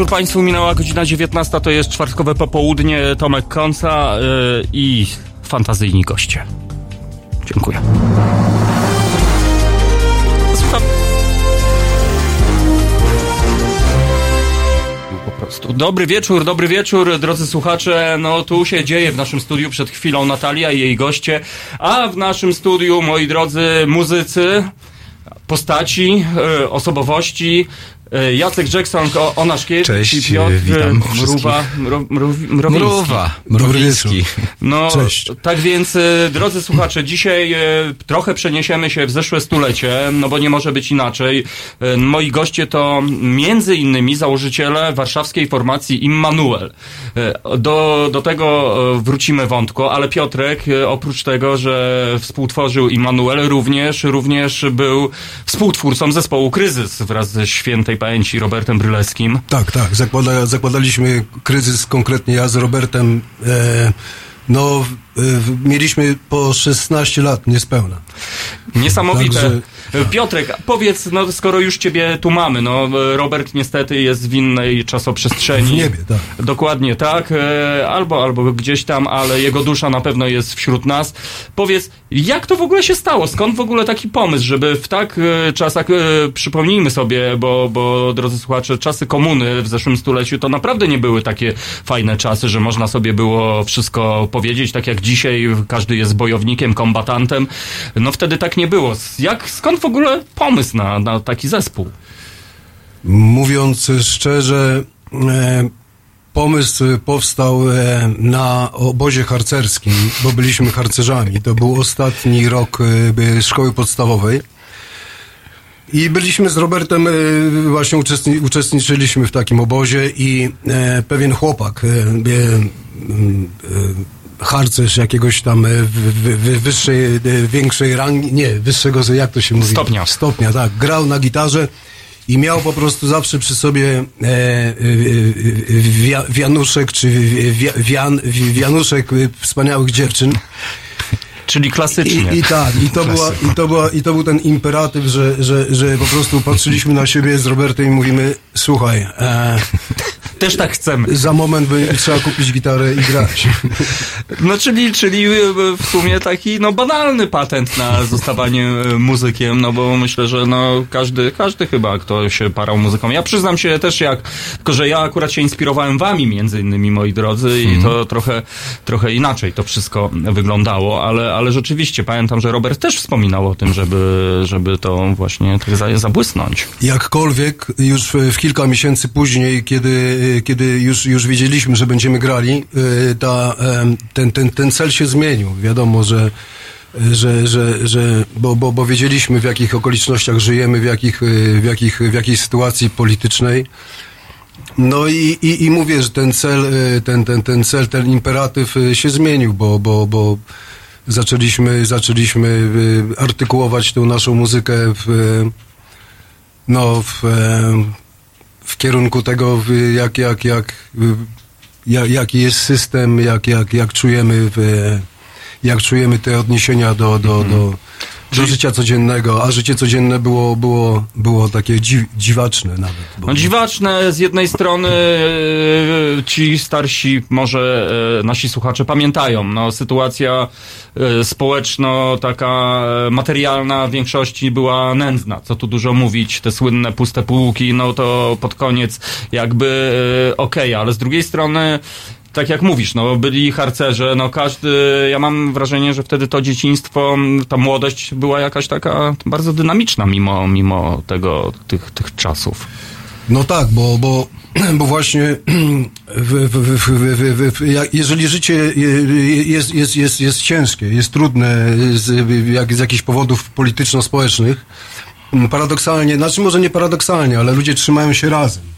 Wieczór Państwu, minęła godzina 19, to jest czwartkowe popołudnie, Tomek Konca yy, i fantazyjni goście. Dziękuję. Dobry wieczór, dobry wieczór, drodzy słuchacze. No tu się dzieje w naszym studiu przed chwilą Natalia i jej goście, a w naszym studiu, moi drodzy muzycy, postaci, e, osobowości, Jacek Jackson, o, Onaszkiewicz Cześć, Piotr witam Mruwa, Mro, Mro, Mrowiński. Mruwa, Mrowiński. No, Cześć. tak więc, e, drodzy słuchacze, dzisiaj e, trochę przeniesiemy się w zeszłe stulecie, no bo nie może być inaczej. E, Moi goście to między innymi założyciele warszawskiej formacji Immanuel. E, Do, do tego e, wrócimy wątko, ale Piotrek, e, oprócz tego, że współtworzył Immanuel, również, również był współtwórcą zespołu Kryzys wraz ze świętej pamięci Robertem Bryleskim. Tak, tak. Zakłada, zakładaliśmy kryzys, konkretnie ja z Robertem. E, no, mieliśmy po 16 lat niespełna. Niesamowite. Także- Piotrek, powiedz, no skoro już ciebie tu mamy, no Robert niestety jest w innej czasoprzestrzeni. W niebie, tak. Dokładnie tak, e, albo, albo gdzieś tam, ale jego dusza na pewno jest wśród nas. Powiedz, jak to w ogóle się stało? Skąd w ogóle taki pomysł, żeby w tak e, czasach, e, przypomnijmy sobie, bo, bo drodzy słuchacze, czasy komuny w zeszłym stuleciu to naprawdę nie były takie fajne czasy, że można sobie było wszystko powiedzieć, tak jak dzisiaj każdy jest bojownikiem, kombatantem. No wtedy tak nie było. Jak, skąd w ogóle pomysł na, na taki zespół? Mówiąc szczerze, e, pomysł powstał e, na obozie harcerskim, bo byliśmy harcerzami. To był ostatni rok e, szkoły podstawowej. I byliśmy z Robertem, e, właśnie uczestni, uczestniczyliśmy w takim obozie i e, pewien chłopak, e, harcerz jakiegoś tam e, w, w, w wyższej, e, większej rangi, nie, wyższego, jak to się mówi? Stopnia. Stopnia, tak. Grał na gitarze i miał po prostu zawsze przy sobie e, e, e, wia, wianuszek, czy wia, wian, wianuszek e, wspaniałych dziewczyn. Czyli klasycznie. I, I tak, i to, była, i, to była, i to był ten imperatyw, że, że, że po prostu patrzyliśmy na siebie z Robertem i mówimy, słuchaj, e, Też tak chcemy. za moment by trzeba kupić gitarę i grać. No czyli, czyli e, w sumie taki no banalny patent na zostawanie e, muzykiem, no bo myślę, że no każdy, każdy chyba, kto się parał muzyką. Ja przyznam się też jak, tylko że ja akurat się inspirowałem wami między innymi, moi drodzy i to trochę, trochę inaczej to wszystko wyglądało, ale, ale rzeczywiście pamiętam, że Robert też wspominał o tym, żeby, żeby to właśnie tak za- zabłysnąć. Jakkolwiek już w kilka miesięcy później, kiedy, kiedy już, już wiedzieliśmy, że będziemy grali, y, ta, ten, ten, ten cel się zmienił. Wiadomo, że że, że, że bo, bo, bo wiedzieliśmy w jakich okolicznościach żyjemy, w, jakich, y, w, jakich, w jakiej sytuacji politycznej. No i, i, i mówię, że ten cel, y, ten, ten, ten cel, ten imperatyw się zmienił, bo, bo, bo zaczęliśmy, zaczęliśmy artykułować tę naszą muzykę w, no, w, w kierunku tego, jak, jak, jak, jak, jaki jest system, jak, jak, jak czujemy, w, jak czujemy te odniesienia do, do, do, do życia codziennego, a życie codzienne było, było, było takie dzi, dziwaczne nawet. Bo, No dziwaczne z jednej strony e, ci starsi, może e, nasi słuchacze pamiętają, no sytuacja e, społeczno taka materialna w większości była nędzna, co tu dużo mówić, te słynne puste półki, no to pod koniec jakby okej, ale z drugiej strony tak jak mówisz, no byli harcerze, no każdy, ja mam wrażenie, że wtedy to dzieciństwo, ta młodość była jakaś taka bardzo dynamiczna mimo, mimo tego, tych, tych czasów. No tak, bo, bo, bo właśnie w, w, w, jeżeli życie je- jest, jest, jest, jest ciężkie, jest trudne z, jak, z jakichś powodów polityczno-społecznych, paradoksalnie, znaczy może nie paradoksalnie, ale ludzie trzymają się razem.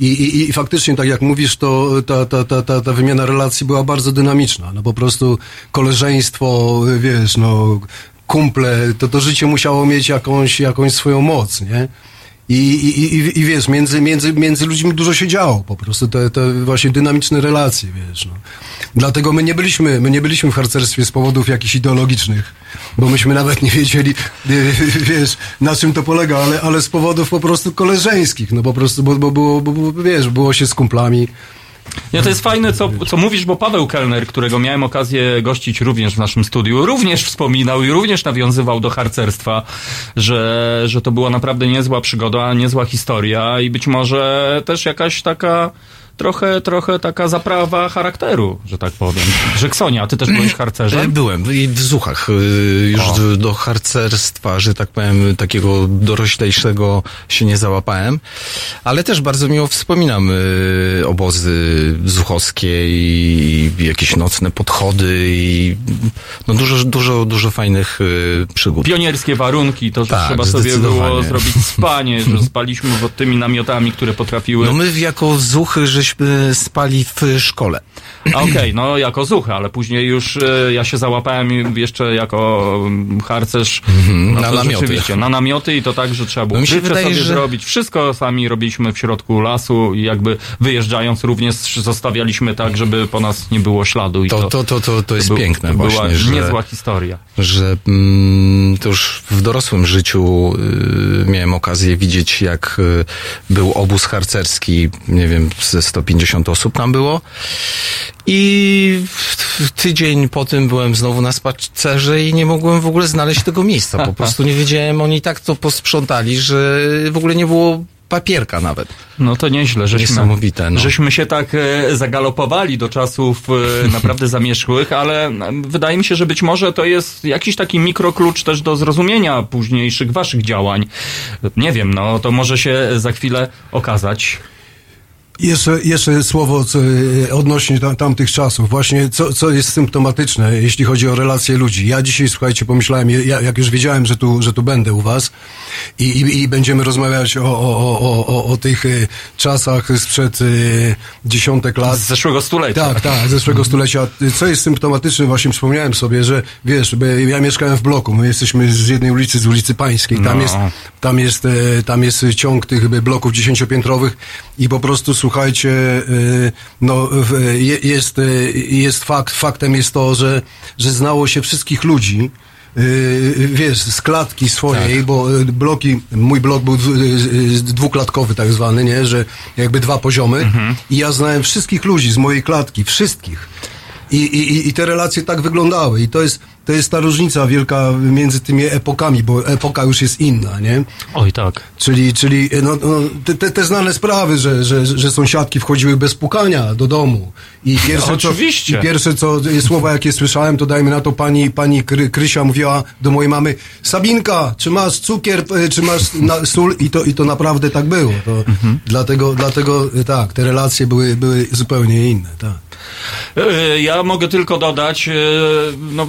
I, i, I faktycznie, tak jak mówisz, to ta, ta, ta, ta, ta wymiana relacji była bardzo dynamiczna. No po prostu koleżeństwo, wiesz, no kumple, to to życie musiało mieć jakąś, jakąś swoją moc, nie? I, i, i, i wiesz, między, między, między ludźmi dużo się działo po prostu, te, te właśnie dynamiczne relacje, wiesz, no. Dlatego my nie byliśmy, my nie byliśmy w harcerstwie z powodów jakichś ideologicznych, bo myśmy nawet nie wiedzieli, wiesz, na czym to polega, ale, ale z powodów po prostu koleżeńskich, no po prostu, bo, bo, było, bo, bo wiesz, było się z kumplami, nie, to jest fajne, co, co mówisz, bo Paweł Kellner, którego miałem okazję gościć również w naszym studiu, również wspominał i również nawiązywał do harcerstwa, że, że to była naprawdę niezła przygoda, niezła historia i być może też jakaś taka trochę, trochę taka zaprawa charakteru, że tak powiem. Żeksonia, ty też byłeś harcerzem? Byłem i w Zuchach. E, już o. do harcerstwa, że tak powiem, takiego doroślejszego się nie załapałem, ale też bardzo miło wspominam e, obozy zuchowskie i jakieś nocne podchody i no dużo, dużo, dużo fajnych przygód. Pionierskie warunki, to, że tak, trzeba sobie było zrobić spanie, że spaliśmy pod tymi namiotami, które potrafiły... No my jako zuchy, że żeśmy spali w szkole. Okej, okay, no jako zuchy, ale później już e, ja się załapałem jeszcze jako mm, harcerz mm, no, na namioty. Na namioty i to tak, że trzeba było no wydaje, sobie że... zrobić. Wszystko sami robiliśmy w środku lasu i jakby wyjeżdżając również zostawialiśmy tak, żeby po nas nie było śladu. I to, to, to, to, to jest był, piękne to właśnie, była że, niezła historia. Że mm, to już w dorosłym życiu y, miałem okazję widzieć, jak y, był obóz harcerski, nie wiem, ze 150 osób tam było. I tydzień po tym byłem znowu na spacerze i nie mogłem w ogóle znaleźć tego miejsca. Po prostu nie wiedziałem, oni tak to posprzątali, że w ogóle nie było papierka nawet. No to nieźle, żeśmy, Niesamowite, no. żeśmy się tak e, zagalopowali do czasów e, naprawdę zamierzchłych, ale wydaje mi się, że być może to jest jakiś taki mikroklucz też do zrozumienia późniejszych waszych działań. Nie wiem, no to może się za chwilę okazać. Jeszcze, jeszcze słowo co, e, odnośnie tam, tamtych czasów. Właśnie co, co jest symptomatyczne, jeśli chodzi o relacje ludzi. Ja dzisiaj, słuchajcie, pomyślałem, ja, jak już wiedziałem, że tu, że tu będę u was i, i, i będziemy rozmawiać o, o, o, o, o tych e, czasach sprzed y, dziesiątek lat. Z zeszłego stulecia. Tak, tak, z zeszłego stulecia. Co jest symptomatyczne, właśnie przypomniałem sobie, że wiesz, ja mieszkałem w bloku, my jesteśmy z jednej ulicy, z ulicy Pańskiej. Tam, no. jest, tam, jest, tam jest ciąg tych bloków dziesięciopiętrowych i po prostu słuchajcie, y, no, jest, y, jest fakt, faktem jest to, że, że znało się wszystkich ludzi, y, wiesz, z klatki swojej, tak. bo bloki, mój blok był dwuklatkowy tak zwany, nie, że jakby dwa poziomy mhm. i ja znałem wszystkich ludzi z mojej klatki, wszystkich. I, i, I te relacje tak wyglądały. I to jest, to jest ta różnica wielka między tymi epokami, bo epoka już jest inna, nie? Oj, tak. Czyli, czyli no, no, te, te znane sprawy, że, że, że sąsiadki wchodziły bez pukania do domu. I pierwsze, no, oczywiście. Co, I pierwsze co, słowa jakie słyszałem, to dajmy na to pani, pani Kry, Krysia mówiła do mojej mamy, Sabinka, czy masz cukier, e, czy masz sól? I to, I to naprawdę tak było. To mhm. dlatego, dlatego tak, te relacje były, były zupełnie inne, tak. E, ja mogę tylko dodać, e, no,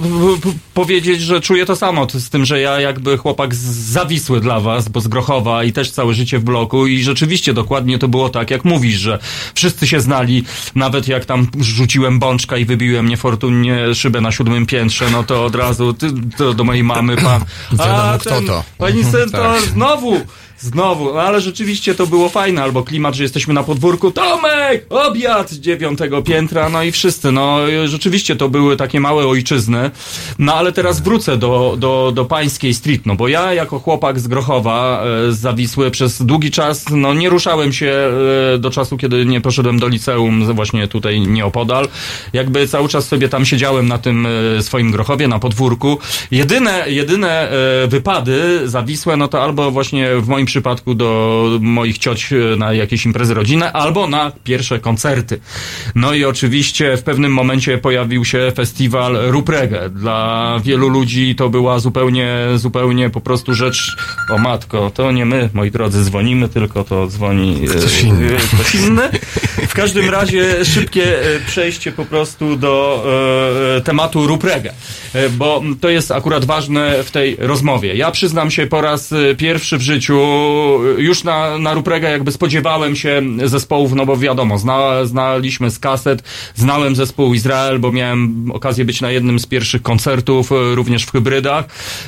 powiedzieć, że czuję to samo, z tym, że ja jakby chłopak zawisły dla was, bo z Grochowa i też całe życie w bloku i rzeczywiście dokładnie to było tak, jak mówisz, że wszyscy się znali, nawet jak tam rzuciłem bączka i wybiłem niefortunnie szybę na siódmym piętrze, no to od razu ty, to do mojej mamy pan. Wiadomo, kto to. Pani syn, to tak. znowu Znowu, no ale rzeczywiście to było fajne, albo klimat, że jesteśmy na podwórku, Tomek, obiad dziewiątego piętra, no i wszyscy, no rzeczywiście to były takie małe ojczyzny, no ale teraz wrócę do, do, do pańskiej street, no bo ja jako chłopak z Grochowa, e, Zawisły przez długi czas, no nie ruszałem się e, do czasu, kiedy nie poszedłem do liceum, właśnie tutaj nieopodal, jakby cały czas sobie tam siedziałem na tym e, swoim Grochowie, na podwórku, jedyne, jedyne wypady Zawisłe, no to albo właśnie w moim przypadku do moich cioć e, na jakieś imprezy rodzinne albo na pierwsze koncerty. No i oczywiście w pewnym momencie pojawił się festiwal Ruprege. Dla wielu ludzi to była zupełnie, zupełnie po prostu rzecz, o matko, to nie my, moi drodzy, dzwonimy, tylko to dzwoni ktoś inny. Ktoś inny. W każdym razie szybkie e, przejście po prostu do e, tematu Ruprege, e, bo to jest akurat ważne w tej rozmowie. Ja przyznam się po raz e, pierwszy w życiu, e, już na, na Rupregę jakby spodziewałem się zespołów, no bo wiadomo, zna, znaliśmy z kaset, znałem zespół Izrael, bo miałem okazję być na jednym z pierwszych koncertów, e, również w hybrydach.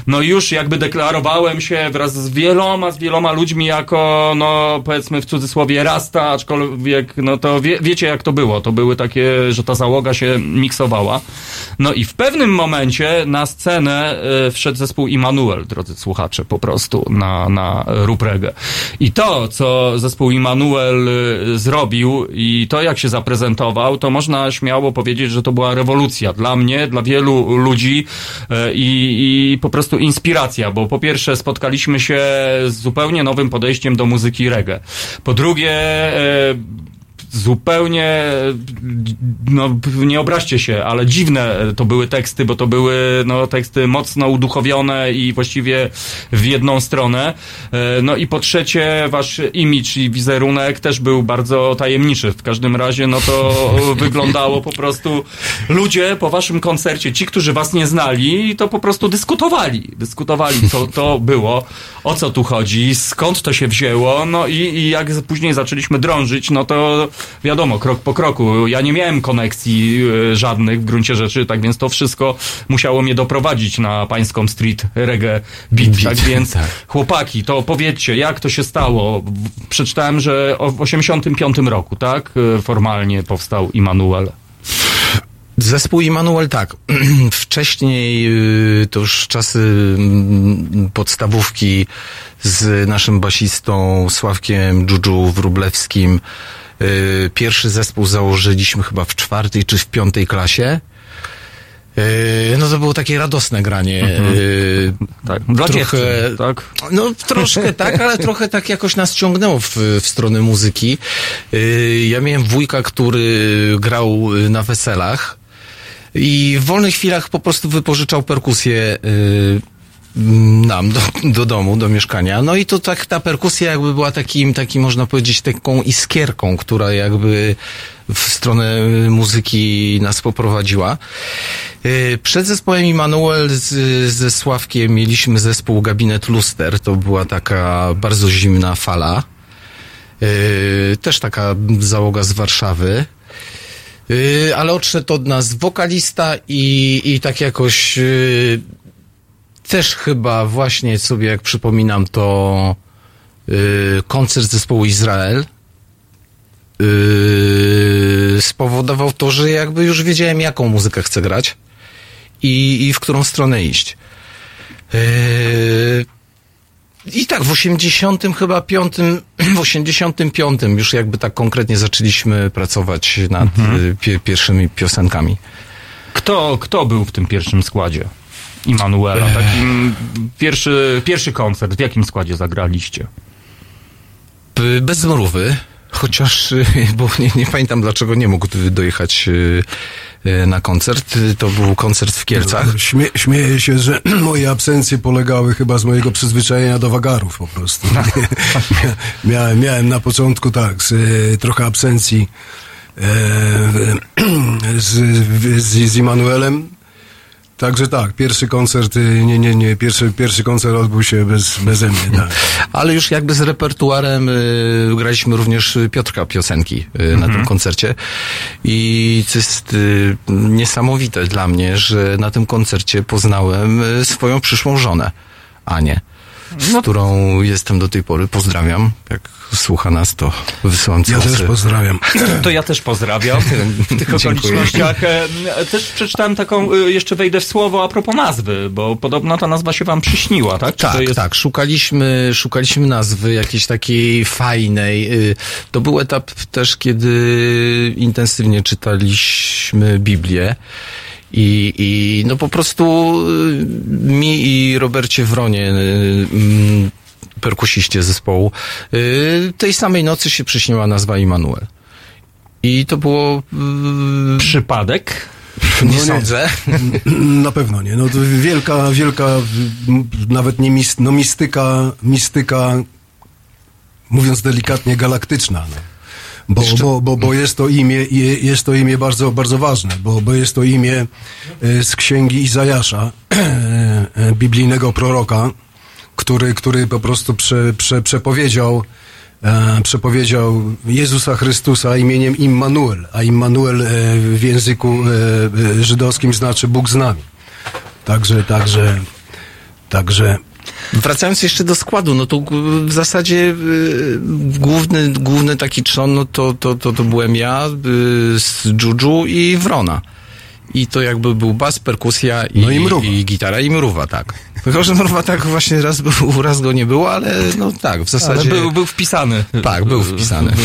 No już jakby deklarowałem się wraz z wieloma, z wieloma ludźmi jako, no powiedzmy w cudzysłowie rasta, aczkolwiek, no to wie, wiecie jak to było. To były takie, że ta załoga się miksowała. No i w pewnym momencie na scenę e, wszedł zespół Immanuel, drodzy słuchacze, po prostu na, na Rupregę. I to, co zespół Immanuel e, zrobił i to, jak się zaprezentował, to można śmiało powiedzieć, że to była rewolucja dla mnie, dla wielu ludzi e, i, i po prostu inspiracja, bo po pierwsze spotkaliśmy się z zupełnie nowym podejściem do muzyki reggae. Po drugie, zupełnie, no nie obraźcie się, ale dziwne to były teksty, bo to były no, teksty mocno uduchowione i właściwie w jedną stronę. E, No i po trzecie, wasz imidż i wizerunek też był bardzo tajemniczy. W każdym razie, no to wyglądało po prostu ludzie po waszym koncercie, ci, którzy was nie znali, to po prostu dyskutowali. Dyskutowali, co to było, o co tu chodzi, skąd to się wzięło, no i, i jak później zaczęliśmy drążyć, no to wiadomo, krok po kroku. Ja nie miałem konekcji e, żadnych w gruncie rzeczy, tak więc to wszystko musiało mnie doprowadzić na pańską street reggae beat. Beat, Tak więc tak. chłopaki, to powiedzcie, jak to się stało? Przeczytałem, że w 85 roku, tak? e, Formalnie powstał Immanuel. Zespół Immanuel tak. Wcześniej y, to już czasy mm, podstawówki z naszym basistą Sławkiem Dżudżu Wróblewskim. Y, Pierwszy zespół założyliśmy chyba w czwartej czy w piątej klasie. Y, No to było takie radosne granie. Y, Tak, dla Trochę- dziewczyn, tak? no troszkę tak, ale trochę tak jakoś nas ciągnęło w, w stronę muzyki. Yy, Ja miałem wujka, który grał na weselach i w wolnych chwilach po prostu wypożyczał perkusję yy, nam do, do domu, do mieszkania. No i to tak ta perkusja jakby była takim, takim można powiedzieć taką iskierką, która jakby w stronę muzyki nas poprowadziła. Yy, Przed zespołem Immanuel z, ze Sławkiem mieliśmy zespół Gabinet Luster. To była taka bardzo zimna fala. Yy, Też taka załoga z Warszawy. Yy, ale odszedł od nas wokalista i, i tak jakoś też chyba właśnie sobie jak przypominam to yy, koncert zespołu Izrael yy, spowodował to, że jakby już wiedziałem jaką muzykę chcę grać i, i w którą stronę iść. Yy, i tak w 80 chyba piątym, w 85 już jakby tak konkretnie zaczęliśmy pracować nad y, pie, pierwszymi piosenkami. Kto, kto był w tym pierwszym składzie? Immanuela, takim pierwszy, pierwszy koncert, w jakim składzie zagraliście? Bez zmrówy, chociaż, y, bo nie, nie pamiętam dlaczego nie mógł dojechać y, y, na koncert. Y, To był koncert w Kielcach. Śmie, śmieję się, że moje absencje polegały chyba z mojego przyzwyczajenia do wagarów po prostu. Mia, miałem, miałem na początku tak, z, e, trochę absencji e, z, z, z Immanuelem. Także tak, pierwszy koncert, y, nie, nie, nie, pierwszy, pierwszy koncert odbył się bez, beze mnie, tak. Ale już jakby z repertuarem y, graliśmy również Piotrka piosenki y, na tym koncercie. I to jest y, niesamowite dla mnie, że na tym koncercie poznałem y, swoją przyszłą żonę, Anię. Z którą jestem do tej pory. Pozdrawiam. Jak słucha nas, to wysyłam Ja też pozdrawiam. To ja też pozdrawiam. W tych Dziękuję. okolicznościach e, też przeczytałem taką, e, jeszcze wejdę w słowo a propos nazwy, bo podobno ta nazwa się wam przyśniła, tak? Czy Tak, jest... tak. Szukaliśmy, szukaliśmy nazwy jakiejś takiej fajnej. Y, To był etap też, kiedy intensywnie czytaliśmy Biblię. I, I no po prostu y, mi i Robercie Wronie, y, mm, perkusiście zespołu, y, tej samej nocy się przyśniła nazwa Immanuel. I to było... Przypadek? Nie nie. sądzę. Na pewno nie. No to wielka, wielka, nawet nie mis, no mistyka, mistyka, mówiąc delikatnie, galaktyczna. No. Bo, bo, bo, bo jest to imię, je- jest to imię bardzo, bardzo ważne, bo, bo jest to imię e, z księgi Izajasza, e, e, biblijnego proroka, który, który po prostu prze, prze, przepowiedział, przepowiedział Jezusa Chrystusa imieniem Immanuel, a Immanuel w języku żydowskim znaczy Bóg z nami. Także, także, także Wracając jeszcze do składu, no to w zasadzie y, główny, główny taki trzon, no to, to, to, to byłem ja y, z Juju i Wrona. I to jakby był bas, perkusja i, No i mruwa. i gitara i mruwa, tak. Tylko, że mruwa tak właśnie raz był, raz go nie było, ale no tak, w zasadzie... był, był wpisany. Tak, był wpisany.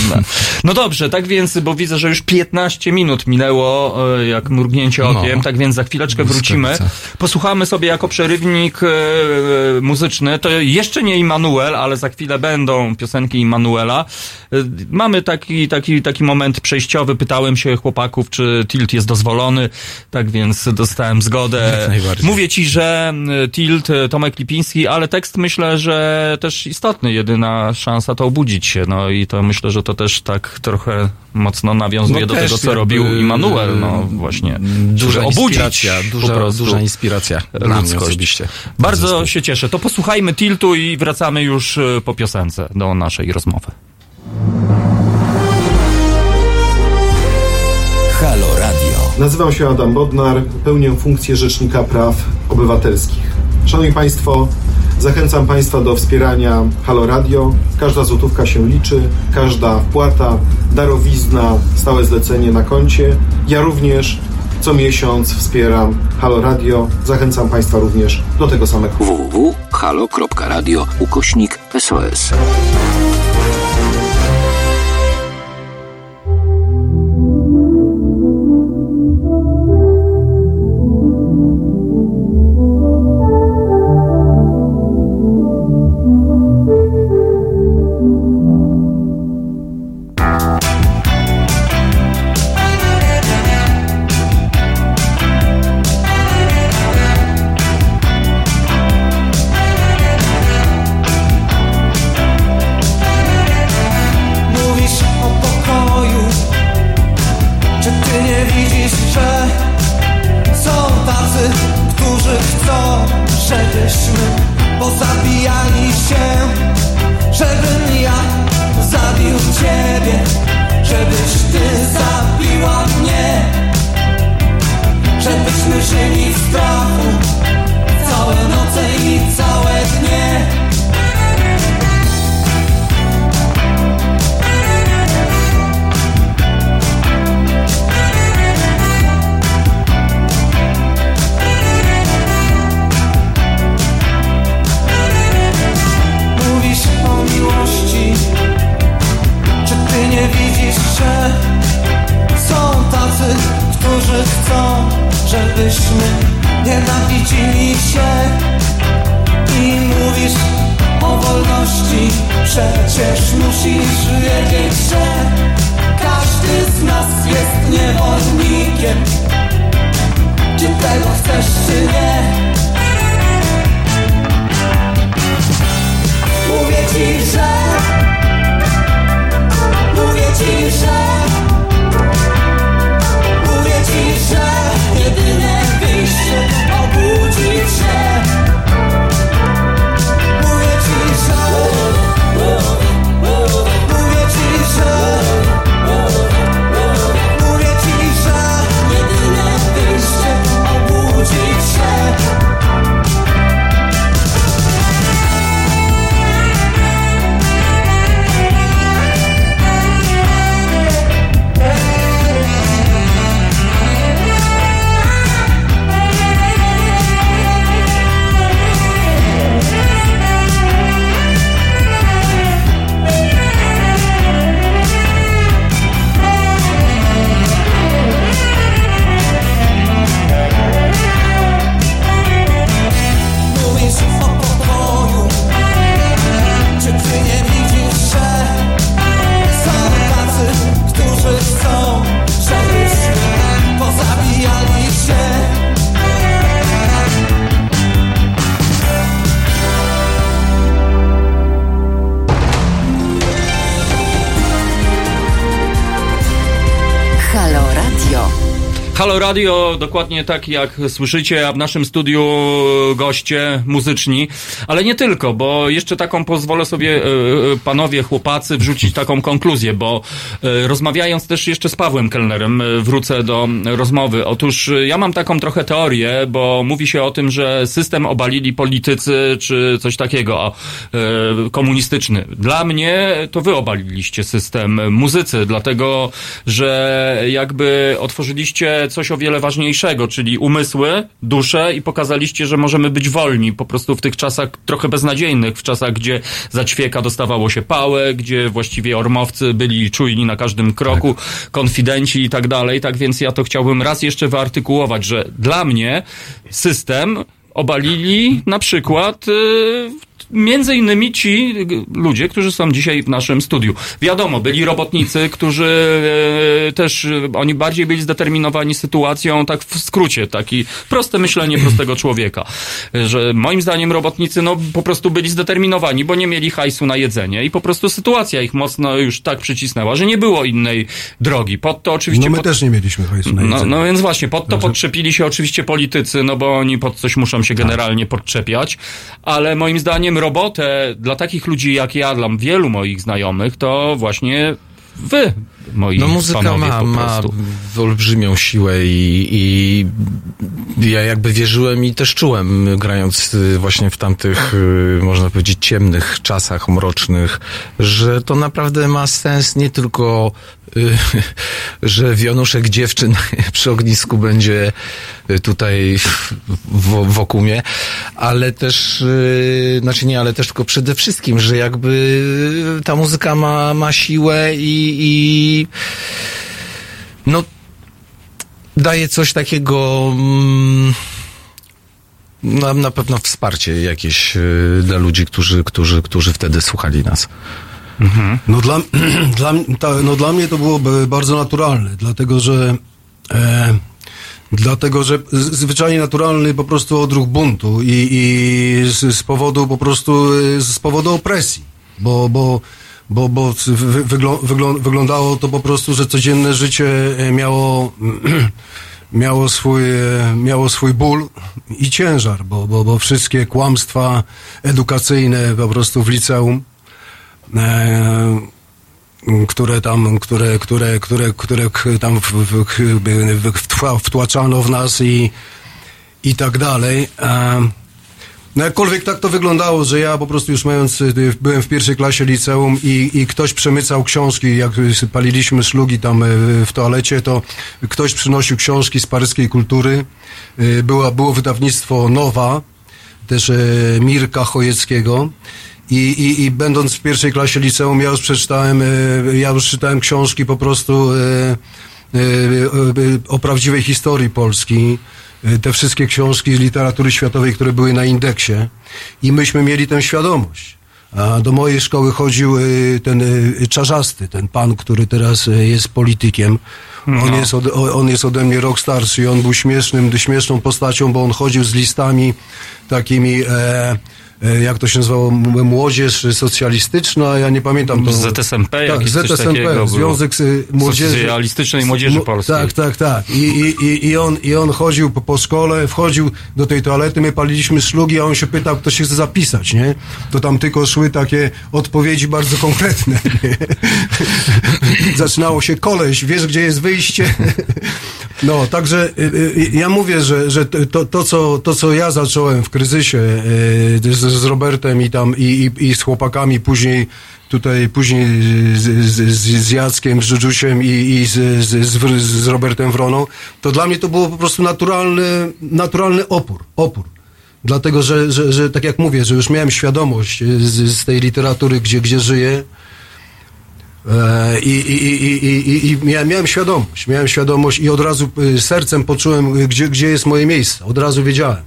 No dobrze, tak więc, bo widzę, że już 15 minut minęło, e, jak mrugnięcie No. okiem, tak więc za chwileczkę wrócimy. Posłuchamy sobie jako przerywnik e, e, muzyczny. To jeszcze nie Immanuel, ale za chwilę będą piosenki Immanuela. Mamy taki, taki, taki moment przejściowy. Pytałem się chłopaków, czy tilt jest dozwolony. Tak więc dostałem zgodę. Mówię ci, że e, tilt e, Tomek Lipiński, ale tekst myślę, że też istotny. Jedyna szansa to obudzić się. No i to myślę, że to też tak trochę mocno nawiązuje No do tego, co robił Immanuel. No właśnie. Duża obudzić duża, duża inspiracja ludzkość. Bardzo się cieszę. To posłuchajmy Tiltu i wracamy już e, po piosence do naszej rozmowy. Nazywam się Adam Bodnar, pełnię funkcję Rzecznika Praw Obywatelskich. Szanowni Państwo, zachęcam Państwa do wspierania Halo Radio. Każda złotówka się liczy, każda wpłata, darowizna, stałe zlecenie na koncie. Ja również co miesiąc wspieram Halo Radio. Zachęcam Państwa również do tego samego. www.halo.radio ukośnik SOS. Radio, dokładnie tak jak słyszycie, a w naszym studiu goście muzyczni, ale nie tylko, bo jeszcze taką pozwolę sobie, e, e, panowie, chłopacy, wrzucić taką konkluzję, bo e, rozmawiając też jeszcze z Pawłem Kellnerem, e, wrócę do rozmowy. Otóż ja mam taką trochę teorię, bo mówi się o tym, że system obalili politycy, czy coś takiego, e, komunistyczny. Dla mnie to wy obaliliście system muzycy, dlatego, że jakby otworzyliście coś o wiele ważniejszego, czyli umysły, duszę i pokazaliście, że możemy być wolni po prostu w tych czasach trochę beznadziejnych, w czasach, gdzie za ćwieka dostawało się pałę, gdzie właściwie ormowcy byli czujni na każdym kroku, konfidenci i tak dalej. Tak więc ja to chciałbym raz jeszcze wyartykułować, że dla mnie system obalili na przykład y, między innymi ci ludzie, którzy są dzisiaj w naszym studiu. Wiadomo, byli robotnicy, którzy e, też, y, oni bardziej byli zdeterminowani sytuacją, tak w skrócie, taki proste myślenie prostego człowieka, że moim zdaniem robotnicy, no po prostu byli zdeterminowani, bo nie mieli hajsu na jedzenie i po prostu sytuacja ich mocno już tak przycisnęła, że nie było innej drogi. Pod to oczywiście... No my pod... też nie mieliśmy hajsu na No, jedzenie. no więc właśnie, pod to podczepili się oczywiście politycy, no bo oni pod coś muszą się generalnie podczepiać, ale moim zdaniem robotę dla takich ludzi jak ja, dla wielu moich znajomych, to właśnie wy, moi No muzyka ma, ma olbrzymią siłę i, i ja jakby wierzyłem i też czułem, grając y, właśnie w tamtych, y, można powiedzieć, ciemnych czasach, mrocznych, że to naprawdę ma sens nie tylko, że wianuszek dziewczyn przy ognisku będzie y, tutaj w, wokół mnie, ale też, y, znaczy nie, ale też tylko przede wszystkim, że jakby ta muzyka ma, ma siłę i, i no daje coś takiego mm, na, na pewno wsparcie jakieś y, dla ludzi, którzy, którzy, którzy wtedy słuchali nas. No dla, dla, ta, no dla mnie to było bardzo naturalne, dlatego że e, dlatego, że zwyczajnie naturalny po prostu odruch buntu i, i z, z powodu po prostu e, z powodu opresji, bo, bo bo, bo wy, wyglą, wyglą, wyglądało to po prostu, że codzienne życie e, miało miało swój, e, miało swój ból i ciężar, bo, bo, bo wszystkie kłamstwa edukacyjne po prostu w liceum które tam, które, które, które, które tam w, w, w, wtła- wtłaczano w nas i, i tak dalej. E, no jakkolwiek tak to wyglądało, że ja po prostu już mając, y, byłem w pierwszej klasie liceum i, i ktoś przemycał książki, jak paliliśmy szlugi tam w toalecie, to ktoś przynosił książki z paryskiej kultury. Była, było wydawnictwo Nowa, też e, Mirka Chojeckiego. I, i, I będąc w pierwszej klasie liceum, ja już przeczytałem, e, ja już czytałem książki po prostu e, e, o prawdziwej historii Polski. Te wszystkie książki z literatury światowej, które były na indeksie. I myśmy mieli tę świadomość. A do mojej szkoły chodził ten czarzasty, ten pan, który teraz jest politykiem. On, jest ode, o- on jest ode mnie rok starszy i on był śmiesznym, śmieszną postacią, bo on chodził z listami takimi, e, jak to się nazywało, młodzież socjalistyczna, ja nie pamiętam. To, ZSMP, tak, ZSMP. Związek y, Młodzieży. Socjalistycznej Młodzieży Polskiej. Tak, tak, tak. I, i, i, i, on, I on chodził po, po szkole, wchodził do tej toalety, my paliliśmy szlugi, a on się pytał, kto się chce zapisać, nie? To tam tylko szły takie odpowiedzi bardzo konkretne? Zaczynało się koleś, wiesz, gdzie jest wyjście? No, także y, y, ja mówię, że, że to, to, co, to, co ja zacząłem w kryzysie y, z, z Robertem i tam i, i, i z chłopakami, później tutaj później z, z, z, Jackiem, z Żużusiem i, i z, z, z, Robertem Wroną, to dla mnie to było po prostu naturalny, naturalny opór, opór. Dlatego, że, że, że tak jak mówię, że już miałem świadomość y, z, z tej literatury, gdzie, gdzie żyję, I, i, i, i, i, miałem, świadomość, miałem świadomość i od razu y, sercem poczułem, y, gdzie, gdzie jest moje miejsce. Od razu wiedziałem.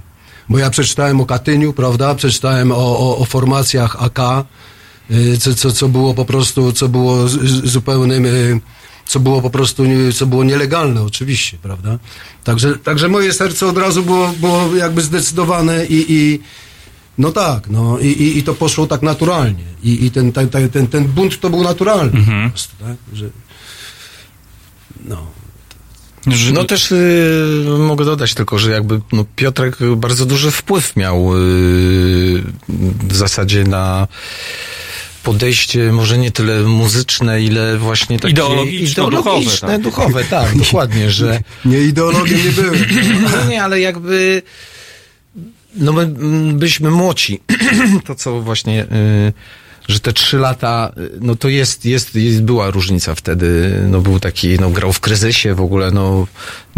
Bo ja przeczytałem o Katyniu, prawda? Przeczytałem o, o, o formacjach AK, y, co, co, co było po prostu, co było zupełnym, co było po prostu, co było nielegalne oczywiście, prawda? Także, także moje serce od razu było, było jakby zdecydowane i, i no tak, no i, i, i to poszło tak naturalnie. I, i ten, ten, ten, ten, bunt to był naturalny po prostu, tak? Że, no. No też y, mogę dodać tylko, że jakby no, Piotrek bardzo duży wpływ miał y, w zasadzie na podejście może nie tyle muzyczne, ile właśnie takie Ideologiczno-duchowe, ideologiczne, tak. duchowe, tak, dokładnie, że Nie ideologiem nie byłem. no nie, ale jakby no my mm, byliśmy młodzi. to co właśnie, y, że te trzy lata, y, no to jest, jest, jest, była różnica wtedy. No był taki, no grał w kryzysie w ogóle, no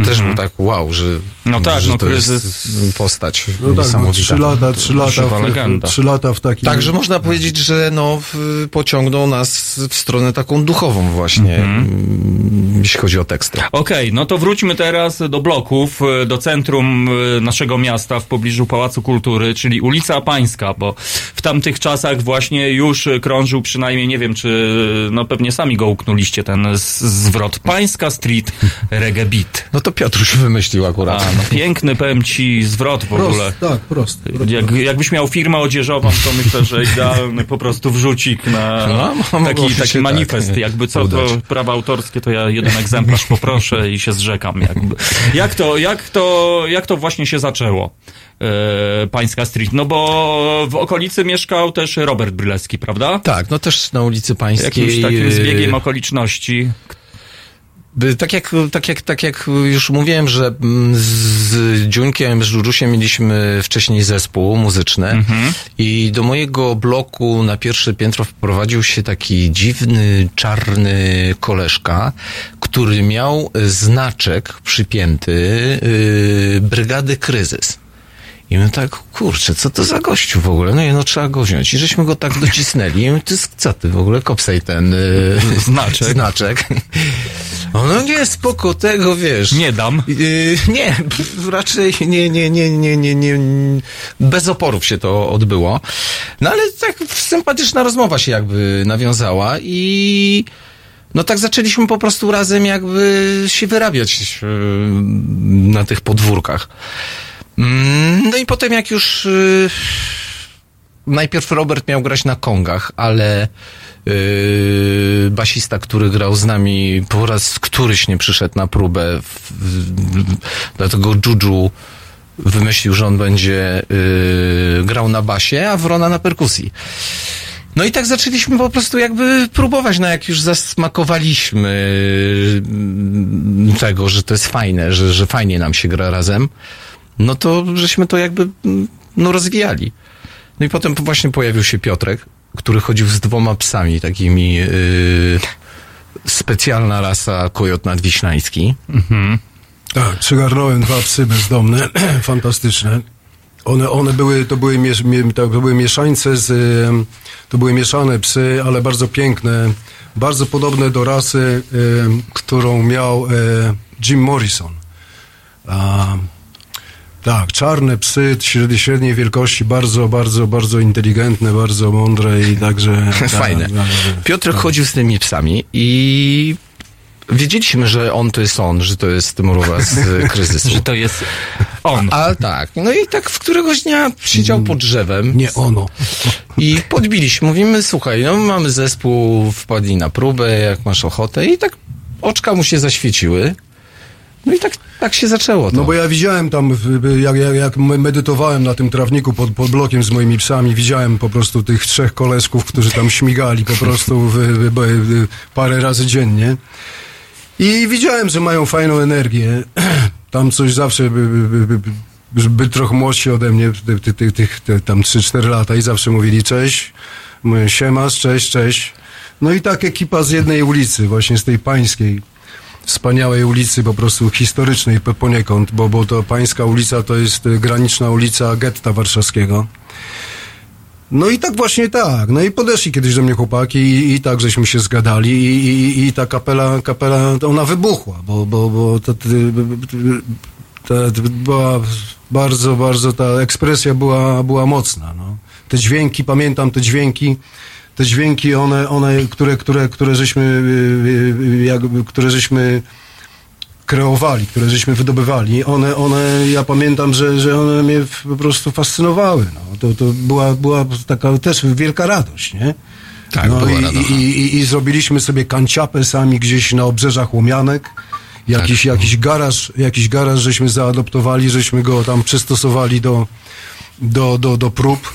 też był tak wow, że, No tak, że no to kryzys- jest postać No tak, no, trzy lata, trzy lata, w, trzy lata w takim... Także można powiedzieć, że no, w, pociągnął nas w stronę taką duchową właśnie, mm, jeśli chodzi o teksty. Okej, no to wróćmy teraz do bloków, e, do centrum e, naszego miasta w pobliżu Pałacu Kultury, czyli ulica Pańska, bo w tamtych czasach właśnie już e, krążył przynajmniej, nie wiem czy, no pewnie sami go uknuliście, ten zwrot Pańska Street Reggae Beat. No to Piotruś wymyślił A, akurat. no piękny, powiem ci, zwrot w ogóle. Prost, tak, prost. Jak, jakbyś miał firmę odzieżową, to myślę, że idealny po prostu wrzucik na No, mogło taki, tak manifest. Jakby co, to prawa autorskie, to ja jeden egzemplarz poproszę i się zrzekam. Jakby. Jak, to, jak, to, jak to właśnie się zaczęło? E, Pańska Street. No bo w okolicy mieszkał też Robert Brylewski, prawda? Tak, no też na ulicy Pańskiej. Jakimś takim y, zbiegiem okoliczności. Tak jak, tak, jak, tak jak już mówiłem, że mm, z Dziunkiem, z Żurusiem mieliśmy wcześniej zespół muzyczny i do mojego bloku na pierwsze piętro wprowadził się taki dziwny, czarny koleżka, który miał znaczek przypięty yy, Brygady Kryzys. I my tak, kurczę, co to za gościu w ogóle? No i no trzeba go wziąć. I żeśmy go tak docisnęli. I my, ty, co ty w ogóle, kopsej ten yy, Znaczek. znaczek. No nie, spoko, tego wiesz. Nie dam. Yy, nie, raczej nie, nie, nie, nie, nie, nie, bez oporów się to odbyło. No ale tak sympatyczna rozmowa się jakby nawiązała i no tak zaczęliśmy po prostu razem jakby się wyrabiać yy, na tych podwórkach. Mm, No i potem jak już yy, najpierw Robert miał grać na kongach, ale yy, basista, który grał z nami po raz któryś nie przyszedł na próbę, w, w, dlatego Juju wymyślił, że on będzie yy, grał na basie, a Wrona na perkusji. No i tak zaczęliśmy po prostu jakby próbować, no jak już zasmakowaliśmy mm, tego, że to jest fajne, że, że fajnie nam się gra razem, no to żeśmy to jakby no rozwijali. No i potem właśnie pojawił się Piotrek, który chodził z dwoma psami, takimi yy, specjalna rasa kojot nadwiślański. Tak, przygarnąłem dwa psy bezdomne, fantastyczne. One, one były, to były, miesz, mie, to były mieszańce z, to były mieszane psy, ale bardzo piękne, bardzo podobne do rasy, em, którą miał e, Jim Morrison. A, tak, czarne psy średniej, średniej wielkości, bardzo, bardzo, bardzo inteligentne, bardzo mądre i także... tak, Fajne. tak, tak. Piotrek chodził z tymi psami i wiedzieliśmy, że on to jest on, że to jest morowa z kryzysu. Że to jest on. A tak, no i tak w któregoś dnia siedział pod drzewem Nie ono. i podbiliśmy. Mówimy, słuchaj, no mamy zespół, wpadli na próbę, jak masz ochotę i tak oczka mu się zaświeciły. No i tak, tak się zaczęło to. No bo ja widziałem tam, jak, jak, jak medytowałem na tym trawniku pod, pod blokiem z moimi psami, widziałem po prostu tych trzech koleżków, którzy tam śmigali po prostu w, w, w, parę razy dziennie. I widziałem, że mają fajną energię. Tam coś zawsze by, by, by, by, trochę młodsi ode mnie, tych tam 3-4 lata i zawsze mówili cześć, mówię, siemasz, cześć, cześć. No i tak ekipa z jednej ulicy, właśnie z tej pańskiej wspaniałej ulicy, po prostu historycznej po- poniekąd, bo, bo to pańska ulica to jest y, graniczna ulica getta warszawskiego. No i tak właśnie tak. No i podeszli kiedyś do mnie chłopaki i, i tak żeśmy się zgadali i, i, i ta kapela, kapela, ona wybuchła, bo, bo, bo to była bardzo, bardzo, ta ekspresja była, była mocna. No. Te dźwięki, pamiętam te dźwięki, te dźwięki, one, one które, które, które żeśmy, y, y, jakby, które żeśmy kreowali, które żeśmy wydobywali, one, one ja pamiętam, że, że one mnie po prostu fascynowały. No. To, to była, była taka też wielka radość, nie? Tak, no była i, radość. i, i, I zrobiliśmy sobie kanciapę sami gdzieś na obrzeżach Łomianek Jakiś, jakiś garaż, jakiś garaż żeśmy zaadoptowali, żeśmy go tam przystosowali do, do, do, do prób.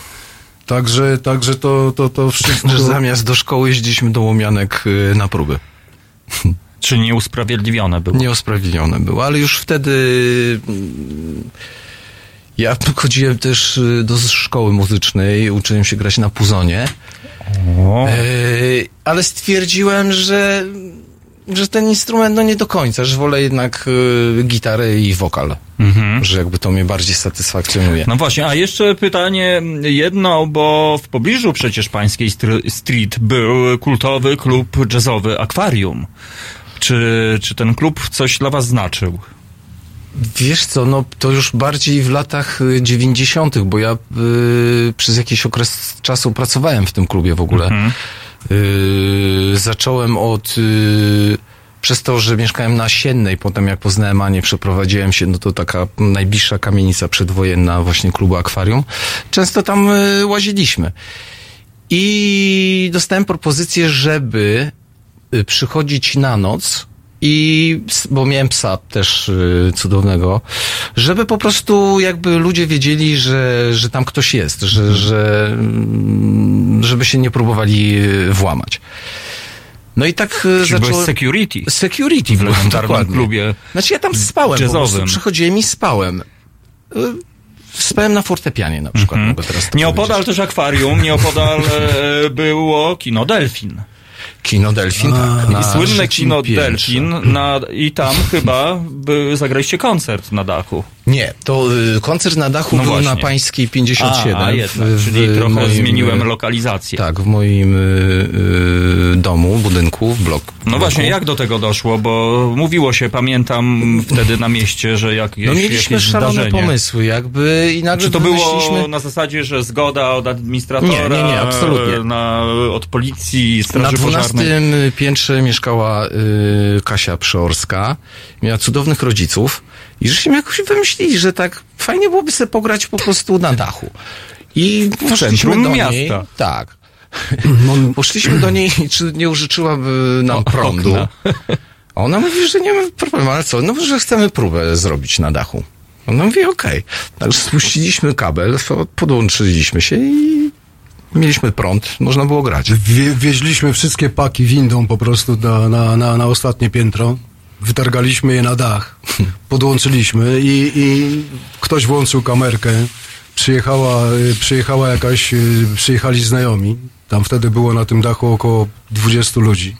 Także, także to, to, to wszystko... Że zamiast do szkoły jeździliśmy do Łomianek y, na próby. Czy nieusprawiedliwione było? Nieosprawiedliwione było, ale już wtedy mm, ja chodziłem też y, do szkoły muzycznej, uczyłem się grać na puzonie, O. e, ale stwierdziłem, że, że ten instrument no nie do końca, że wolę jednak y, gitarę i wokal, że jakby to mnie bardziej satysfakcjonuje. No właśnie, a jeszcze pytanie jedno, bo w pobliżu przecież pańskiej str- street był kultowy klub jazzowy Akwarium. Czy, czy ten klub coś dla was znaczył? Wiesz co, no to już bardziej w latach y, 90., bo ja y, przez jakiś okres czasu pracowałem w tym klubie w ogóle. Y, zacząłem od. Y, przez to, że mieszkałem na Siennej, potem jak poznałem Anię, przeprowadziłem się, no to taka najbliższa kamienica przedwojenna właśnie klubu Akwarium. Często tam y, łaziliśmy. I dostałem propozycję, żeby przychodzić na noc i, bo miałem psa też y, cudownego, żeby po prostu jakby ludzie wiedzieli, że, że tam ktoś jest, że, że, mm, żeby się nie próbowali y, włamać. No i tak y, Czy byłeś zacząłem... security? Security W legendarnym klubie Znaczy ja tam spałem po jazzowym. prostu, przychodziłem i spałem. Spałem na fortepianie na przykład, mogę teraz to Nieopodal powiedzieć. też akwarium, nieopodal e, było kino Delfin. Kino Delfin, tak. I na słynne trzecim kino piętrze. Delfin na, i tam chyba by, zagraliście koncert na dachu. Nie, to y, koncert na dachu No był właśnie. na Pańskiej 57. A, a jednak, w- czyli w trochę moim, zmieniłem lokalizację. Tak, w moim y, y, domu, budynku, w blok. No bloku. właśnie, jak do tego doszło? Bo mówiło się, pamiętam wtedy na mieście, że jakieś, No mieliśmy jakieś szalone zdarzenie. pomysły, jakby i nagle Czy to było wymyśliliśmy... na zasadzie, że zgoda od administratora, Nie, nie, nie, absolutnie. Na, od policji, Na straży 12 pożarnej? piętrze mieszkała y, Kasia Przeorska. Miała cudownych rodziców i żeśmy jakoś wymyślili, że tak fajnie byłoby sobie pograć po prostu na dachu. I poszliśmy do niej. miasta. Tak. Poszliśmy do niej, czy nie użyczyłaby nam prądu. okna. A ona mówi, że nie ma problemu, ale co? No, że chcemy próbę zrobić na dachu. Ona mówi, okej. Także spuściliśmy kabel, podłączyliśmy się i mieliśmy prąd, można było grać. Wie, wieźliśmy wszystkie paki windą po prostu na, na, na, na ostatnie piętro. Wytargaliśmy je na dach. Podłączyliśmy i, i ktoś włączył kamerkę. Przyjechała, y, przyjechała jakaś, y, przyjechali znajomi. Tam wtedy było na tym dachu około 20 ludzi.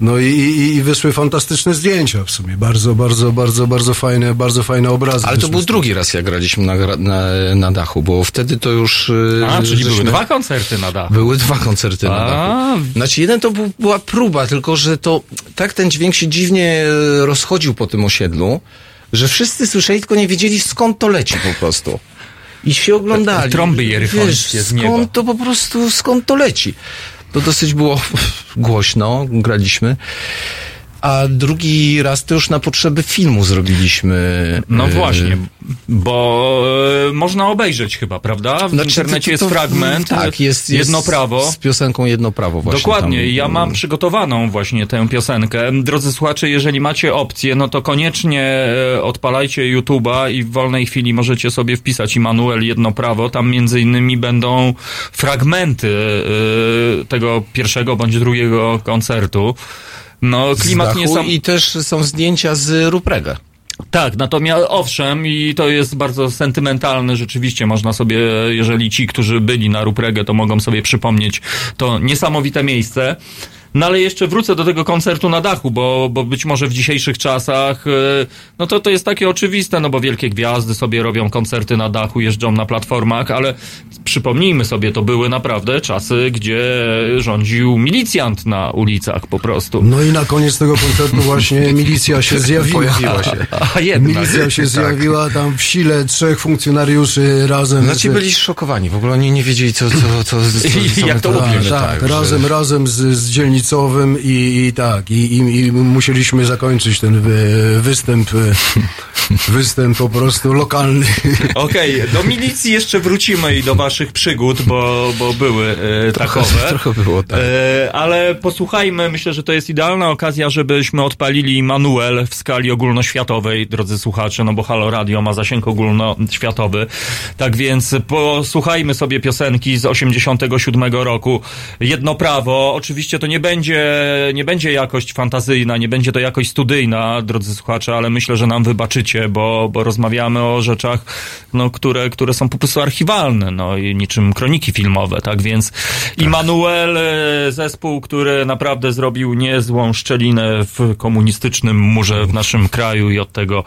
No i, i, i wyszły fantastyczne zdjęcia w sumie. Bardzo, bardzo, bardzo, bardzo fajne, bardzo fajne obrazy. Ale to był drugi raz, jak graliśmy na, na, na dachu, bo wtedy to już... y, A, czyli były żeśmy- dwa koncerty na dachu. Były dwa koncerty na dachu. Znaczy jeden to był, była próba, tylko że to tak ten dźwięk się dziwnie e, rozchodził po tym osiedlu, że wszyscy słyszeli, tylko nie wiedzieli skąd to leci po prostu. I się oglądali. Trąby jerychońskie Wiesz, z nieba. skąd to po prostu, skąd to leci. To dosyć było głośno, graliśmy. A drugi raz to już na potrzeby filmu zrobiliśmy. No e, właśnie, bo e, można obejrzeć chyba, prawda? W Znaczy, internecie to- jest to- fragment, tak, jest, jest jedno prawo. Z piosenką jedno prawo właśnie. Dokładnie, tam. ja mam przygotowaną właśnie tę piosenkę. Drodzy słuchacze, jeżeli macie opcję, no to koniecznie e, odpalajcie YouTube'a i w wolnej chwili możecie sobie wpisać Immanuel Jedno Prawo. Tam między innymi będą fragmenty e, tego pierwszego bądź drugiego koncertu. No, z klimat dachu niesam... I też są zdjęcia z Ruprega. Tak, natomiast owszem, i to jest bardzo sentymentalne, rzeczywiście można sobie, jeżeli ci, którzy byli na Rupregę, to mogą sobie przypomnieć to niesamowite miejsce. No ale jeszcze wrócę do tego koncertu na dachu, bo, bo być może w dzisiejszych czasach, e, no to to jest takie oczywiste, no bo wielkie gwiazdy sobie robią koncerty na dachu, jeżdżą na platformach, ale przypomnijmy sobie, to były naprawdę czasy, gdzie rządził milicjant na ulicach po prostu. No i na koniec tego koncertu właśnie milicja się zjawiła. Pojawiła się. A jednak. Milicja się Tak. zjawiła tam w sile trzech funkcjonariuszy razem. Znaczy z- byli szokowani, w ogóle oni nie wiedzieli co, co, co, co, co Jak to tu tak, robimy, tak, że- razem, razem z, z dzielnicą ulicowym i, i tak, i, i, i musieliśmy zakończyć ten wy, występ, e, występ po prostu lokalny. Okej, do milicji jeszcze wrócimy i do waszych przygód, bo, bo były e, takowe. trochę było tak. E, ale posłuchajmy, myślę, że to jest idealna okazja, żebyśmy odpalili manuel w skali ogólnoświatowej, drodzy słuchacze, no bo Halo Radio ma zasięg ogólnoświatowy. Tak więc posłuchajmy sobie piosenki z 87 roku. Jedno prawo. Oczywiście to nie będzie, nie będzie jakość fantazyjna, nie będzie to jakość studyjna, drodzy słuchacze, ale myślę, że nam wybaczycie, bo, bo rozmawiamy o rzeczach, no, które, które są po prostu archiwalne, no i niczym kroniki filmowe, tak więc Immanuel, e, zespół, który naprawdę zrobił niezłą szczelinę w komunistycznym murze w naszym kraju i od tego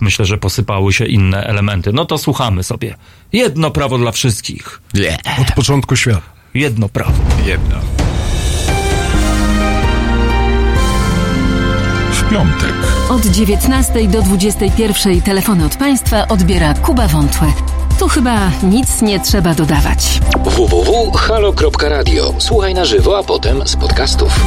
myślę, że posypały się inne elementy. No to słuchamy sobie. Jedno prawo dla wszystkich. Yeah. Od początku świata. Jedno prawo. Jedno. Piątek. Od 19 do 21 telefony od państwa odbiera Kuba Wątłe. Tu chyba nic nie trzeba dodawać. www.halo.radio. Słuchaj na żywo, a potem z podcastów.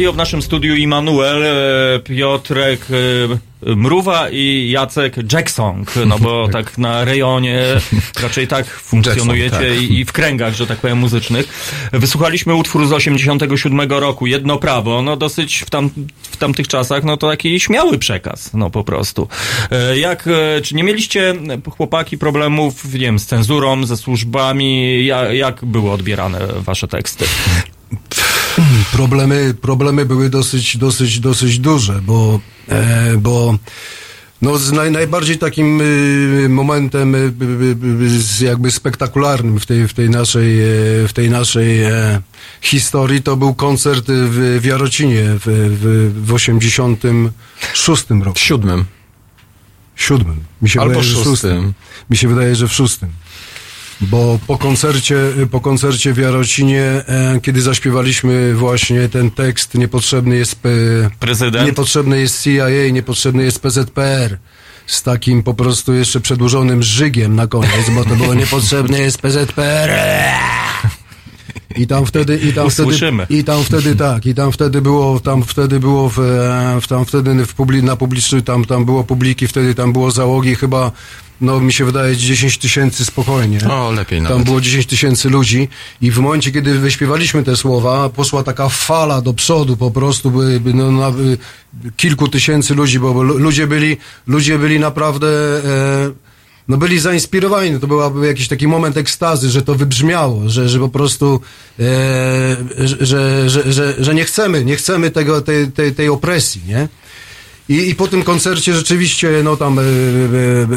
Radio w naszym studiu Immanuel, e, Piotrek e, Mruwa i Jacek Jackson, no bo tak na rejonie raczej tak funkcjonujecie Jackson, tak. I, w kręgach, że tak powiem, muzycznych. Wysłuchaliśmy utwór z 87 roku, Jedno Prawo, no dosyć w, tam, w tamtych czasach, no to taki śmiały przekaz, no po prostu. E, Jak, czy nie mieliście chłopaki problemów, nie wiem, z cenzurą, ze służbami, jak, jak były odbierane wasze teksty? problemy, problemy były dosyć, dosyć, dosyć duże, bo, e, bo no, z naj, najbardziej takim y, momentem z jakby spektakularnym w tej, w tej naszej, e, w tej naszej e, historii to był koncert w, w Jarocinie w, w, w 86 roku. Siódmym. Siódmym. Mi się Albo wydaje, szóstym. Mi się wydaje, że w szóstym. Bo po koncercie, po koncercie w Jarocinie, e, kiedy zaśpiewaliśmy właśnie ten tekst, niepotrzebny jest e, Prezydent? niepotrzebny jest CIA, niepotrzebny jest PZPR. Z takim po prostu jeszcze przedłużonym żygiem na koniec, bo to było niepotrzebny jest PZPR. I tam wtedy, i tam Usłyszymy. wtedy, i tam wtedy tak, i tam wtedy było, tam wtedy było w, e, w tam wtedy w publi, na publiczny, tam, tam było publiki, wtedy tam było załogi chyba, no mi się wydaje 10 tysięcy spokojnie. O, lepiej Tam nawet. było 10 tysięcy ludzi i w momencie, kiedy wyśpiewaliśmy te słowa, poszła taka fala do przodu, po prostu by, by, no, na, y, kilku tysięcy ludzi, bo bo lu- ludzie byli, ludzie byli naprawdę, e, no byli zainspirowani, to byłaby jakiś taki moment ekstazy, że to wybrzmiało, że, że po prostu, e, że, że, że, że, że nie chcemy, nie chcemy tego, tej, tej, tej opresji, nie? I, I po tym koncercie rzeczywiście, no tam e, e,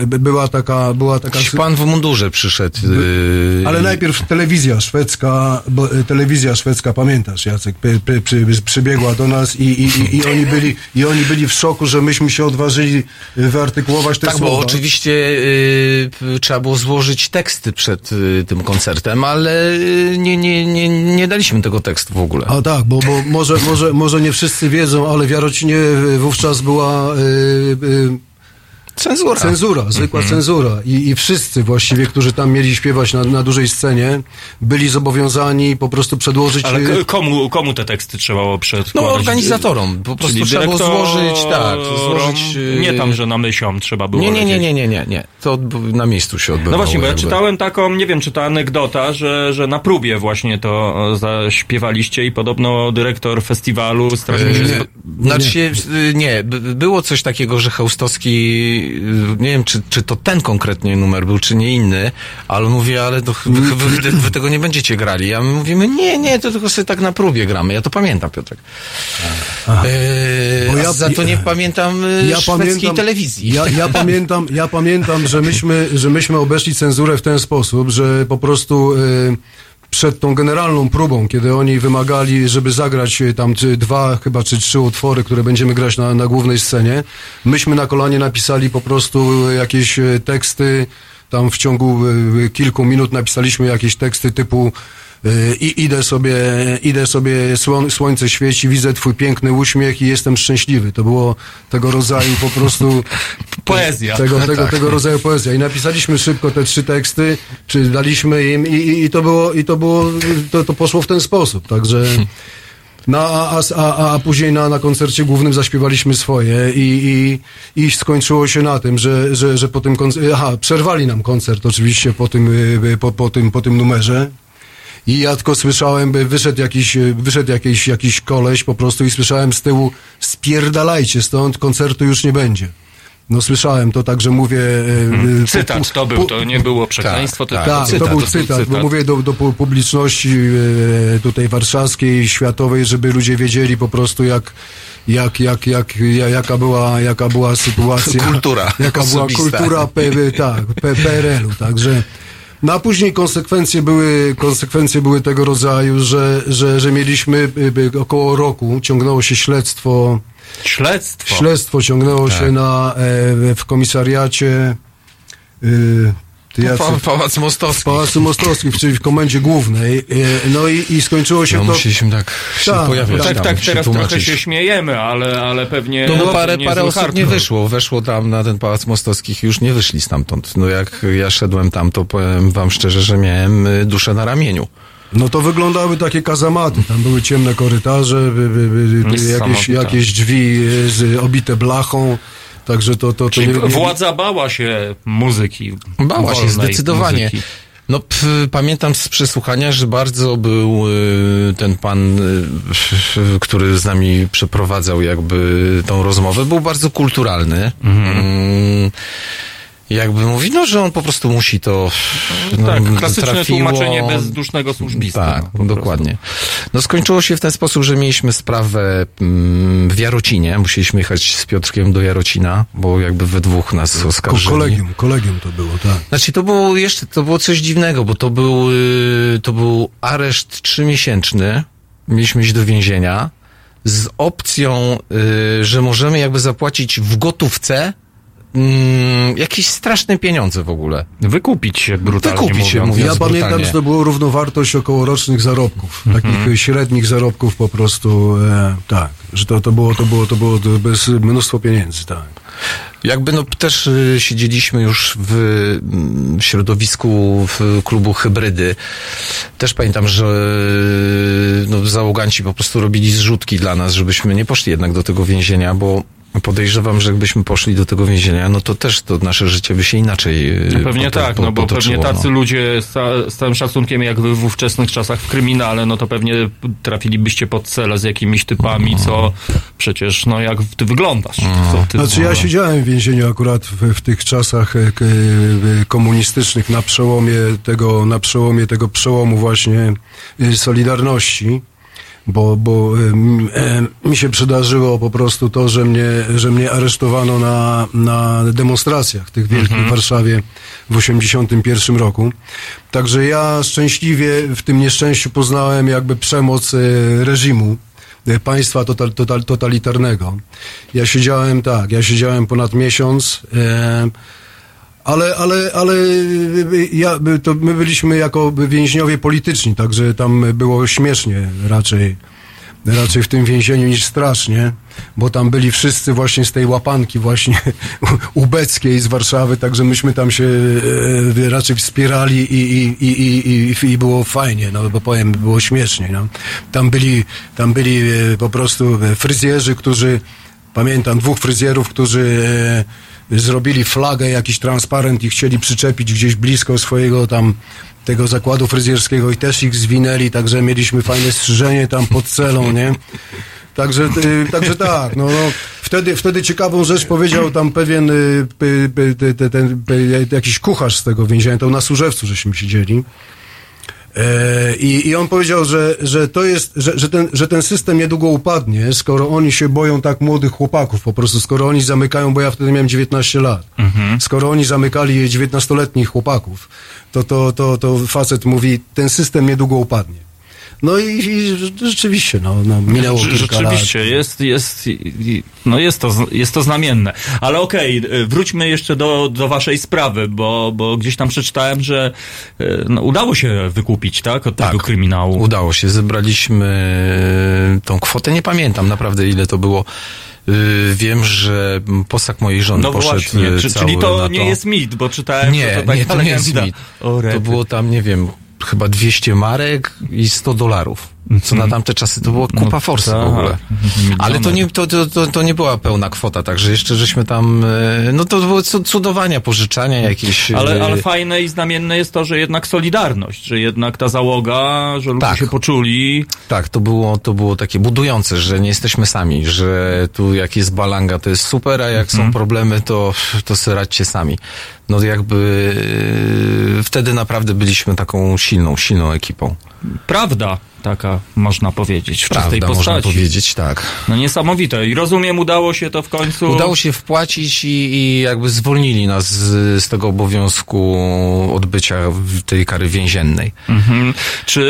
e, była taka, była taka... Jakiś pan w mundurze przyszedł. yy, Ale najpierw telewizja szwedzka, bo, e, telewizja szwedzka, pamiętasz Jacek, py, py, przy, przybiegła do nas i, i, i, i, oni byli, i oni byli w szoku, że myśmy się odważyli wyartykułować te Tak, słowa. bo oczywiście y, p- trzeba było złożyć teksty przed y, tym koncertem, ale y, nie, nie, nie, nie daliśmy tego tekstu w ogóle. A tak, bo, bo może, może, może nie wszyscy wiedzą, ale w Jarocinie e, wówczas była e, e, Cenzura. Cenzura, zwykła Mhm. cenzura. I, I wszyscy właściwie, którzy tam mieli śpiewać na, na dużej scenie, byli zobowiązani po prostu przedłożyć... Ale k- komu, komu te teksty trzeba było przedkładać? No organizatorom. Po prostu Czyli trzeba było złożyć, tak, złożyć... y, Nie tam, że na myślom trzeba było Nie, nie, nie, nie, nie, nie, nie. To na miejscu się odbywało. No właśnie, bo ja jakby. czytałem taką, nie wiem, czy to anegdota, że, że na próbie właśnie to zaśpiewaliście i podobno dyrektor festiwalu spo- Znaczy yy, nie, b- było coś takiego, że Chełstowski, nie wiem, czy, czy to ten konkretnie numer był, czy nie inny, ale on mówi, ale to, wy, wy, wy, tego nie będziecie grali. A my mówimy, nie, nie, to tylko sobie tak na próbie gramy. Ja to pamiętam, Piotrek. Yy, a ja- za to nie pamiętam yy, szwedzkiej telewizji. Ja, ja, pamiętam, ja pamiętam, że myśmy, że myśmy obeszli cenzurę w ten sposób, że po prostu y, przed tą generalną próbą, kiedy oni wymagali, żeby zagrać y, tam dwa chyba czy trzy utwory, które będziemy grać na, na głównej scenie, myśmy na kolanie napisali po prostu jakieś y, teksty, tam w ciągu kilku minut napisaliśmy jakieś teksty typu i idę sobie, idę sobie, słońce świeci, widzę twój piękny uśmiech i jestem szczęśliwy. To było tego rodzaju po prostu Poezja. tego, tego, Tak. tego rodzaju poezja. I napisaliśmy szybko te trzy teksty, czy daliśmy im i, i, i to było, i to było, to, to poszło w ten sposób. Także no, a, a, a, później na, na koncercie głównym zaśpiewaliśmy swoje i, i, i skończyło się na tym, że, że, że po tym koncercie, aha, przerwali nam koncert oczywiście po tym, y, po, po tym, po tym numerze. I ja tylko słyszałem, by wyszedł jakiś, y, wyszedł jakiś, jakiś koleś po prostu i słyszałem z tyłu spierdalajcie stąd, koncertu już nie będzie. No słyszałem to, także mówię... y, Cytat to był, to nie było przekleństwo, tak, tak, cytat, to był był cytat, bo mówię do, do pu- publiczności tutaj warszawskiej, światowej, żeby ludzie wiedzieli po prostu jak, jak, jak, jak, ja- jaka była, jaka była sytuacja. Kultura Jaka była osobista. kultura P, tak, P, PRL-u, także. No a później konsekwencje były, konsekwencje były tego rodzaju, że, że, że mieliśmy y, y, około roku, ciągnęło się śledztwo, Śledztwo. śledztwo ciągnęło się na, e, w komisariacie, y, Pa, Pałac Mostowski. w Pałacu Mostowskim, czyli w komendzie głównej. E, No i, i skończyło się No, to... musieliśmy tak się Tak, pojawiać. Tak, tam, tak, teraz tłumaczyć. trochę się śmiejemy, ale, ale pewnie... No, no parę, parę osób nie wyszło. Weszło tam na ten Pałac Mostowskich i już nie wyszli stamtąd. No jak ja szedłem tam, to powiem wam szczerze, że miałem y, duszę na ramieniu. No to wyglądały takie kazamaty, tam były ciemne korytarze, by, by, by, by, jakieś, jakieś drzwi e, z, obite blachą, także to... to, to Czyli nie- nie- władza bała się muzyki. Bała się zdecydowanie. muzyki. No, p, pamiętam z przesłuchania, że bardzo był y, ten pan, y, który z nami przeprowadzał jakby tą rozmowę, był bardzo kulturalny. Mm, jakby mówi, no, że on po prostu musi to. No, tak, klasyczne trafiło. tłumaczenie bezdusznego służbisty. Tak, no, prostu. dokładnie. No skończyło się w ten sposób, że mieliśmy sprawę mm, w Jarocinie. Musieliśmy jechać z Piotrkiem do Jarocina, bo jakby we dwóch nas oskarżyli. kolegium, kolegium to było, tak. Znaczy to było jeszcze, to było coś dziwnego, bo to był, y, to był areszt trzymiesięczny. Mieliśmy iść do więzienia z opcją, y, że możemy jakby zapłacić w gotówce mm, jakieś straszne pieniądze w ogóle. Wykupić się brutalnie Wykupić się, mówiąc. mówiąc Ja pamiętam, brutalnie. że to było równowartość okołorocznych zarobków, takich e, średnich zarobków po prostu, e, tak, że to, to było, to było, to było bez mnóstwo pieniędzy, tak. Jakby no też y, siedzieliśmy już w mm, środowisku w klubu Hybrydy. Też pamiętam, że y, no, załoganci po prostu robili zrzutki dla nas, żebyśmy nie poszli jednak do tego więzienia, bo podejrzewam, że jakbyśmy poszli do tego więzienia, no to też to nasze życie by się inaczej y, No pewnie tak, po- no bo potoczyło, pewnie tacy no. ludzie z, ca- z całym szacunkiem jak wy w ówczesnych czasach w kryminale, no to pewnie trafilibyście pod cele z jakimiś typami, co przecież, no jak ty wyglądasz. Co ty, Znaczy ja siedziałem w więzieniu akurat w, w tych czasach e, k- e, komunistycznych na przełomie tego, na przełomie tego przełomu właśnie e, Solidarności. Bo, bo mi się przydarzyło po prostu to, że mnie, że mnie aresztowano na, na demonstracjach tych wielkich w Warszawie w 81 roku. Także ja szczęśliwie w tym nieszczęściu poznałem jakby przemoc e, reżimu e, państwa total, total, totalitarnego. Ja siedziałem tak, ja siedziałem ponad miesiąc, e, ale, ale, ale ja, to my byliśmy jako więźniowie polityczni, także tam było śmiesznie raczej. Raczej w tym więzieniu niż strasznie, bo tam byli wszyscy właśnie z tej łapanki właśnie ubeckiej z Warszawy, także myśmy tam się e, raczej wspierali i, i, i, i, i, było fajnie, no bo powiem, było śmiesznie. No. Tam byli, tam byli e, po prostu e, fryzjerzy, którzy, pamiętam dwóch fryzjerów, którzy zrobili flagę, jakiś transparent i chcieli przyczepić gdzieś blisko swojego tam tego zakładu fryzjerskiego i też ich zwinęli, także mieliśmy fajne strzyżenie tam pod celą, nie? Także, y, także tak, no, no wtedy, wtedy ciekawą rzecz powiedział tam pewien y, ty- ty- ten, py, jakiś kucharz z tego więzienia, to na Służewcu żeśmy siedzieli. E, I, I on powiedział, że, że to jest, że, że, ten, że ten system niedługo upadnie, skoro oni się boją tak młodych chłopaków, po prostu, skoro oni zamykają, bo ja wtedy miałem 19 lat, skoro oni zamykali 19-letnich chłopaków, to, to, to, to facet mówi, ten system niedługo upadnie. No i, i rzeczywiście, no, no minęło Rze- kilka lat. Rzeczywiście, jest, jest, no jest to, jest to znamienne. Ale okej, y, wróćmy jeszcze do, do waszej sprawy, bo, bo gdzieś tam przeczytałem, że y, no, udało się wykupić, tak, od tego kryminału. Udało się, zebraliśmy e, tą kwotę, nie pamiętam naprawdę ile to było. Y, Wiem, że posag mojej żony No poszedł właśnie, czy, cały czyli to na nie jest mit, bo czytałem, że Nie, to taka nie, to nie jest mit. To było tam, nie wiem, chyba 200 marek i 100 dolarów. Co na tamte czasy to było kupa No forsy tak. w ogóle. Ale to nie, to, to, to, to nie była pełna kwota, także jeszcze żeśmy tam, e, no to były cu- cudowania, pożyczania jakieś. Ale, e, ale fajne i znamienne jest to, że jednak solidarność, że jednak ta załoga, że ludzie Tak. się poczuli. Tak, to było, to było takie budujące, że nie jesteśmy sami, że tu jak jest balanga to jest super, a jak Mhm. są problemy to, to sobie radźcie sami. No jakby e, wtedy naprawdę byliśmy taką silną, silną ekipą. Prawda taka, można powiedzieć, w czystej Prawda, można postaci. powiedzieć tak. No niesamowite. I rozumiem, udało się to w końcu. Udało się wpłacić i, i jakby zwolnili nas z, z tego obowiązku odbycia tej kary więziennej. Mhm. Czy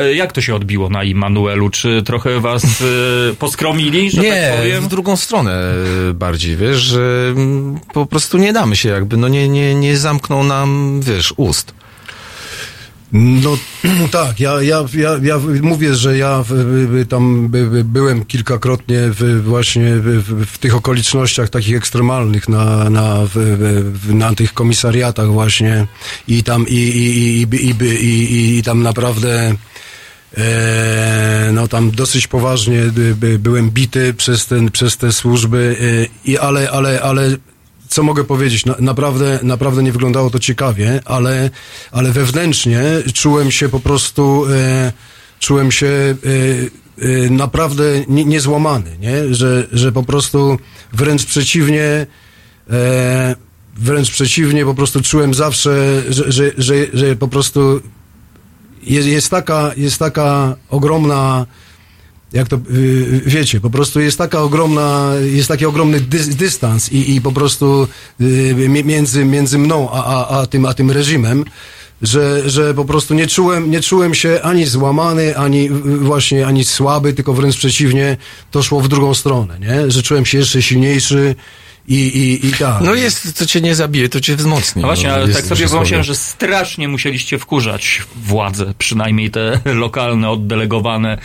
e, jak to się odbiło na Immanuelu? Czy trochę was e, poskromili, że nie, tak powiem? w drugą stronę e, bardziej, wiesz, że mm, po prostu nie damy się jakby, no nie, nie, nie zamkną nam, wiesz, ust. No tak, ja, ja, ja, ja mówię, że ja tam by, by, byłem kilkakrotnie właśnie w, tych okolicznościach takich ekstremalnych na, na, na tych komisariatach właśnie i tam i, i, i, i, i, tam naprawdę E, no tam dosyć poważnie by, byłem bity przez, ten, przez te służby, y, i, ale, ale, ale co mogę powiedzieć? Na, naprawdę, naprawdę nie wyglądało to ciekawie, ale, ale wewnętrznie czułem się po prostu, e, czułem się e, e, naprawdę nie, niezłamany, nie? Że, że po prostu wręcz przeciwnie, e, wręcz przeciwnie, po prostu czułem zawsze, że, że, że, że po prostu jest, jest, taka, jest taka ogromna, jak to y, wiecie, po prostu jest taka ogromna, jest taki ogromny dys, dystans i, i po prostu y, mi- między, między mną a, a, a, tym, a tym reżimem, że, że po prostu nie czułem, nie czułem się ani złamany, ani właśnie, ani słaby, tylko wręcz przeciwnie, to szło w drugą stronę, nie? Że czułem się jeszcze silniejszy i, i, i tak. No jest, co cię nie zabije, to cię wzmocni. No właśnie, no, ale jest tak sobie wyobraziłem, że strasznie musieliście wkurzać władze, przynajmniej te lokalne, oddelegowane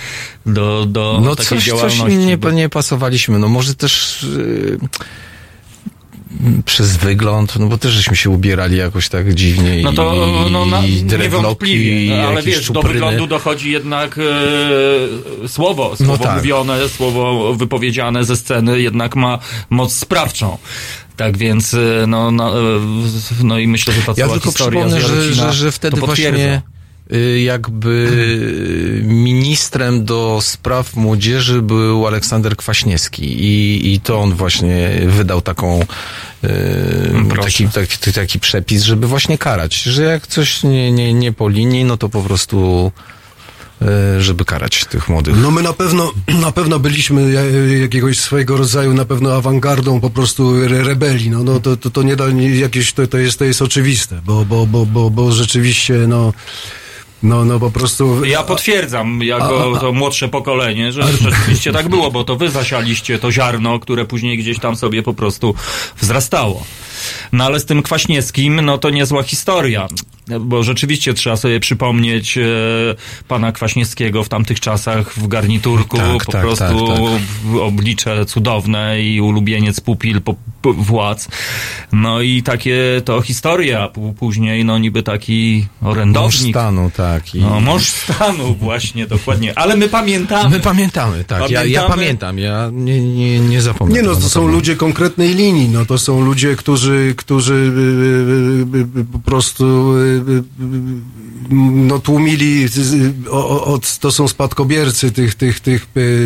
do, do No takiej coś, coś działalności. nie, bo- nie pasowaliśmy. No może też yy, przez wygląd, no bo też żeśmy się ubierali jakoś tak dziwnie No to i, no, na, i no, ale wiesz, do czupryny. wyglądu dochodzi jednak e, słowo, słowo tak. mówione, słowo wypowiedziane ze sceny jednak ma moc sprawczą. Tak więc, e, no, no, e, no i myślę, że ta Ja cała tylko historia przypomnę, że, że, że wtedy właśnie jakby ministrem do spraw młodzieży był Aleksander Kwaśniewski i, i to on właśnie wydał taką y, Proszę. taki, taki, taki przepis, żeby właśnie karać, że jak coś nie, nie, nie po linii, no to po prostu y, żeby karać tych młodych. No my na pewno, na pewno byliśmy ja- jakiegoś swojego rodzaju na pewno awangardą po prostu re, rebelii, no, no to, to, to nie da nie- jakieś, to, to jest, to jest oczywiste, bo, bo, bo, bo, bo rzeczywiście, no, no, no po prostu... Ja potwierdzam, jako to młodsze pokolenie, że rzeczywiście tak było, bo to wy zasialiście to ziarno, które później gdzieś tam sobie po prostu wzrastało. No ale z tym Kwaśniewskim, no to niezła historia, bo rzeczywiście trzeba sobie przypomnieć e, pana Kwaśniewskiego w tamtych czasach w garniturku, Tak, po tak, prostu tak, tak. w- oblicze cudowne i ulubieniec pupil po, po, władz. No i takie to historia, P- później no niby taki Mąż orędownik. stanu, tak. I... No, mąż stanu, właśnie, dokładnie. Ale my pamiętamy. My pamiętamy, tak. Ja, ja Pamiętamy. pamiętam, ja nie, nie, nie zapomnę. Nie no, to są ludzie konkretnej linii, no to są ludzie, którzy, którzy y, y, y, po prostu no tłumili, od, to są spadkobiercy tych, tych, tych,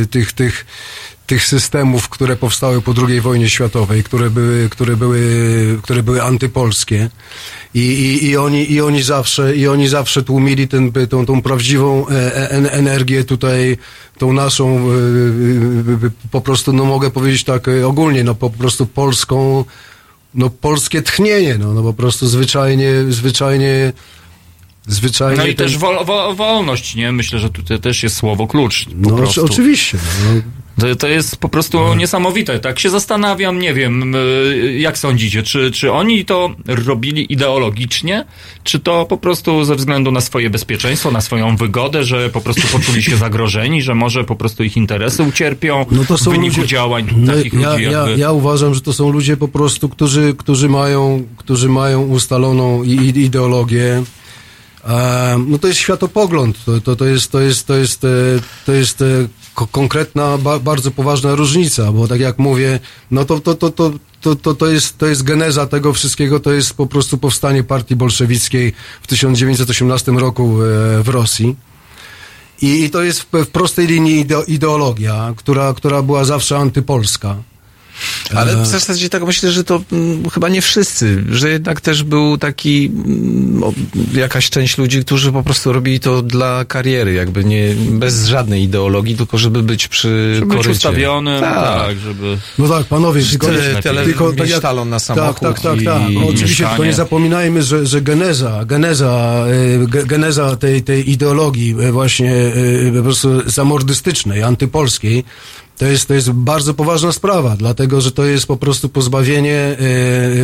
tych, tych, tych systemów, które powstały po II wojnie światowej, które były, które były, które były antypolskie. I, i, i, oni, i, oni zawsze, I oni zawsze tłumili ten, tą, tą prawdziwą e, en, energię tutaj, tą naszą, e, e, e, po prostu, no mogę powiedzieć tak e, ogólnie, no po prostu polską, no polskie tchnienie, no, no po prostu zwyczajnie, zwyczajnie, zwyczajnie. No i ten- też wol, wo, wolność, nie? Myślę, że tutaj też jest słowo klucz. No, prostu. oczywiście. No, no. To, to jest po prostu niesamowite. Tak się zastanawiam, nie wiem, jak sądzicie, czy, czy oni to robili ideologicznie, czy to po prostu ze względu na swoje bezpieczeństwo, na swoją wygodę, że po prostu poczuli się zagrożeni, że może po prostu ich interesy ucierpią No to są w wyniku ludzie- działań No, takich ja, ludzi ja, jakby... ja uważam, że to są ludzie po prostu, którzy, którzy, mają, którzy mają ustaloną ideologię. No to jest światopogląd, to, to, to jest, to jest, to jest, e, to jest e, ko- konkretna, ba, bardzo poważna różnica, bo tak jak mówię, no to, to, to, to, to, to, to, jest, to jest geneza tego wszystkiego, to jest po prostu powstanie partii bolszewickiej w 1918 roku e, w Rosji. I, I to jest w, w prostej linii ideo, ideologia, która, która była zawsze antypolska. Ale w zasadzie tak myślę, że to mm, chyba nie wszyscy, że jednak też był taki mm, o, jakaś część ludzi, którzy po prostu robili to dla kariery, jakby nie bez żadnej ideologii, tylko żeby być przy Żeby być korycie. ustawiony, tak, Tak. żeby... No tak, panowie, tylko, Tyle, tyle tylko mieć talon na samochód Tak, tak, tak, i- tak. No, oczywiście, mieszkanie. tylko nie zapominajmy, że, że geneza, geneza, ge- geneza tej, tej ideologii e, właśnie e, po prostu zamordystycznej, antypolskiej, to jest, to jest bardzo poważna sprawa, dlatego, że to jest po prostu pozbawienie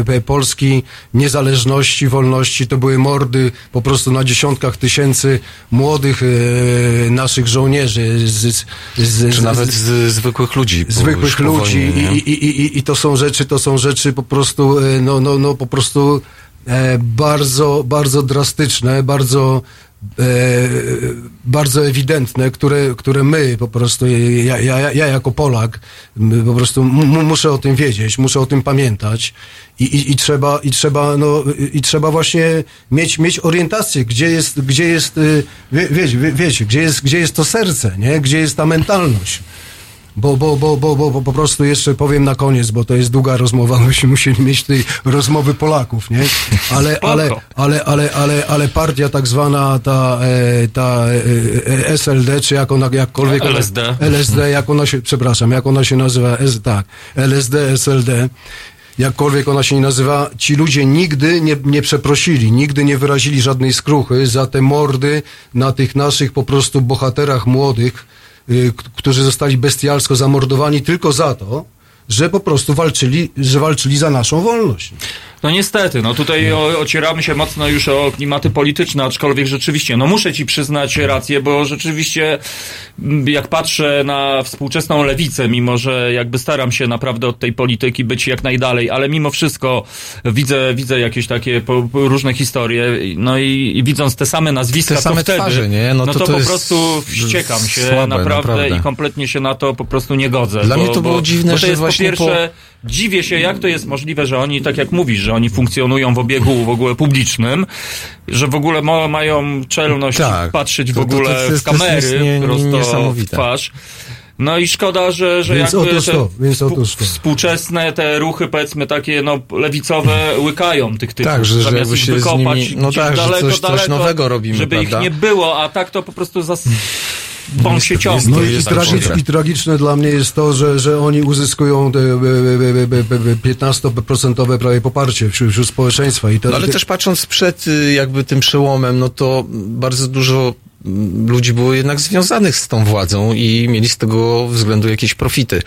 e, e, Polski niezależności, wolności. To były mordy po prostu na dziesiątkach tysięcy młodych e, naszych żołnierzy. Z, z, z, Czy nawet z, zwykłych ludzi. zwykłych ludzi wojnie, nie? i, i, i, i, i to są rzeczy, to są rzeczy po prostu, e, no, no, no po prostu e, bardzo, bardzo drastyczne, bardzo, bardzo ewidentne, które, które my po prostu, ja, ja, ja jako Polak po prostu muszę o tym wiedzieć, muszę o tym pamiętać i, i, i, trzeba, i, trzeba, no, i trzeba właśnie mieć, mieć orientację, gdzie jest, gdzie jest y, wie, wiecie, wie, wiecie, gdzie jest, gdzie jest to serce, nie? gdzie jest ta mentalność. Bo, bo, bo, bo, bo, bo po prostu jeszcze powiem na koniec, bo to jest długa rozmowa, myśmy musieli mieć tej rozmowy Polaków, nie? Ale, ale, ale, ale, ale, ale partia tak zwana, ta, e, ta e, SLD, czy jak ona, jakkolwiek... LSD. LSD, jak ona się, przepraszam, jak ona się nazywa, S, tak, LSD, SLD, jakkolwiek ona się nie nazywa, ci ludzie nigdy nie, nie przeprosili, nigdy nie wyrazili żadnej skruchy za te mordy na tych naszych po prostu bohaterach młodych, którzy zostali bestialsko zamordowani tylko za to, że po prostu walczyli, że walczyli za naszą wolność. No niestety, no tutaj o, ocieramy się mocno już o klimaty polityczne, aczkolwiek rzeczywiście, no muszę ci przyznać rację, bo rzeczywiście m, jak patrzę na współczesną lewicę, mimo że jakby staram się naprawdę od tej polityki być jak najdalej, ale mimo wszystko widzę, widzę jakieś takie po, po różne historie, no i, i widząc te same nazwiska, Te same wtedy, twarze, nie? No, No to, to to po prostu wściekam się słabe, naprawdę, naprawdę. i kompletnie się na to po prostu nie godzę. Dla bo, mnie to było bo, dziwne, bo to że jest po pierwsze, dziwię się, jak to jest możliwe, że oni, tak jak mówisz, że oni funkcjonują w obiegu w ogóle publicznym, że w ogóle ma, mają czelność Tak. patrzeć w To- to- to- ogóle to jest- w kamery nie- prosto w twarz. No i szkoda, że, że Więc jakby otóż to, więc otóż to. współczesne te ruchy, powiedzmy takie no lewicowe, łykają tych typów. Tak, że- że zamiast ich się z wykopać nimi- no tak, że daleko, coś- coś daleko, nowego robimy, żeby ich prawda? nie było, a tak to po prostu zas... wąż się ciągnie. No To i, i tragiczne dla mnie jest to, że, że oni uzyskują te, e, e, e, 15% prawie poparcie wśród, wśród społeczeństwa. I to, No ale też patrząc przed y, jakby tym przełomem, no to bardzo dużo mm, ludzi było jednak związanych z tą władzą i mieli z tego względu jakieś profity.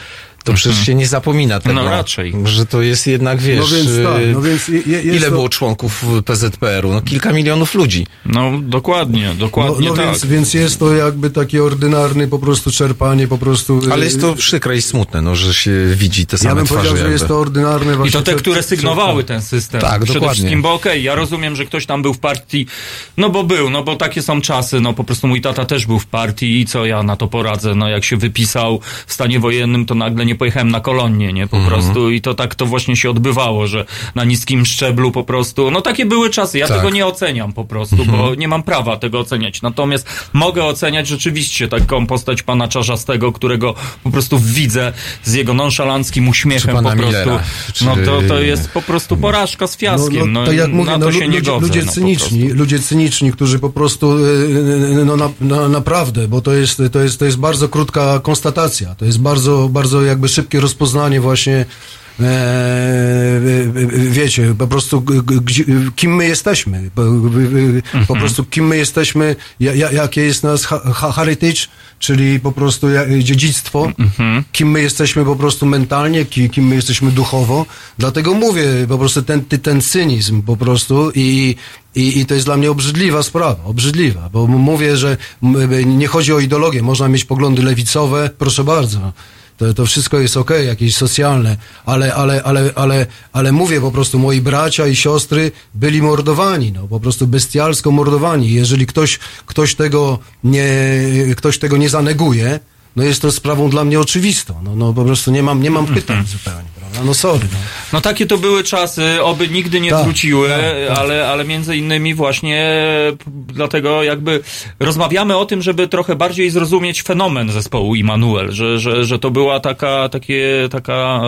To przecież się nie zapomina tego. No raczej. Że to jest jednak, wiesz, No więc tak, y, no więc je- ile to- było członków PZPR-u? No kilka milionów ludzi. No dokładnie, No, dokładnie no tak. więc, więc jest to jakby takie ordynarny po prostu czerpanie, po prostu... Ale e, jest to przykre i smutne, no, że się widzi te Ja same bym twarze. powiedział, że jest to ordynarne I właśnie... to te, które sygnowały ten system. Tak, Przede dokładnie. wszystkim, bo okej, ja rozumiem, że ktoś tam był w partii, no bo był, no bo takie są czasy, no po prostu mój tata też był w partii i co ja na to poradzę, no jak się wypisał w stanie wojennym, to nagle nie pojechałem na kolonię, nie, po Mhm. prostu i to tak to właśnie się odbywało, że na niskim szczeblu po prostu, no takie były czasy, ja Tak. tego nie oceniam po prostu, Mhm. bo nie mam prawa tego oceniać, natomiast mogę oceniać rzeczywiście taką postać pana Czarzastego, którego po prostu widzę z jego nonszalanckim uśmiechem pana po prostu, Millera, czy- no to, to jest po prostu porażka z fiaskiem. No, tak jak mówię, na no, to się lu- nie ludzie, godzę. ludzie no, cyniczni, ludzie cyniczni, którzy po prostu, e, no na, na, naprawdę, bo to jest, to, jest, to jest bardzo krótka konstatacja, to jest bardzo, bardzo jakby szybkie rozpoznanie właśnie E, e, e, wiecie, po prostu kim my jesteśmy, po, po prostu kim my jesteśmy, ja, ja, jakie jest nas heritage, czyli po prostu dziedzictwo, kim my jesteśmy po prostu mentalnie, ki, kim my jesteśmy duchowo. Dlatego mówię po prostu ten, ten cynizm po prostu i, i, i to jest dla mnie obrzydliwa sprawa, obrzydliwa, bo mówię, że nie chodzi o ideologię, można mieć poglądy lewicowe, proszę bardzo. To, to wszystko jest okej, jakieś socjalne, ale, ale, ale, ale, ale mówię po prostu, moi bracia i siostry byli mordowani, no, po prostu bestialsko mordowani. Jeżeli ktoś, ktoś, tego, nie, ktoś tego nie zaneguje, no jest to sprawą dla mnie oczywistą. No, no po prostu nie mam, nie mam pytań zupełnie, prawda? No sorry. No. No takie to były czasy, oby nigdy nie Tak, wróciły, tak, Ale, ale między innymi właśnie dlatego jakby rozmawiamy o tym, żeby trochę bardziej zrozumieć fenomen zespołu Immanuel, że, że, że to była taka, takie, taka,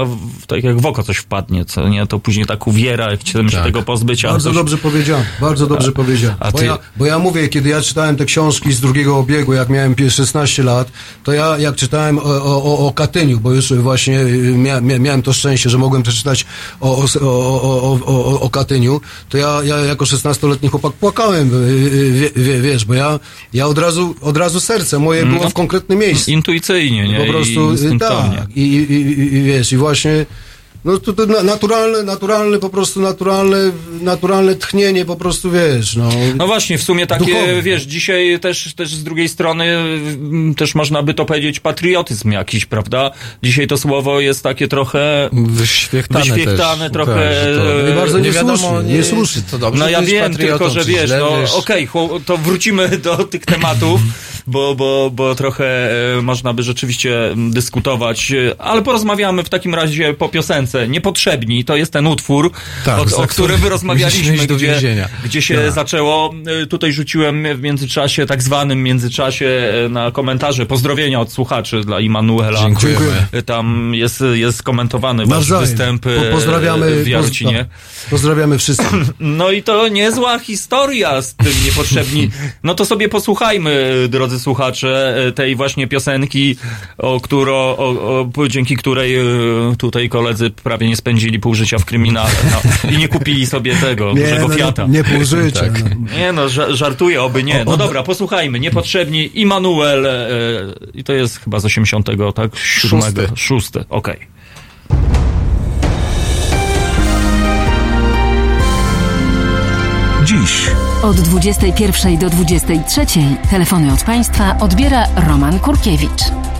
tak jak w oko coś wpadnie, co nie, to później tak uwiera, jak chcemy się Tak. tego pozbyć, a Bardzo coś... dobrze powiedziałem, bardzo dobrze powiedziałem. a Bo, ty- ja, bo ja mówię, kiedy ja czytałem te książki z drugiego obiegu, jak miałem pie- 16 lat, to ja jak czytałem o, o, o- Katyniu, bo już właśnie y, mia, mia, miałem to szczęście, że mogłem przeczytać o, o, o, Katyniu, to ja, ja jako 16-letni chłopak płakałem, y, y, wie, wie, wiesz, bo ja, ja od razu, od razu serce moje było No, w konkretnym miejscu. Intuicyjnie, nie? Po prostu I tak. I, i, i, I wiesz, i właśnie No to, to na- naturalne, naturalne, po prostu naturalne, naturalne tchnienie, po prostu wiesz, no. No właśnie, w sumie takie, Duchowe. wiesz, dzisiaj też, też z drugiej strony mm, też można by to powiedzieć patriotyzm jakiś, prawda? Dzisiaj to słowo jest takie trochę Wyświechtane, wyświechtane też. trochę, Tak, e, bardzo nie wiadomo, niesłusznie, nie, niesłusznie. to dobrze, No ja wiem, tylko że wiesz, źle, no okej, chło- to wrócimy do tych tematów, bo, bo, bo trochę e, można by rzeczywiście mm, dyskutować, e, ale porozmawiamy w takim razie po piosence. Niepotrzebni, to jest ten utwór, Tak, o, o którym który wy rozmawialiśmy, gdzie, gdzie się Tak. zaczęło. E, Tutaj rzuciłem w międzyczasie, tak zwanym międzyczasie e, na komentarze, pozdrowienia od słuchaczy dla Immanuela. Dziękujemy. E, Tam jest, jest komentowany wasz występ Po- pozdrawiamy, w Jarocinie. poz- pozdrawiamy wszystkich. No i to niezła historia z tym niepotrzebni. No to sobie posłuchajmy, drodzy słuchacze, tej właśnie piosenki, o którą, o, o, dzięki której tutaj koledzy prawie nie spędzili pół życia w kryminale. No, I nie kupili sobie tego, dużego no, Fiata. nie, nie pół życia. Tak. No. Nie no, ża- żartuję, oby nie. No dobra, posłuchajmy. Niepotrzebni Immanuel e, i to jest chyba z 80, tak? Siódmego. Szósty. Szósty, okej. Dziś Od 21 do 23 telefony od Państwa odbiera Roman Kurkiewicz.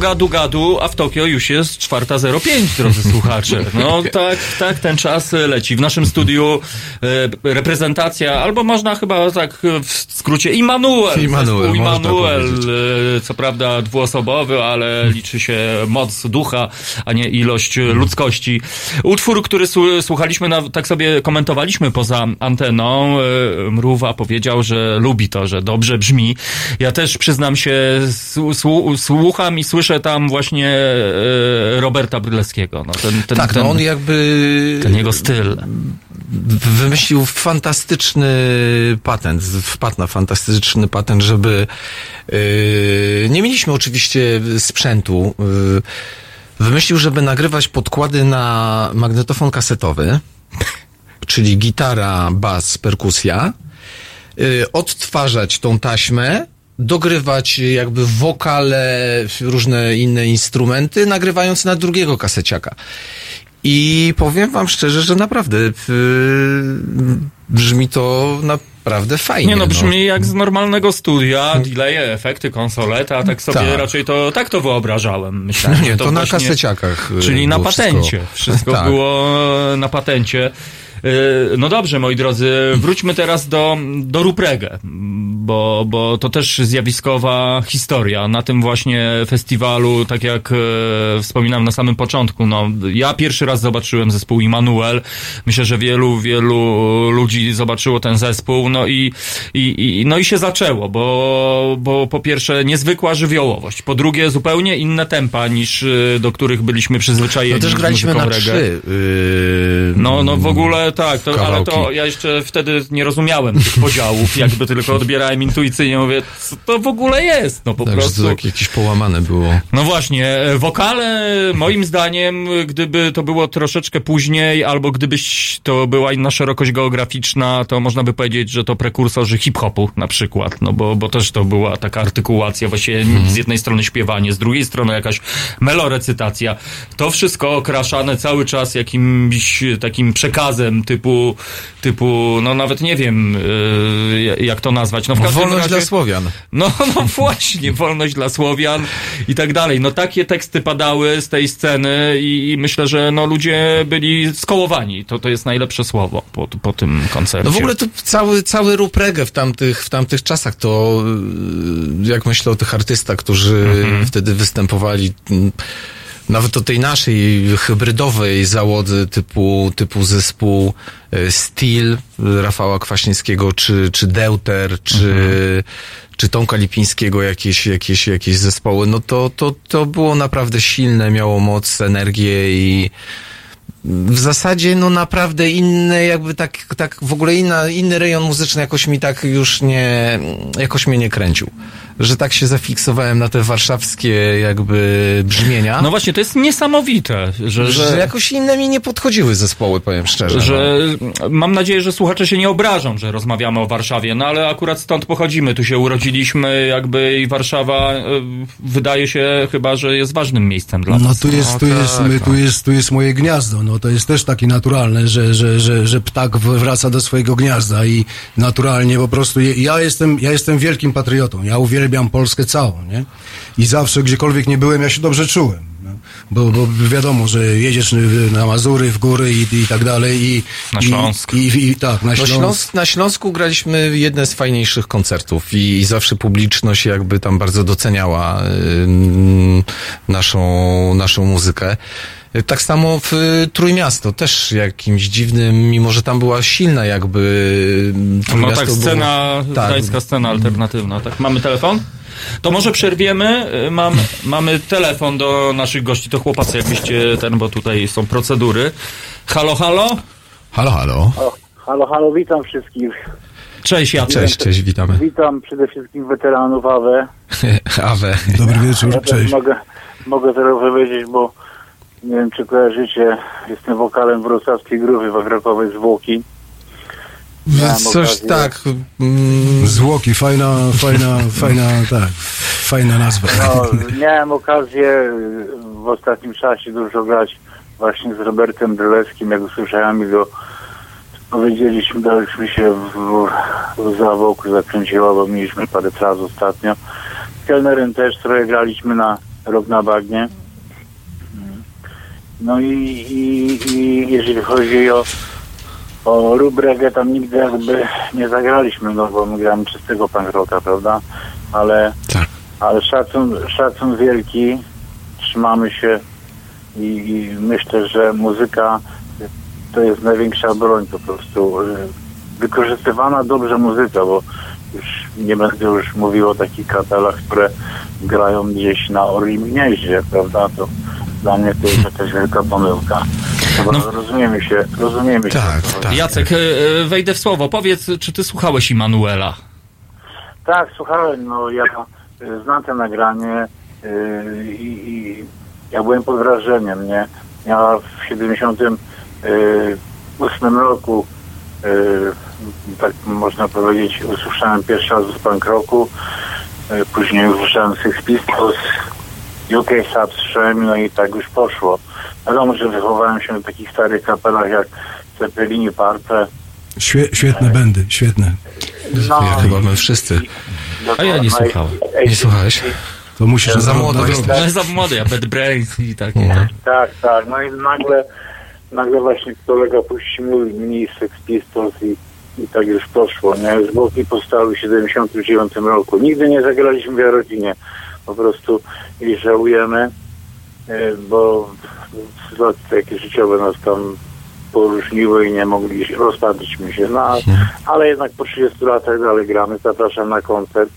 Gadu gadu, a w Tokio już jest 4.05, drodzy słuchacze. No tak, tak, ten czas leci. W naszym studiu e, reprezentacja, albo można chyba tak w skrócie Immanuel. Immanuel, Immanuel, e, co prawda dwuosobowy, ale liczy się moc ducha, a nie ilość ludzkości. Utwór, który słuchaliśmy, tak sobie komentowaliśmy poza anteną. e, Mrówa powiedział, że lubi to, że dobrze brzmi. Ja też przyznam się, słu- słu- słucham i słyszę tam właśnie e, Roberta Brylewskiego. No, ten, ten, Tak, ten, no on jakby ten jego styl. Wymyślił fantastyczny patent, wpadł na fantastyczny patent, żeby yy, nie mieliśmy oczywiście sprzętu. Yy, wymyślił, żeby nagrywać podkłady na magnetofon kasetowy, czyli gitara, bas, perkusja, yy, odtwarzać tą taśmę, dogrywać jakby wokale, różne inne instrumenty, nagrywając na drugiego kaseciaka. I powiem wam szczerze, że naprawdę yy, brzmi to naprawdę fajnie. Nie no, brzmi jak z normalnego studia, delaye, efekty, konsoleta, tak sobie Tak. raczej to, tak to wyobrażałem. Myślałem, Nie, że to, na kaseciakach. yy, Czyli na było patencie. Wszystko, Wszystko Tak. było na patencie. Yy, No dobrze, moi drodzy, wróćmy teraz do, do Ruprege, bo, bo to też zjawiskowa historia. Na tym właśnie festiwalu, tak jak e, wspominałem na samym początku, no, ja pierwszy raz zobaczyłem zespół Immanuel. Myślę, że wielu, wielu ludzi zobaczyło ten zespół, no i, i, i, no i się zaczęło, bo, bo po pierwsze niezwykła żywiołowość, po drugie zupełnie inne tempa niż e, do których byliśmy przyzwyczajeni. No też graliśmy na reggae. trzy. Yy, No, no w ogóle tak, to, ale to ja jeszcze wtedy nie rozumiałem tych podziałów, jakby tylko odbierałem intuicyjnie, mówię, co to w ogóle jest, no po Tak, że prostu. to tak jakieś połamane było. No właśnie, e, wokale moim zdaniem, gdyby to było troszeczkę później, albo gdybyś to była inna szerokość geograficzna, to można by powiedzieć, że to prekursorzy hip-hopu na przykład, no bo, bo też to była taka artykułacja, właściwie z jednej strony śpiewanie, z drugiej strony jakaś melorecytacja. To wszystko okraszane cały czas jakimś takim przekazem typu, typu no nawet nie wiem, e, jak to nazwać. No w każdym Wolność razie... dla Słowian. No, no właśnie, wolność dla Słowian i tak dalej. No takie teksty padały z tej sceny i, i myślę, że no ludzie byli skołowani. To, to jest najlepsze słowo po, po tym koncercie. No w ogóle to cały, cały rup reggae w tamtych, w tamtych czasach, to yy, jak myślę o tych artystach, którzy Mhm. wtedy występowali, nawet o tej naszej hybrydowej załodze typu, typu zespół e, Steel Rafała Kwaśniewskiego, czy, czy Deuter, czy, Mhm. czy Tomka Lipińskiego, jakieś, jakieś, jakieś zespoły, no to, to, to było naprawdę silne, miało moc, energię i w zasadzie no naprawdę inny, jakby tak, tak w ogóle inna, inny rejon muzyczny jakoś mi tak już nie, jakoś mnie nie kręcił. Że tak się zafiksowałem na te warszawskie jakby brzmienia. No właśnie, to jest niesamowite, że, że, że, jakoś inne mi nie podchodziły zespoły, powiem szczerze. że mam nadzieję, że słuchacze się nie obrażą, że rozmawiamy o Warszawie, no ale akurat stąd pochodzimy, tu się urodziliśmy, jakby i Warszawa y, wydaje się chyba, że jest ważnym miejscem dla No nas. tu jest, tu tak, jest, my, tu jest, tu jest moje gniazdo. No to jest też takie naturalne, że, że, że, że ptak wraca do swojego gniazda i naturalnie po prostu je- ja jestem, ja jestem wielkim patriotą. Ja uwielbiam Polskę całą, nie? I zawsze gdziekolwiek nie byłem, ja się dobrze czułem. No. Bo, bo wiadomo, że jedziesz na Mazury, w góry i, i tak dalej i Na i- Śląsk. I, i, i tak, na No Śląsk. Śląsk, na Śląsku graliśmy jedne z fajniejszych koncertów i, i zawsze publiczność jakby tam bardzo doceniała ym, naszą, naszą muzykę. Tak samo w y, Trójmiasto też jakimś dziwnym, mimo że tam była silna jakby ym, No Trójmiasto tak, scena, było, tak, scena alternatywna, tak. Mamy telefon? To może przerwiemy. Y, Mam, mamy telefon do naszych gości. To chłopacy, jakbyście ten, bo tutaj są procedury. Halo, halo? Halo, halo. O, halo, halo, witam wszystkich. Cześć, Jacek. Cześć, cześć, witamy. Witam przede wszystkim weteranów AWE. Awe. Dobry wieczór, Ja cześć. mogę, mogę teraz powiedzieć, bo nie wiem, czy kojarzycie, jestem wokalem wrocławskiej grupy wagrakowej Zwłoki. Coś okazję- tak. Mm, Zwłoki, fajna, fajna, fajna, tak, fajna nazwa. No, miałem okazję w ostatnim czasie dużo grać właśnie z Robertem Brylewskim, jak usłyszałem jego powiedzieliśmy, daliśmy się w, w zawołku zakręciło, bo mieliśmy parę tras ostatnio. Z kelnerem też trochę graliśmy na rok na bagnie. No i, i, i jeżeli chodzi o, o rubregę, tam nigdy jakby nie zagraliśmy, no bo my gramy czystego punk rocka, prawda? Ale, Tak. ale szacun, szacun wielki, trzymamy się i, i myślę, że muzyka to jest największa broń po prostu. Wykorzystywana dobrze muzyka, bo już nie będę już mówił o takich kapelach, które grają gdzieś na Orlim Gnieździe, prawda? To dla mnie to jest jakaś wielka pomyłka. Chyba No. rozumiemy się, rozumiemy Tak, się. tak. Jacek, e, e, wejdę w słowo. Powiedz, czy ty słuchałeś Immanuela? Tak, słuchałem, no ja y, znam to nagranie i, i ja byłem pod wrażeniem, nie? Ja w 78 roku tak można powiedzieć usłyszałem pierwszy raz z punk rocku, y, później usłyszałem Six Pistols, UK Substream, no i tak już poszło. Wiadomo, że wychowałem się w takich starych kapelach jak Zeppelini, Parpe. Świe, świetne będy, świetne. No, Ja chyba my wszyscy. A ja nie słuchałem. Nie słuchałeś? To musisz Za na- młodo. No jest za młody, ja Bad Brains i takie. No. Tak, tak. No i nagle, nagle właśnie kolega puścił mi Sex Pistols i, i tak już poszło. Nie? Zwłoki powstały w 79 roku. Nigdy nie zagraliśmy w Jarodzinie. Po prostu i żałujemy, e, bo sytuacje takie życiowe nas tam poróżniły i nie mogliśmy, rozpadliśmy się. No, ale jednak po 30 latach dalej gramy. Zapraszam na koncert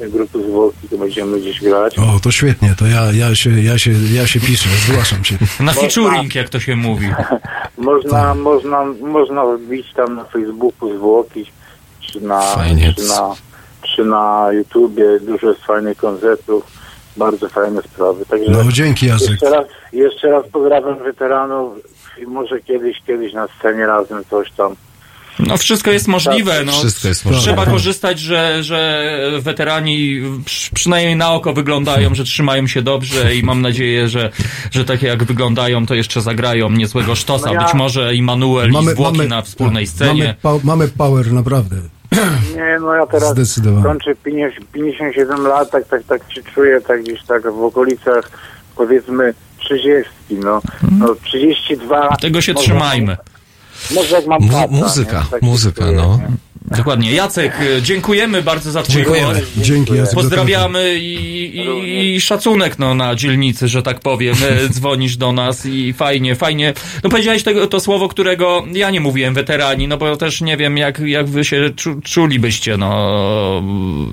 grupy Zwłoki, to będziemy gdzieś grać. O, to świetnie, to ja, ja, się, ja, się, ja się piszę, zgłaszam się. Na featuring, jak to się mówi. Można, można, można wbić tam na Facebooku zwłoki, czy na, Fajnie. czy na, czy na YouTubie. Dużo jest fajnych koncertów, bardzo fajne sprawy. Także No dzięki Jacek. jeszcze raz, jeszcze raz pozdrawiam weteranów i może kiedyś, kiedyś na scenie razem coś tam. No wszystko jest możliwe. No. Wszystko jest możliwe. Trzeba korzystać, że, że weterani przy- przynajmniej na oko wyglądają, że trzymają się dobrze i mam nadzieję, że, że takie jak wyglądają, to jeszcze zagrają niezłego sztosa. No Być może Immanuel i zwłoki na wspólnej tak, scenie. Mamy, pa, mamy power, naprawdę. Nie, no ja teraz kończę 50, 57 lat, tak, tak, tak się czuję, tak gdzieś tak w okolicach powiedzmy 30, no, no 32. Tego się może- trzymajmy. Może jak mam Mu- tata, muzyka, nie? Tak muzyka, czuję, no. nie? Dokładnie. Jacek, e, dziękujemy bardzo za twój głos. Dzięki Jacek. Pozdrawiamy i, i, i szacunek no, na dzielnicy, że tak powiem. E, Dzwonisz do nas i fajnie, fajnie. No powiedziałeś tego, to słowo, którego ja nie mówiłem, weterani, no bo też nie wiem, jak, jak wy się czu, czulibyście, no.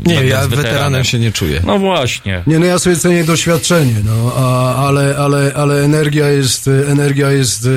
Nie, ja weteranem się nie czuję. No właśnie. Nie, no ja sobie cenię doświadczenie, no, a, ale, ale, ale energia jest, e, energia jest e,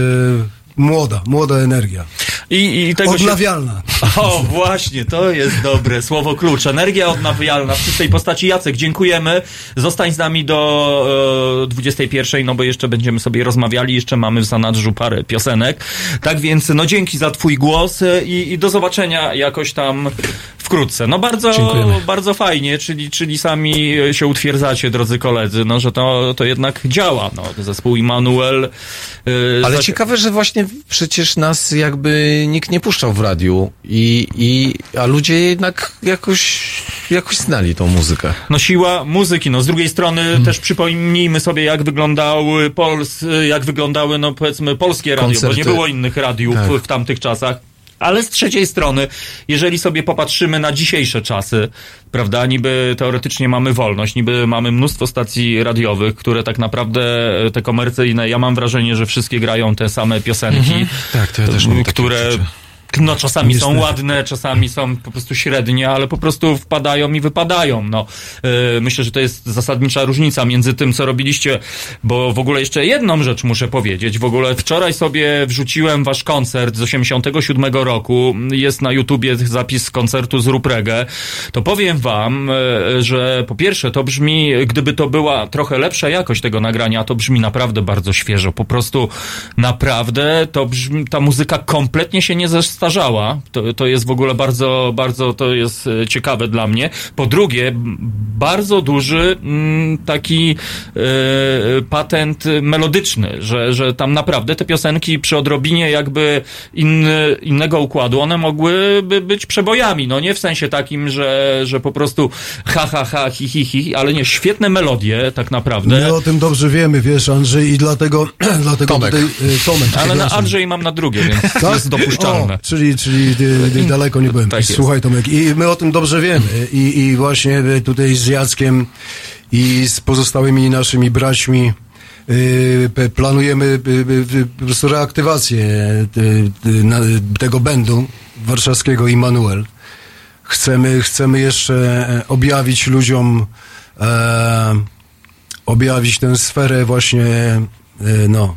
młoda, młoda energia. I, i tego się... Odnawialna. O, właśnie, to jest dobre słowo klucz. Energia odnawialna w czystej postaci. Jacek, dziękujemy. Zostań z nami do e, 21, no bo jeszcze będziemy sobie rozmawiali, jeszcze mamy w zanadrzu parę piosenek. Tak więc, no dzięki za twój głos e, i, i do zobaczenia jakoś tam wkrótce. No bardzo, Dziękujemy. bardzo fajnie, czyli, czyli sami się utwierdzacie, drodzy koledzy, no że to, to jednak działa. No, zespół Immanuel. e, Ale zaś- ciekawe, że właśnie przecież nas jakby nikt nie puszczał w radiu i, i a ludzie jednak jakoś, jakoś znali tą muzykę. No siła muzyki, no z drugiej strony Hmm. też przypomnijmy sobie jak wyglądały Pols, jak wyglądały no powiedzmy polskie radio, bo Koncerty. nie było innych radiów Tak. w tamtych czasach. Ale z trzeciej strony, jeżeli sobie popatrzymy na dzisiejsze czasy, prawda, niby teoretycznie mamy wolność, niby mamy mnóstwo stacji radiowych, które tak naprawdę e, te komercyjne, ja mam wrażenie, że wszystkie grają te same piosenki, Tak, to ja też które. No czasami są Niestety. ładne, czasami są po prostu średnie, ale po prostu wpadają i wypadają. No, yy, myślę, że to jest zasadnicza różnica między tym, co robiliście, bo w ogóle jeszcze jedną rzecz muszę powiedzieć. W ogóle wczoraj sobie wrzuciłem wasz koncert z 87 roku. Jest na YouTubie zapis koncertu z Ruprege. To powiem wam, yy, że po pierwsze to brzmi, gdyby to była trochę lepsza jakość tego nagrania, to brzmi naprawdę bardzo świeżo. Po prostu naprawdę to brzmi, ta muzyka kompletnie się nie zestarzała postarzała. To, to jest w ogóle bardzo, bardzo to jest e, ciekawe dla mnie. Po drugie, bardzo duży mm, taki e, patent melodyczny, że, że tam naprawdę te piosenki przy odrobinie jakby inny, innego układu, one mogłyby być przebojami. No nie w sensie takim, że, że po prostu ha, ha, ha, hi, hi, hi, ale nie, świetne melodie tak naprawdę. My o tym dobrze wiemy, wiesz, Andrzej, i dlatego, dlatego Tomek. tutaj... y, Tomek, Ale na. Andrzej mam na drugie, więc Tak? jest dopuszczalne. Czyli czyli y, y, daleko nie byłem. Tak. Słuchaj Tomek, i my o tym dobrze wiemy. I, i właśnie y, tutaj z Jackiem i z pozostałymi naszymi braćmi planujemy po prostu reaktywację tego będu warszawskiego Immanuel. Chcemy, chcemy jeszcze e, objawić ludziom e, objawić tę sferę właśnie e, no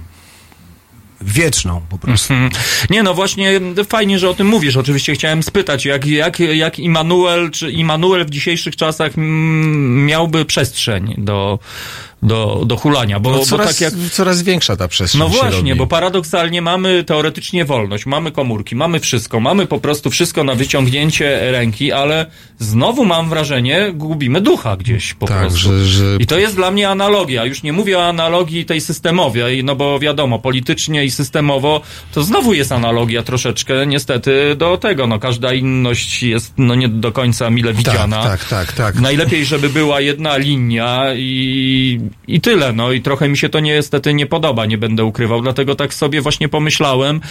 wieczną po prostu. Mhm. Nie no właśnie fajnie, że o tym mówisz. Oczywiście chciałem spytać, jak, jak, jak Immanuel, czy Immanuel w dzisiejszych czasach mm, miałby przestrzeń do, do, do hulania, bo, No, bo coraz, tak jak... coraz większa ta przestrzeń No właśnie, bo paradoksalnie mamy teoretycznie wolność, mamy komórki, mamy wszystko, mamy po prostu wszystko na wyciągnięcie ręki, ale znowu mam wrażenie, gubimy ducha gdzieś po Tak, prostu. że- że- I to jest dla mnie analogia. Już nie mówię o analogii tej systemowej, no bo wiadomo, politycznie i systemowo to znowu jest analogia troszeczkę niestety do tego. No każda inność jest no nie do końca mile widziana. tak, tak, tak. Najlepiej, żeby była jedna linia i, i tyle. No i trochę mi się to niestety nie podoba, nie będę ukrywał. Dlatego tak sobie właśnie pomyślałem,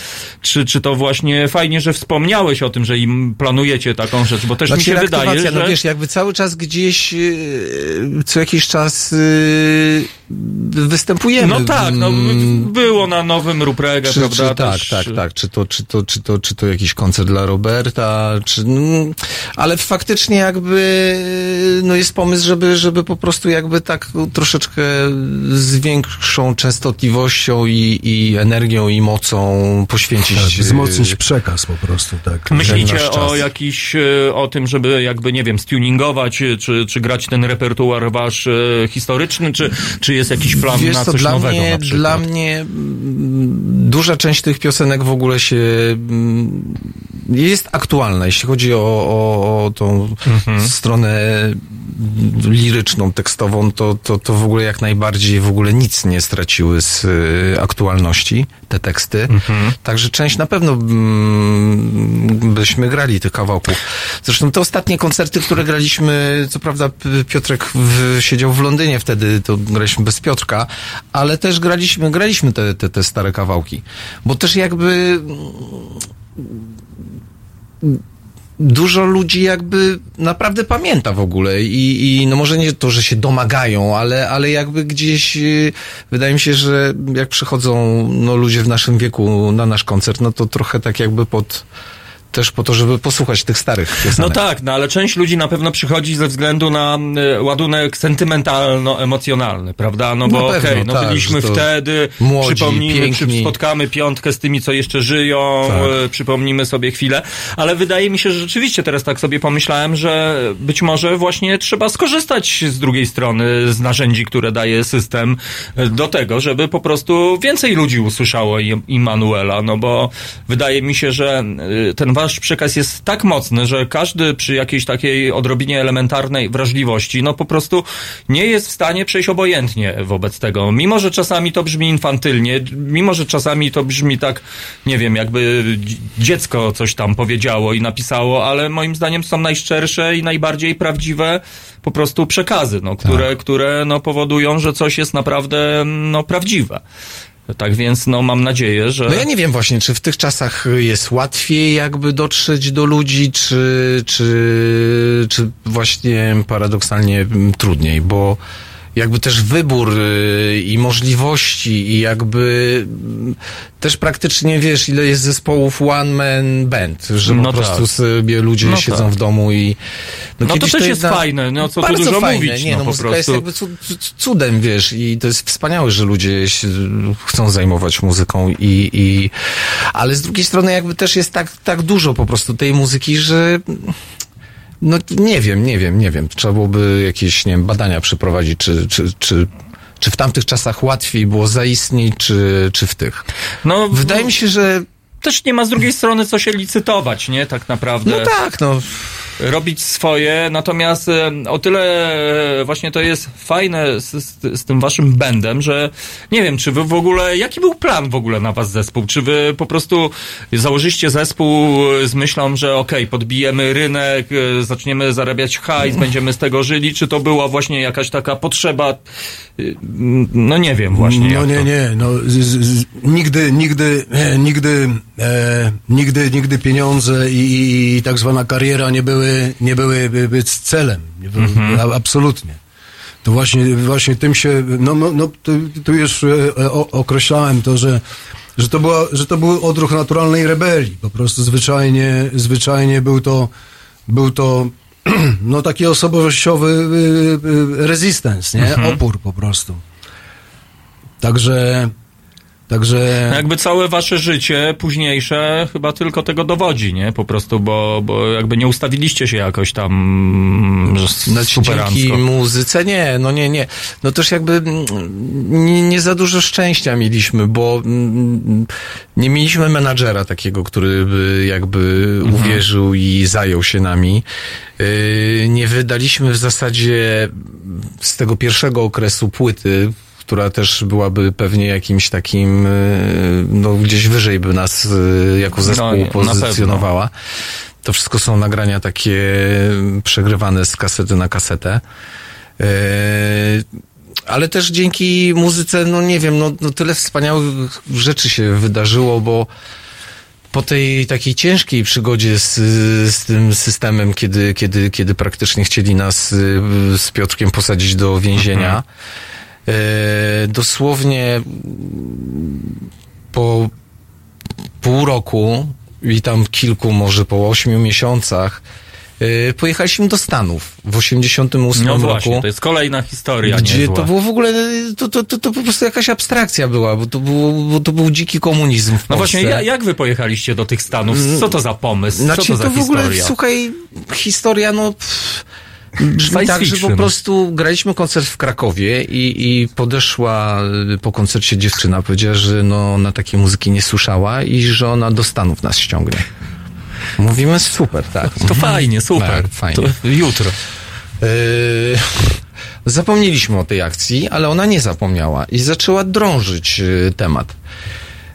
czy, czy to właśnie fajnie, że wspomniałeś o tym, że im planujecie taką rzecz, bo też mi się wydaje, reaktywacja, że... no wiesz, jakby cały czas gdzieś yy, co jakiś czas yy, występujemy. No tak, no było na nowym Ruprega, Czy, prawda? czy, tak, też- tak, tak. Czy to, czy, to, czy, to, czy to jakiś koncert dla Roberta, czy, mm, ale faktycznie jakby no jest pomysł, żeby, żeby po prostu jakby tak troszeczkę z większą częstotliwością i, i energią i mocą poświęcić. Tak, wzmocnić przekaz po prostu, tak. Myślicie o jakiś, e, o tym, żeby jakby, nie wiem, stuningować, e, czy, czy grać ten repertuar wasz e, historyczny, czy, czy jest jakiś plan Wiesz na co, coś dla nowego mnie, dla mnie mm, duża część tych piosenek w ogóle się mm, jest aktualna, jeśli chodzi o, o, o tą Mhm. stronę liryczną, tekstową, to, to, to w ogóle jak najbardziej w ogóle nic nie straciły z y, aktualności, te teksty. Mhm. Także część na pewno mm, byśmy grali tych kawałków. Zresztą te ostatnie koncerty, które graliśmy, co prawda Piotrek w, siedział w Londynie wtedy, to graliśmy bez Piotrka, ale też graliśmy, graliśmy te, te, te stare kawałki. Bo też jakby dużo ludzi jakby naprawdę pamięta w ogóle i, i no może nie to, że się domagają, ale, ale jakby gdzieś y, wydaje mi się, że jak przychodzą no, ludzie w naszym wieku na nasz koncert, no to trochę tak jakby pod też po to, żeby posłuchać tych starych No piosenek. tak, no ale część ludzi na pewno przychodzi ze względu na e, ładunek sentymentalno-emocjonalny, prawda? No bo Na pewno, okej, no tak, byliśmy wtedy, młodzi, przypomnijmy, piękni. spotkamy piątkę z tymi, co jeszcze żyją, Tak. e, przypomnimy sobie chwilę, ale wydaje mi się, że rzeczywiście teraz tak sobie pomyślałem, że być może właśnie trzeba skorzystać z drugiej strony z narzędzi, które daje system e, do tego, żeby po prostu więcej ludzi usłyszało Immanuela, no bo wydaje mi się, że y, ten wasz przekaz jest tak mocny, że każdy przy jakiejś takiej odrobinie elementarnej wrażliwości, no po prostu nie jest w stanie przejść obojętnie wobec tego. Mimo, że czasami to brzmi infantylnie, mimo, że czasami to brzmi tak, nie wiem, jakby dzi- dziecko coś tam powiedziało i napisało, ale moim zdaniem są najszczersze i najbardziej prawdziwe po prostu przekazy, no, które, które no, powodują, że coś jest naprawdę no, prawdziwe. Tak więc no, mam nadzieję, że... No ja nie wiem właśnie, czy w tych czasach jest łatwiej jakby dotrzeć do ludzi, czy, czy, czy właśnie paradoksalnie mm, trudniej, bo jakby też wybór y, i możliwości i jakby mm, też praktycznie wiesz, ile jest zespołów one man band, że No po prostu tak. sobie ludzie No siedzą tak. w domu i No to kiedyś też jest jedna- fajne, no co tu dużo fajne. mówić, Nie, no, no, muzyka prostu. jest jakby cud, cud- cudem, wiesz, i to jest wspaniałe, że ludzie się, chcą zajmować muzyką i, i, ale z drugiej strony jakby też jest tak, tak dużo po prostu tej muzyki, że no nie wiem, nie wiem, nie wiem. Trzeba byłoby jakieś, nie wiem, badania przeprowadzić, czy, czy, czy, czy w tamtych czasach łatwiej było zaistnieć, czy, czy w tych. No, Wydaje mi się, że też nie ma z drugiej strony co się licytować, nie? Tak naprawdę. No tak, no. Robić swoje, natomiast e, o tyle e, właśnie to jest fajne z, z, z tym waszym bandem, że nie wiem, czy wy w ogóle, jaki był plan w ogóle na was zespół? Czy wy po prostu założyście zespół z myślą, że okej, podbijemy rynek, e, zaczniemy zarabiać hajs, będziemy z tego żyli, czy to była właśnie jakaś taka potrzeba, e, no nie wiem właśnie. No nie, to. nie, no z, z, nigdy, nigdy, nigdy, e, nigdy, nigdy pieniądze i, i, tak zwana kariera nie były, nie były by- by celem, były, a, absolutnie. To właśnie, właśnie tym się, no, no, no tu, tu już e, o, określałem to, że, że to była, że to był odruch naturalnej rebelii, po prostu zwyczajnie, zwyczajnie był to, był to, no taki osobowościowy y, y, resistance, nie? Opór po prostu. Także, także... Jakby całe wasze życie późniejsze chyba tylko tego dowodzi, nie? Po prostu, bo, bo jakby nie ustawiliście się jakoś tam Znaczy, superancko. dzięki muzyce nie, no nie, nie. No też jakby mm, nie, nie za dużo szczęścia mieliśmy, bo mm, nie mieliśmy menadżera takiego, który by jakby uwierzył i zajął się nami. Yy, Nie wydaliśmy w zasadzie z tego pierwszego okresu płyty, która też byłaby pewnie jakimś takim, yy, no gdzieś wyżej by nas yy, jako zespół No, na pewno. pozycjonowała. To wszystko są nagrania takie przegrywane z kasety na kasetę. Yy, ale też dzięki muzyce, no nie wiem, no, no tyle wspaniałych rzeczy się wydarzyło, bo po tej takiej ciężkiej przygodzie z, z tym systemem, kiedy, kiedy, kiedy praktycznie chcieli nas z Piotrkiem posadzić do więzienia, e, dosłownie po pół roku i tam kilku, może po ośmiu miesiącach, e, pojechaliśmy do Stanów w 88 No roku. właśnie, to jest kolejna historia Gdzie niezła. to było w ogóle, to, to, to, to po prostu jakaś abstrakcja była, bo to, było, bo to był dziki komunizm No właśnie, ja, jak wy pojechaliście do tych Stanów? Co to za pomysł? Znaczy, Co to za to w ogóle, historia? słuchaj, historia, no... Pff, brzmi tak, że po prostu graliśmy koncert w Krakowie i, i podeszła y, po koncercie dziewczyna, powiedziała, że no, na takiej muzyki nie słyszała i że ona do Stanów nas ściągnie. Mówimy super, tak. To fajnie, super. Tak, fajnie. To jutro. Yy, zapomnieliśmy o tej akcji, ale ona nie zapomniała i zaczęła drążyć yy, temat.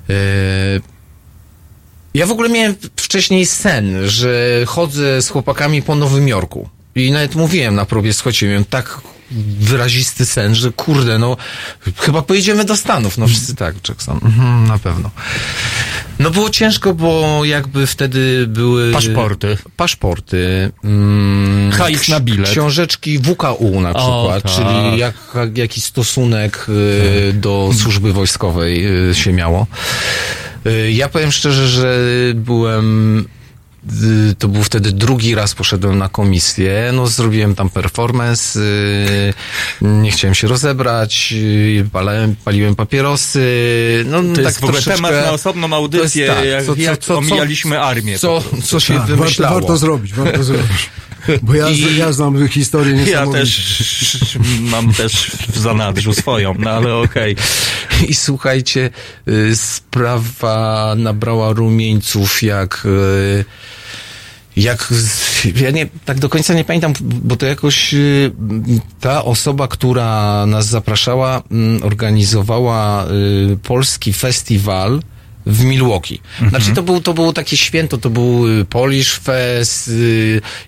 Yy, ja w ogóle miałem wcześniej sen, że chodzę z chłopakami po Nowym Jorku. I nawet mówiłem na próbie, miałem tak wyrazisty sen, że kurde, no chyba pojedziemy do Stanów. No wszyscy tak, Jackson, mhm, na pewno. No było ciężko, bo jakby wtedy były... Paszporty. Paszporty. Mm, Hajs na bilet. Książeczki WKU na przykład, tak. czyli jak, jaki stosunek y, do służby wojskowej y, się miało. Y, Ja powiem szczerze, że byłem to był wtedy drugi raz poszedłem na komisję, no zrobiłem tam performance, y, nie chciałem się rozebrać, y, palałem, paliłem papierosy, no To tak jest w ogóle troszeczkę- temat na osobną audycję, tak, jak, co- co- jak co- omijaliśmy armię. Co, co się Tak, warto, wymyślało. warto zrobić, warto zrobić. Bo ja, I- ja znam historię Ja też mam też w zanadrzu swoją, no ale okej. I słuchajcie, y, sprawa nabrała rumieńców jak... y, Jak, ja nie, tak do końca nie pamiętam, bo to jakoś y, ta osoba, która nas zapraszała, mm, organizowała y, polski festiwal w Milwaukee. Znaczy to był, to było takie święto, to był y, Polish Fest,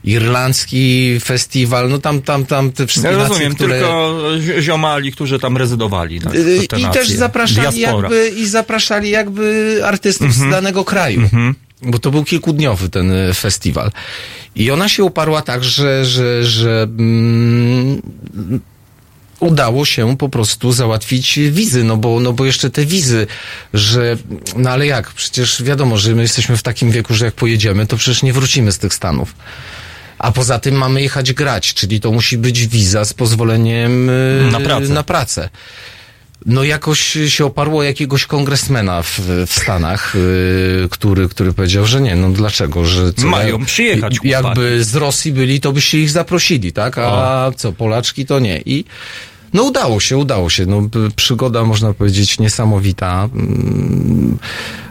irlandzki festiwal, no tam, tam, tam te wszystkie Ja nacje, rozumiem, które... tylko zi- ziomali, którzy tam rezydowali. Tak, te I nacje. też zapraszali Diaspora. jakby, i zapraszali jakby artystów z danego kraju. Bo to był kilkudniowy ten y, festiwal. I ona się uparła tak, że, że, że mm, udało się po prostu załatwić wizy, no bo, no bo jeszcze te wizy, że, no ale jak, przecież wiadomo, że my jesteśmy w takim wieku, że jak pojedziemy, to przecież nie wrócimy z tych Stanów. A poza tym mamy jechać grać, czyli to musi być wiza z pozwoleniem y, Na pracę. Na pracę. No jakoś się oparło jakiegoś kongresmena w, w Stanach, y, który, który powiedział, że nie, no dlaczego, że co, Mają przyjechać chłopaki. Jakby z Rosji byli, to byście ich zaprosili, tak? A co, Polaczki to nie. I No udało się, udało się. No, przygoda, można powiedzieć, niesamowita, mm,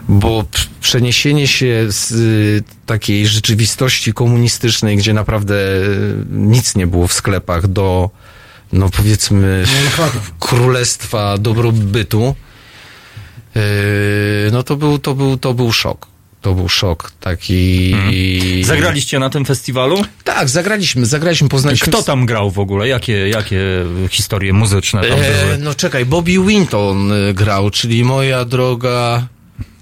bo przeniesienie się z y, takiej rzeczywistości komunistycznej, gdzie naprawdę y, nic nie było w sklepach, do, no powiedzmy, królestwa dobrobytu, yy, no to był, to był, to był szok. To był szok taki. Mhm. Zagraliście na tym festiwalu? Tak, zagraliśmy, zagraliśmy, poznaliśmy. Kto tam grał w ogóle? Jakie, jakie historie muzyczne tam E, były? no czekaj, Bobby Winton y, grał, czyli moja droga.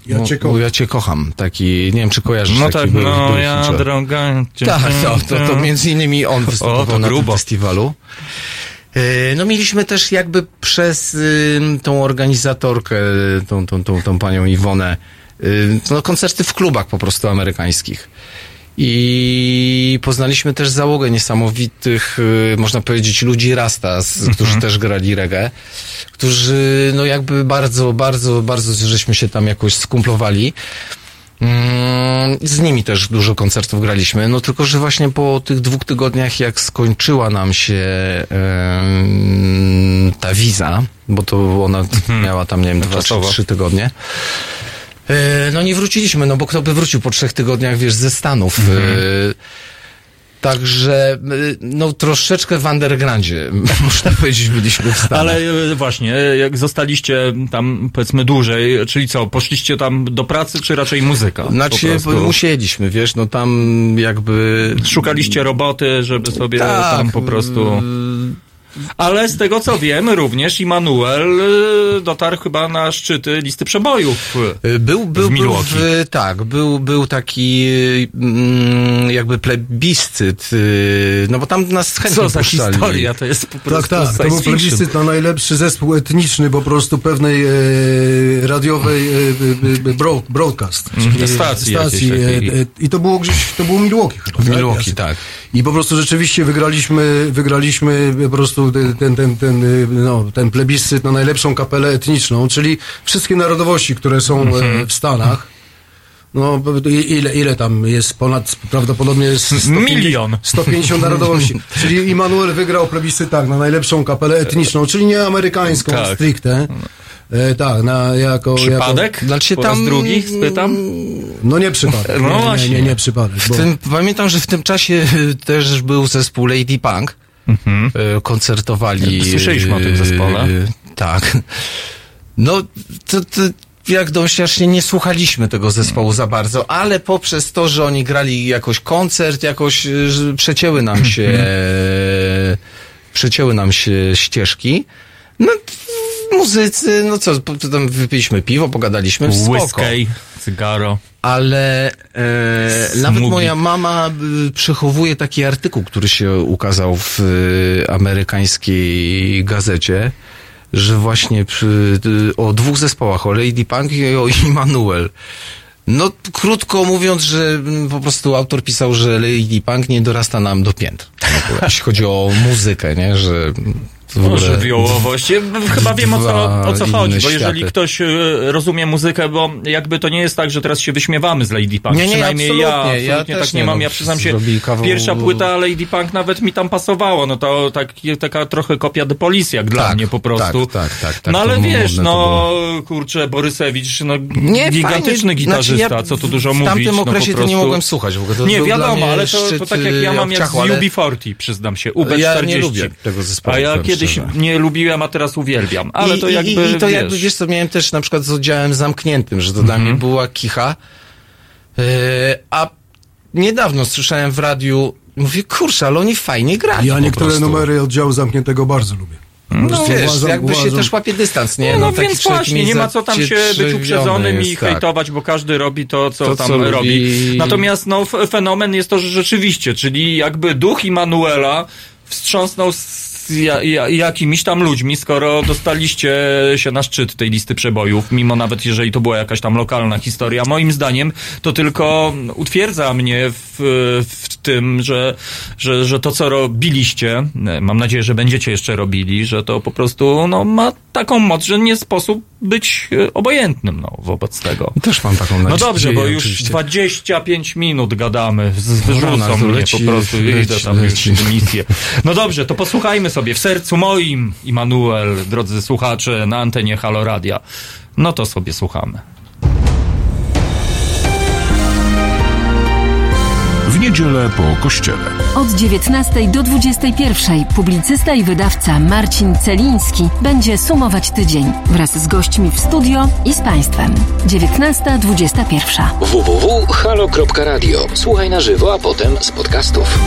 Ja cię kocham. Ja cię kocham. Taki, nie wiem, czy kojarzysz No taki tak, był, no był ja droga... Tak, to, to, to między innymi on występował to na grubo. tym festiwalu. E, No mieliśmy też jakby przez tą organizatorkę, tą, tą, tą, tą panią Iwonę, no koncerty w klubach po prostu amerykańskich. I poznaliśmy też załogę niesamowitych, y, można powiedzieć, ludzi Rasta, którzy też grali reggae, którzy, no jakby bardzo, bardzo, bardzo żeśmy się tam jakoś skumplowali. Mm, Z nimi też dużo koncertów graliśmy, no tylko, że właśnie po tych dwóch tygodniach, jak skończyła nam się ta wiza, bo to ona miała tam, nie wiem, dwa czy trzy tygodnie, e, no nie wróciliśmy, no bo kto by wrócił po trzech tygodniach, wiesz, ze Stanów. e, Także, e, no troszeczkę w undergroundzie, można powiedzieć, byliśmy w Stanach. Ale e, właśnie, e, jak zostaliście tam powiedzmy dłużej, czyli co, poszliście tam do pracy, czy raczej muzyka? Znaczy, musieliśmy, wiesz, no tam jakby... Szukaliście roboty, żeby sobie Tak, tam po prostu... Ale z tego co wiem, również Immanuel e, dotarł chyba na szczyty listy przebojów. Y, Był, był, w był Milwaukee. w, tak, był, był taki mm, jakby plebiscyt, y, no bo tam nas chętnie Co za puszczali. historia, to jest po prostu Tak, tak. To był plebiscyt na najlepszy zespół etniczny po prostu pewnej e, radiowej e, broad, broadcast. Mhm, stacji stacji e, e, I to było gdzieś, to było Milwaukee chyba. W tak? Milwaukee, Jasne. tak. I po prostu rzeczywiście wygraliśmy, wygraliśmy po prostu ten, ten, ten, no, ten plebiscyt na najlepszą kapelę etniczną, czyli wszystkie narodowości, które są Mhm. e, w Stanach. No, ile, ile tam jest? Ponad, prawdopodobnie jest 150, Milion. 150 narodowości. czyli Immanuel wygrał plebiscyt tak, na najlepszą kapelę etniczną, czyli nie amerykańską Tak. stricte. E, tak, na, jako... Przypadek? Jako, Znaczy Po raz tam- drugi, spytam? no nie przypadek. No nie, nie, właśnie. nie, nie przypadek. W Bo, tym, pamiętam, że w tym czasie y, też był zespół Lady Punk. Y, Koncertowali. Mhm. Słyszeliśmy o tym zespole. Tak. No, to, to jak domyślasz się, nie słuchaliśmy tego zespołu za bardzo, ale poprzez to, że oni grali jakoś koncert, jakoś przecięły nam się, Mhm. przecięły nam się ścieżki. No, muzycy, no co, tam wypiliśmy piwo, pogadaliśmy, spoko Whisky, cygaro. ale e, nawet moja mama y, przechowuje taki artykuł, który się ukazał w y, amerykańskiej gazecie, że właśnie przy, y, o dwóch zespołach, o Lady Punk i o Immanuel. No, krótko mówiąc, że mm, po prostu autor pisał, że Lady Punk nie dorasta nam do pięt. Jeśli chodzi o muzykę, nie, że w No, żywiołowość. Chyba wiem o co, o co chodzi, bo jeżeli światy. ktoś e, rozumie muzykę, bo jakby to nie jest tak, że teraz się wyśmiewamy z Lady Punk. Nie, nie, Przynajmniej absolutnie. ja absolutnie Ja tak nie nie, mam. no, Ja przyznam się, kawał- pierwsza płyta Lady Punk nawet mi tam pasowało. No to tak, taka trochę kopia The Police jak dla Tak, mnie po prostu. tak, tak, tak, tak, no ale wiesz, no kurczę, Borysewicz, no Nie, gigantyczny fajnie. gitarzysta, Znaczy, ja co tu dużo w mówić. tamtym no, po okresie to nie mogłem słuchać w ogóle. To nie, wiadomo, ale to, to tak jak ja y, mam jak z obciachu, ale- UB40, przyznam się, UB40. Ja nie lubię tego zespołu, A ja kiedyś nie lubiłem, a teraz uwielbiam. Ale I, to jakby, i, i to wiesz, jakby, wiesz co, miałem też na przykład z oddziałem zamkniętym, że to dla Mhm. mnie była kicha. Yy, a niedawno słyszałem w radiu, mówię, kurczę, ale oni fajnie grali ja niektóre prostu. numery oddziału zamkniętego bardzo lubię. No wiesz, Uważam- jakby się uważam- też łapie dystans, nie? Nie, no, taki więc właśnie, nie ma co tam się być uprzedzonym i jest, tak. hejtować, bo każdy robi to, co To, tam co robi. robi. Natomiast no, fenomen jest to, że rzeczywiście, czyli jakby duch Immanuela wstrząsnął z jakimiś tam ludźmi, skoro dostaliście się na szczyt tej listy przebojów, mimo nawet jeżeli to była jakaś tam lokalna historia. Moim zdaniem to tylko utwierdza mnie w, w tym, że, że, że to, co robiliście, mam nadzieję, że będziecie jeszcze robili, że to po prostu no, ma taką moc, że nie sposób być obojętnym no, wobec tego. Też mam taką no nadzieję. No dobrze, bo już oczywiście. 25 minut gadamy, z, no, no, wyrzucą mnie po prostu, leci, idę tam leci. misję. No dobrze, to posłuchajmy sobie w sercu moim, Immanuel, drodzy słuchacze, na antenie Haloradia. No to sobie słuchamy. W niedzielę po kościele. Od 19 do 21 publicysta i wydawca Marcin Celiński będzie sumować tydzień wraz z gośćmi w studio i z Państwem. 19.21. www.halo.radio. Słuchaj na żywo, a potem z podcastów.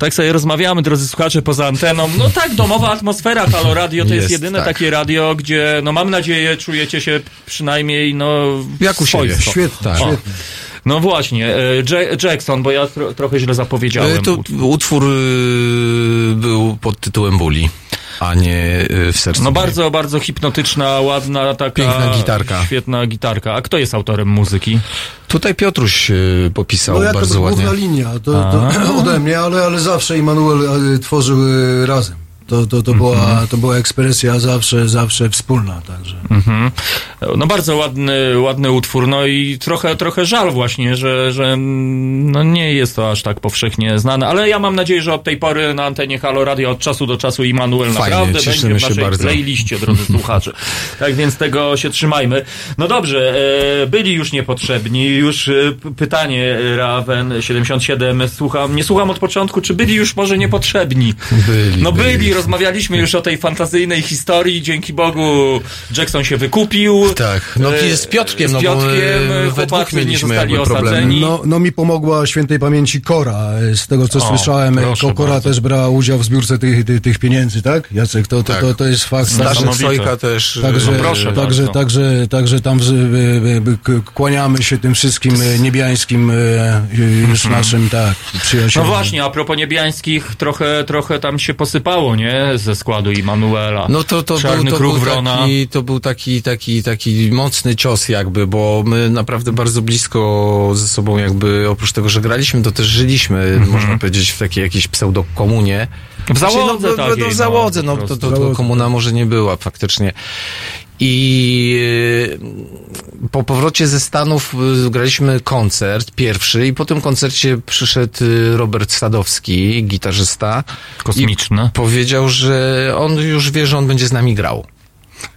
Tak sobie rozmawiamy, drodzy słuchacze, poza anteną. No tak, domowa atmosfera, Halo Radio to jest, Jest, jedyne tak. takie radio, gdzie, no mam nadzieję, czujecie się przynajmniej, no... Jak u siebie. Świetnie, świetnie. No właśnie, e, Ja- Jackson, bo ja tro, trochę źle zapowiedziałem. E, To utwór y, był pod tytułem Bully, a nie y, w sercu. No bardzo, bardzo hipnotyczna, ładna, taka... Piękna gitarka. Świetna gitarka. A kto jest autorem muzyki? Tutaj Piotruś y, popisał No ja to bardzo była ładnie. główna linia to, to, ode mnie, ale, ale zawsze Immanuel e, tworzył razem. To, to, to, była, to była ekspresja zawsze, zawsze wspólna, także. Mhm. No bardzo ładny, ładny utwór, no i trochę, trochę żal właśnie, że, że mm, no nie jest to aż tak powszechnie znane, ale ja mam nadzieję, że od tej pory na antenie Halo Radio od czasu do czasu Immanuel Fajnie, naprawdę będzie w naszej bardzo. playliście, drodzy słuchacze. Tak więc tego się trzymajmy. No dobrze, e, byli już niepotrzebni, już e, pytanie e, Raven 77, słucham, nie słucham od początku, czy byli już może niepotrzebni? Byli, No byli, byli. Rozmawialiśmy już o tej fantazyjnej historii, dzięki Bogu Jackson się wykupił. Tak, no E, i z Piotrkiem, z no bo Piotrkiem my we dwóch mieliśmy zostali jakby problemy. osadzeni. No, no mi pomogła świętej pamięci Kora. e, Z tego co O, słyszałem, e, Kora bardzo. też brała udział w zbiórce tych, tych, tych pieniędzy, tak? Jacek, to, to, Tak. to, to jest fakt. Niesamowite. Sojka też. y, Także, No proszę także, bardzo. także, także tam z, e, e, kłaniamy się tym wszystkim e, niebiańskim e, e, już naszym, tak, No właśnie, a propos niebiańskich, trochę, trochę tam się posypało, nie? Ze składu Immanuela. No to, to, Czarny był, to, był taki, to był taki, taki, taki mocny cios jakby, bo my naprawdę bardzo blisko ze sobą jakby, oprócz tego, że graliśmy, to też żyliśmy, można powiedzieć, w takiej jakiejś pseudokomunie. W załodze no, no, takiej, no, no, w załodze, po no, to, to, to komuna może nie była faktycznie. I y, po powrocie ze Stanów y, graliśmy koncert pierwszy i po tym koncercie przyszedł y, Robert Sadowski, gitarzysta. Kosmiczny. Powiedział, że on już wie, że on będzie z nami grał.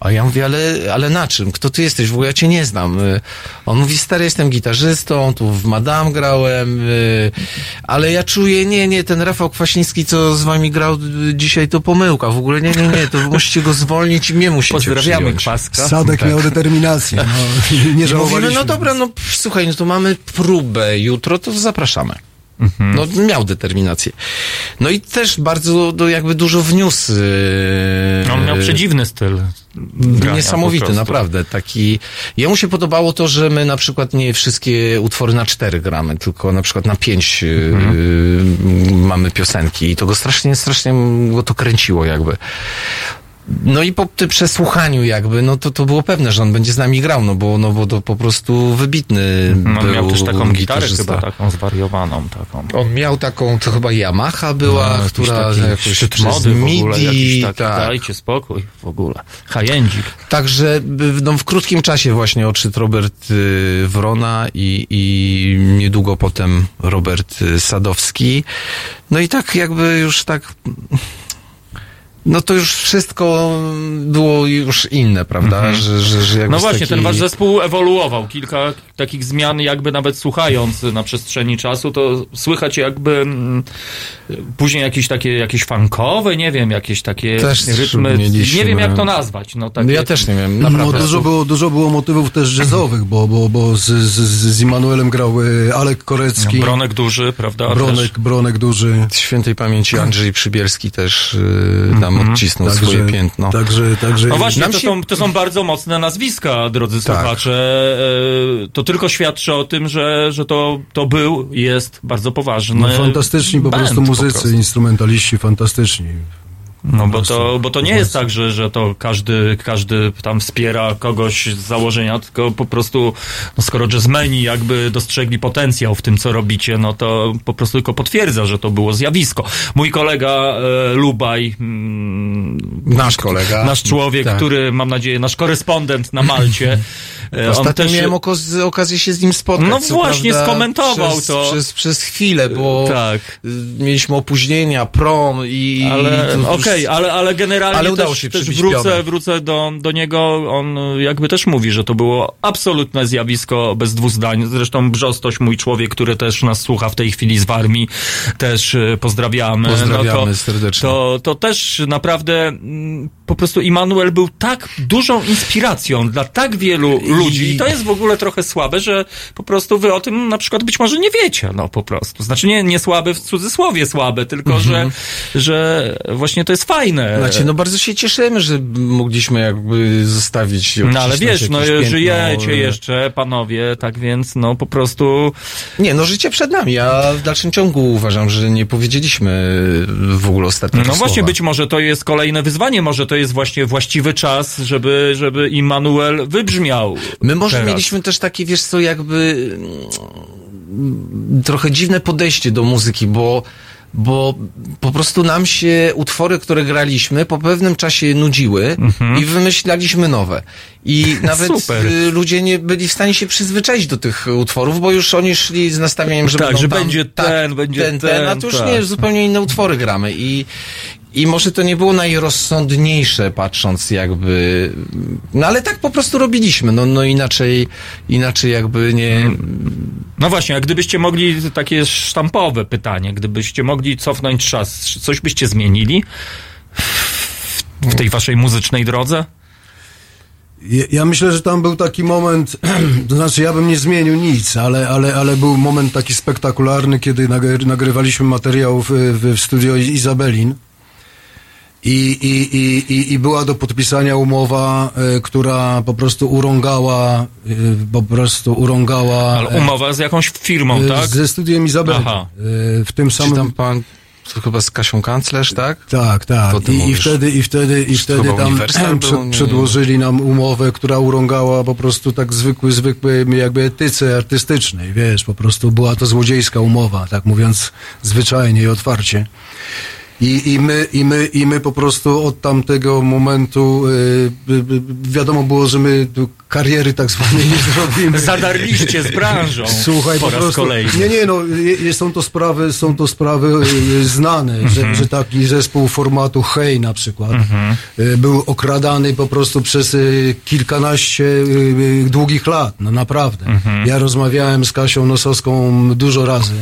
A ja mówię, ale, ale na czym? Kto ty jesteś? W ogóle ja cię nie znam. Y, On mówi, stary, jestem gitarzystą, tu w Madame grałem, y, ale ja czuję, nie, nie, ten Rafał Kwaśniewski, co z wami grał y, dzisiaj, to pomyłka. W ogóle nie, nie, nie, to musicie go zwolnić i mnie musicie Pozdrawiamy przyjąć. Kwaska. Sadek Tak. miał determinację, no, nie mówimy, no dobra, no słuchaj, no to mamy próbę jutro, to zapraszamy. Mhm. No miał determinację. No i też bardzo do, jakby dużo wniósł. Yy, On miał przedziwny styl. grania Niesamowity, naprawdę. Taki. Jemu się podobało to, że my na przykład nie wszystkie utwory na cztery gramy, tylko na przykład na pięć yy, Mhm. mamy piosenki. I to go strasznie, strasznie go to kręciło jakby. No i po tym przesłuchaniu jakby, no to, to było pewne, że on będzie z nami grał, no bo, no bo to po prostu wybitny No, on był miał też taką gitarę chyba taką zwariowaną taką. On miał taką, to chyba Yamaha była, No, która jakoś przez mody w ogóle, MIDI, jakiś taki, tak. dajcie spokój w ogóle. Hajędzik. Także no, w krótkim czasie właśnie odszedł Robert y, Wrona i, i niedługo potem Robert y, Sadowski. No i tak jakby już tak... No to już wszystko było już inne, prawda? Że, że, że jakby No właśnie, takiej- ten wasz zespół ewoluował. Kilka takich zmian, jakby nawet słuchając na przestrzeni czasu, to słychać jakby mm, później jakieś takie, jakieś funkowe, nie wiem, jakieś takie Też rytmy. mieliśmy- Nie wiem, jak to nazwać. No, takie, No ja też nie wiem, No, naprawdę. dużo, było, dużo było motywów też jazzowych, bo, bo, bo z, z, z Immanuelem grał e, Alek Korecki, Bronek duży, prawda? Też. Bronek, Bronek duży. Świętej pamięci Andrzej Przybielski też y, nam odcisnął Także- swoje piętno. Także, także No właśnie, to, się- są, to są bardzo mocne nazwiska, drodzy Tak. słuchacze. E, To tylko świadczy o tym, że, że to, to był, jest bardzo poważny. no, fantastyczni po prostu muzycy, prostu. instrumentaliści, fantastyczni. No bo to, bo to nie jest tak, że, że to każdy, każdy tam wspiera kogoś z założenia, tylko po prostu, no skoro jazzmeni jakby dostrzegli potencjał w tym, co robicie, no to po prostu tylko potwierdza, że to było zjawisko. Mój kolega e, Lubaj, mm, Nasz kolega. nasz człowiek, Tak. który, mam nadzieję, nasz korespondent na Malcie, e, on Ostatnio też... miałem okaz- okazję się z nim spotkać. No właśnie, prawda, skomentował przez, to. Przez, przez chwilę, bo Tak. mieliśmy opóźnienia, prom i... Ale i to okej, Okej, ale, ale generalnie Ale udało też, się też wrócę, wrócę do, do niego. On jakby też mówi, że to było absolutne zjawisko bez dwóch zdań. Zresztą Brzostoś, mój człowiek, który też nas słucha w tej chwili z Warmii, też pozdrawiamy. Pozdrawiamy no to, serdecznie. To, to też naprawdę mm, po prostu Immanuel był tak dużą inspiracją dla tak wielu ludzi i to jest w ogóle trochę słabe, że po prostu wy o tym na przykład być może nie wiecie, no po prostu. Znaczy nie, nie słabe w cudzysłowie słabe, tylko że, że właśnie to jest fajne. Znaczy, no bardzo się cieszymy, że mogliśmy jakby zostawić. No ale wiesz, no żyjecie e, jeszcze, panowie, tak więc no po prostu... Nie, no życie przed nami. Ja w dalszym ciągu uważam, że nie powiedzieliśmy w ogóle ostatniego No właśnie, słowa. być może to jest kolejne wyzwanie, może to jest właśnie właściwy czas, żeby, żeby Immanuel wybrzmiał. My może teraz. mieliśmy też takie, wiesz co, jakby mm, trochę dziwne podejście do muzyki, bo bo po prostu nam się utwory, które graliśmy, po pewnym czasie nudziły i wymyślaliśmy nowe. I nawet Mhm. Super. y, ludzie nie byli w stanie się przyzwyczaić do tych utworów, bo już oni szli z nastawieniem, że Tak, będą że tam, będzie tak, ten, będzie ten, ten, a ten, tu już tak. nie, zupełnie inne utwory gramy i i może to nie było najrozsądniejsze, patrząc jakby... No ale tak po prostu robiliśmy. No, no inaczej, inaczej jakby nie... No właśnie, a gdybyście mogli, takie sztampowe pytanie, gdybyście mogli cofnąć czas, czy coś byście zmienili w, w tej waszej muzycznej drodze? Ja- myślę, że tam był taki moment, to znaczy ja bym nie zmienił nic, ale, ale, ale był moment taki spektakularny, kiedy nagry, nagrywaliśmy materiał w, w, w studio Izabelin. I, i, i, i, I była do podpisania umowa, e, która po prostu urągała, e, po prostu urągała. Ale e, umowa z jakąś firmą, e, tak? Ze studiem Izabelin. Aha. W tym Czy samym. tam pan, to chyba z Kasią Kanclerz, tak? Tak, tak. I, I wtedy, i wtedy, i Czy wtedy tam był? Przedłożyli nam umowę, która urągała po prostu tak zwykły, zwykły jakby etyce artystycznej, wiesz, po prostu była to złodziejska umowa, tak mówiąc zwyczajnie i otwarcie. I, i, my, i, my, I my po prostu od tamtego momentu y, y, y, wiadomo było, że my kariery tak zwanej nie zrobimy. Zadarliście z branżą Słuchaj, po po raz prostu, kolejny. Nie, nie, no, są to sprawy, są to sprawy znane, Mhm. że, że taki zespół formatu Hej na przykład Mhm. był okradany po prostu przez kilkanaście długich lat, no naprawdę. Mhm. Ja rozmawiałem z Kasią Nosowską dużo razy